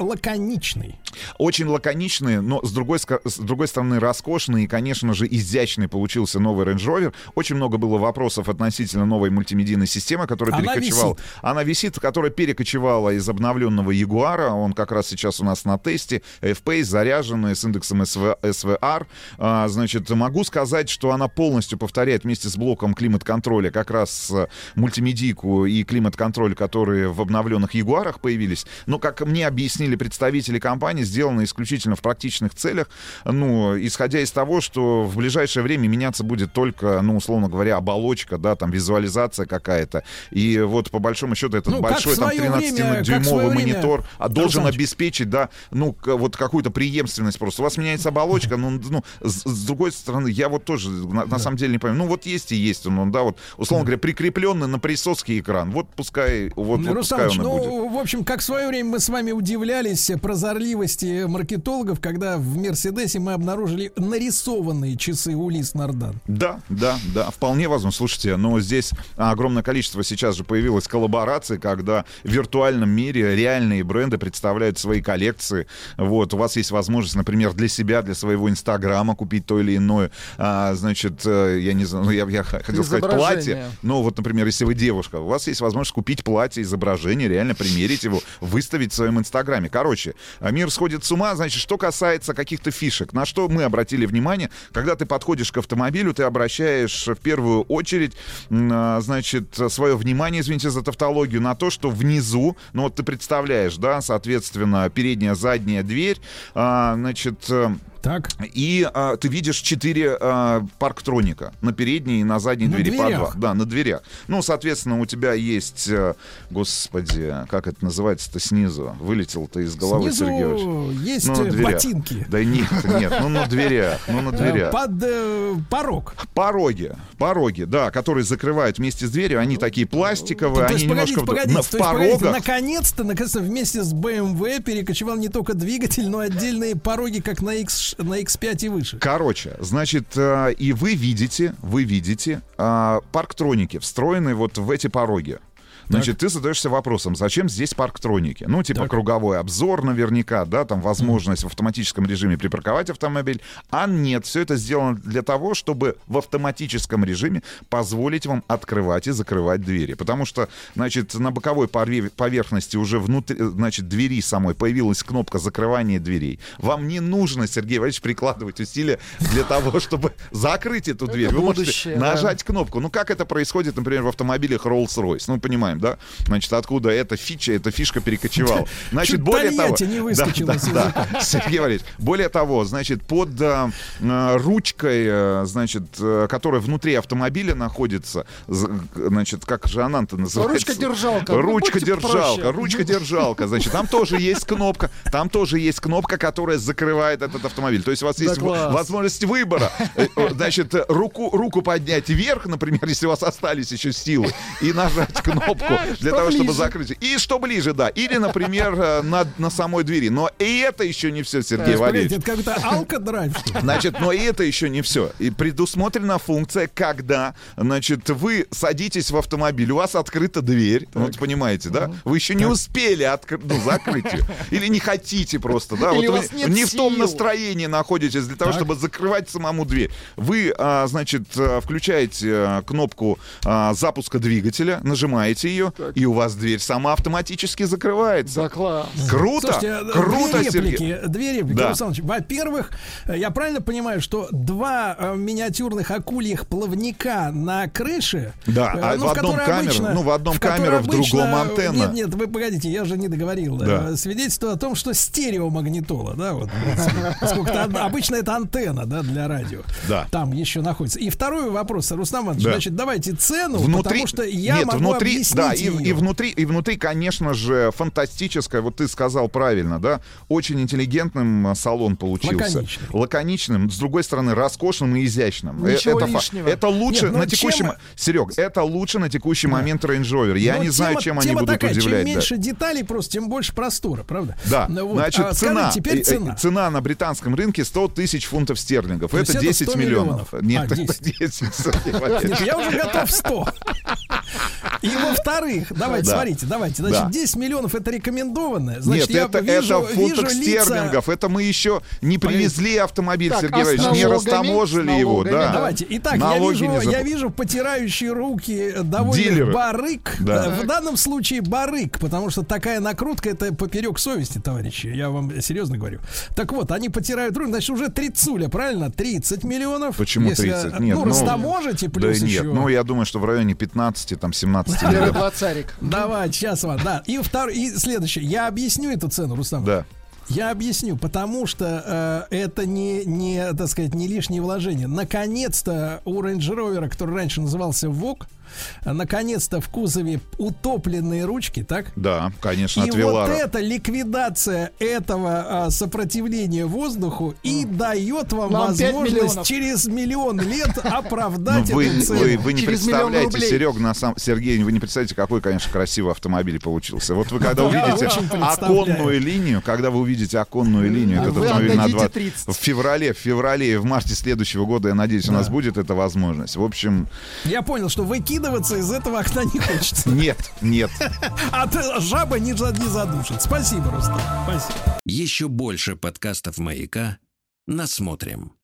лаконичный. Очень лаконичный, но с другой, с другой стороны роскошный и, конечно же, изящный получился новый Range Rover. Очень много было вопросов относительно новой мультимедийной системы, которая Она перекочевала. висит. Она висит, которая перекочевала из обновленного Ягуара. Он как раз сейчас у нас на тесте. F-Pace заряженный с индексом SV SVR. А, значит, могу сказать, что она полностью повторяет вместе с блоком климат-контроля как раз э, мультимедийку и климат-контроль, которые в обновленных Ягуарах появились. Но, как мне объяснили представители компании, сделано исключительно в практичных целях. Ну, исходя из того, что в ближайшее время меняться будет только, ну, условно говоря, оболочка, да, там визуализация какая-то. И вот по большому счету этот Ну, большой там свое время- как в 13-дюймовый свое время, монитор а, должен Александр. обеспечить, да, ну, вот какую-то преемственность просто. У вас меняется оболочка, ну, ну с, с другой стороны, я вот тоже на, на самом деле не понимаю. Ну, вот есть и есть он, да, вот, условно говоря, прикрепленный на присоске экран. Вот пускай, вот, вот пускай Рустамович, он и будет. ну, в общем, как в свое время мы с вами удивлялись прозорливости маркетологов, когда в Мерседесе мы обнаружили нарисованные часы Улис Нардан. Да, да, да, вполне возможно. Слушайте, но здесь огромное количество сейчас же появилось коллабораций, когда в виртуальном мире реальные бренды представляют свои коллекции. Вот, у вас есть возможность, например, для себя, для своего инстаграма купить то или иное, а, значит, э, я не знаю, ну, я, я хотел сказать платье, но вот, например, если вы девушка, у вас есть возможность купить платье, изображение, реально примерить его, выставить в своем инстаграме. Короче, а мир сходит с ума, значит, что касается каких-то фишек, на что мы обратили внимание, когда ты подходишь к автомобилю, ты обращаешь в первую очередь, а, значит, свое внимание, извините за тавтологию, на то, что внизу, ну вот ты представляешь, да, соответственно, передняя, задняя дверь, а, значит, э, Так. и а, ты видишь четыре а, парктроника на передней и на задней На двери по дверях? два. Да, на дверях. Ну, соответственно, у тебя есть, э, господи, как это называется-то снизу? Вылетел-то из головы, Снизу Сергей Иванович. есть Ну, э, ботинки. Да нет, нет, ну на дверях, ну на Э, дверях. Под э, порог. Пороги, пороги, да, которые закрывают вместе с дверью, они такие пластиковые, То они погодите, немножко в- погодите, на, то погодите, порогах. наконец-то, наконец-то вместе с BMW перекочевал не только двигатель, но и отдельные пороги, как на, На X5 и выше. Короче, значит, э, и вы видите, вы видите э, парктроники, встроенные вот в эти пороги. Значит, ты задаешься вопросом, зачем здесь парктроники? Ну, типа круговой обзор наверняка, да, там возможность в автоматическом режиме припарковать автомобиль. А нет, все это сделано для того, чтобы в автоматическом режиме позволить вам открывать и закрывать двери. Потому что, значит, на боковой поверхности уже внутри, значит, двери самой появилась кнопка закрывания дверей. Вам не нужно, Сергей Валерьевич, прикладывать усилия для того, [laughs] чтобы закрыть эту дверь. Вы можете нажать кнопку. Ну, как это происходит, например, в автомобилях Rolls-Royce? Ну, понимаем, да? Значит, откуда эта фича, эта фишка перекочевала. Значит, более того... [laughs] Да, да, да. [laughs] Сергей Валерьевич, более того, значит, под э, э, ручкой, э, значит, которая внутри автомобиля находится, значит, как же она-то называется? Ручка-держалка. Ну, Ручка-держалка, ручка-держалка. [laughs] Значит, там тоже есть кнопка, там тоже есть кнопка, которая закрывает этот автомобиль. То есть у вас есть возможность выбора. Значит, руку, руку поднять вверх, например, если у вас остались еще силы, и нажать кнопку для Что того, чтобы закрыть. И что ближе, да. Или, например, э, на, на самой двери. Но и это еще не все, Сергей Э, Валерьевич. Это как-то алкодрайв? [laughs] Значит, но и это еще не все. И предусмотрена функция, когда, значит, вы садитесь в автомобиль, у вас открыта дверь, ну, вот понимаете, да? Вы еще не успели открыть, ну, закрыть ее. Или не хотите просто, да? Или вот у вас вы нет не в том сил. настроении находитесь для того, Так. чтобы закрывать самому дверь. Вы, а, значит, а, включаете а, кнопку а, запуска двигателя, нажимаете ее, и у вас дверь сама автоматически закрывается. Да, класс. Круто! Слушайте, э, Круто, две Сергей! реплики, две реплики, Да. Александр. Во-первых, э, я правильно понимаю, что два э, миниатюрных акульих плавника на крыше, Да, э, а в одном которой камера, ну, в одном которой камера, в другом антенна. Нет, нет, вы погодите, я же не договорил. Да. Э, Свидетельство о том, что стереомагнитола, да, вот, в поскольку обычно это антенна, да, для радио. Да. Там еще находится. И второй вопрос, Рустам Иванович, Да. значит, давайте цену, Внутри- потому что я нет, могу внутри, объяснить Да, и, и внутри, и внутри, конечно же, фантастическое, вот ты сказал правильно, да, очень интеллигентным а, салон получился. Лаконичный. Лаконичным, с другой стороны, роскошным и изящным. Э, Ничего это, лишнего. это лучше Нет, ну на текущий... чем- Серег, это лучше на текущий момент Range Rover. Я Но не знаю, тема- чем они будут такая, удивлять. Чем да. меньше деталей, просто тем больше простора, правда? Да, Ну вот, значит, а цена, скажи, теперь э, э, цена. цена на британском рынке 100 тысяч фунтов стерлингов. То это это 10 100 миллионов. миллионов. Нет, А, это 10. 10. Сергей Валерьевич. Нет, я уже готов 100. И во-вторых, давайте, Да. смотрите, давайте. Значит, Да. 10 миллионов это рекомендованное. Значит, Нет, я это, вижу, это фунтах вижу лица- стерлингов. Это мы еще не привезли автомобиль, Так, Сергей а Иванович, не растаможили его. Да. Давайте. Итак, я вижу, я вижу потирающие руки довольных Дилеры. барык. Да. Э, В данном случае барык, потому что такая накрутка это поперек совести, товарищи. Я вам серьезно говорю. Так вот, они потирают руки, значит, уже тридцуля, правильно? 30 миллионов. Почему Если, 30? э, Нет, ну, растаможите Да плюс нет, еще. ну я думаю, что в районе 15, там 17 Первый миллионов. Двадцарик. Давай, сейчас вам, да. И второй, и следующее. Я объясню эту цену, Рустам. Да. Я объясню, потому что э, это не, не, так сказать, не лишнее вложение. Наконец-то у Range Rover, который раньше назывался VOG, э, наконец-то в кузове утопленные ручки, так? Да, конечно, и от вот эта ликвидация этого а, сопротивления воздуху и дает вам Нам возможность миллионов. через миллион лет [laughs] Ну, оправдать вы, эту цену. вы, вы не Через представляете. Серег, на сам, Сергей, вы не представляете, какой, конечно, красивый автомобиль получился. Вот вы когда увидите оконную линию, когда вы увидите оконную линию, этот вы автомобиль на отдадите 20 30. в феврале, в феврале и в марте следующего года, я надеюсь, у нас будет эта возможность. В общем, Я понял, что выкидываться из этого окна не хочется. нет, нет. А жаба не, не задушит. Спасибо, Рустам. Спасибо. Еще больше подкастов «Маяка» насмотрим.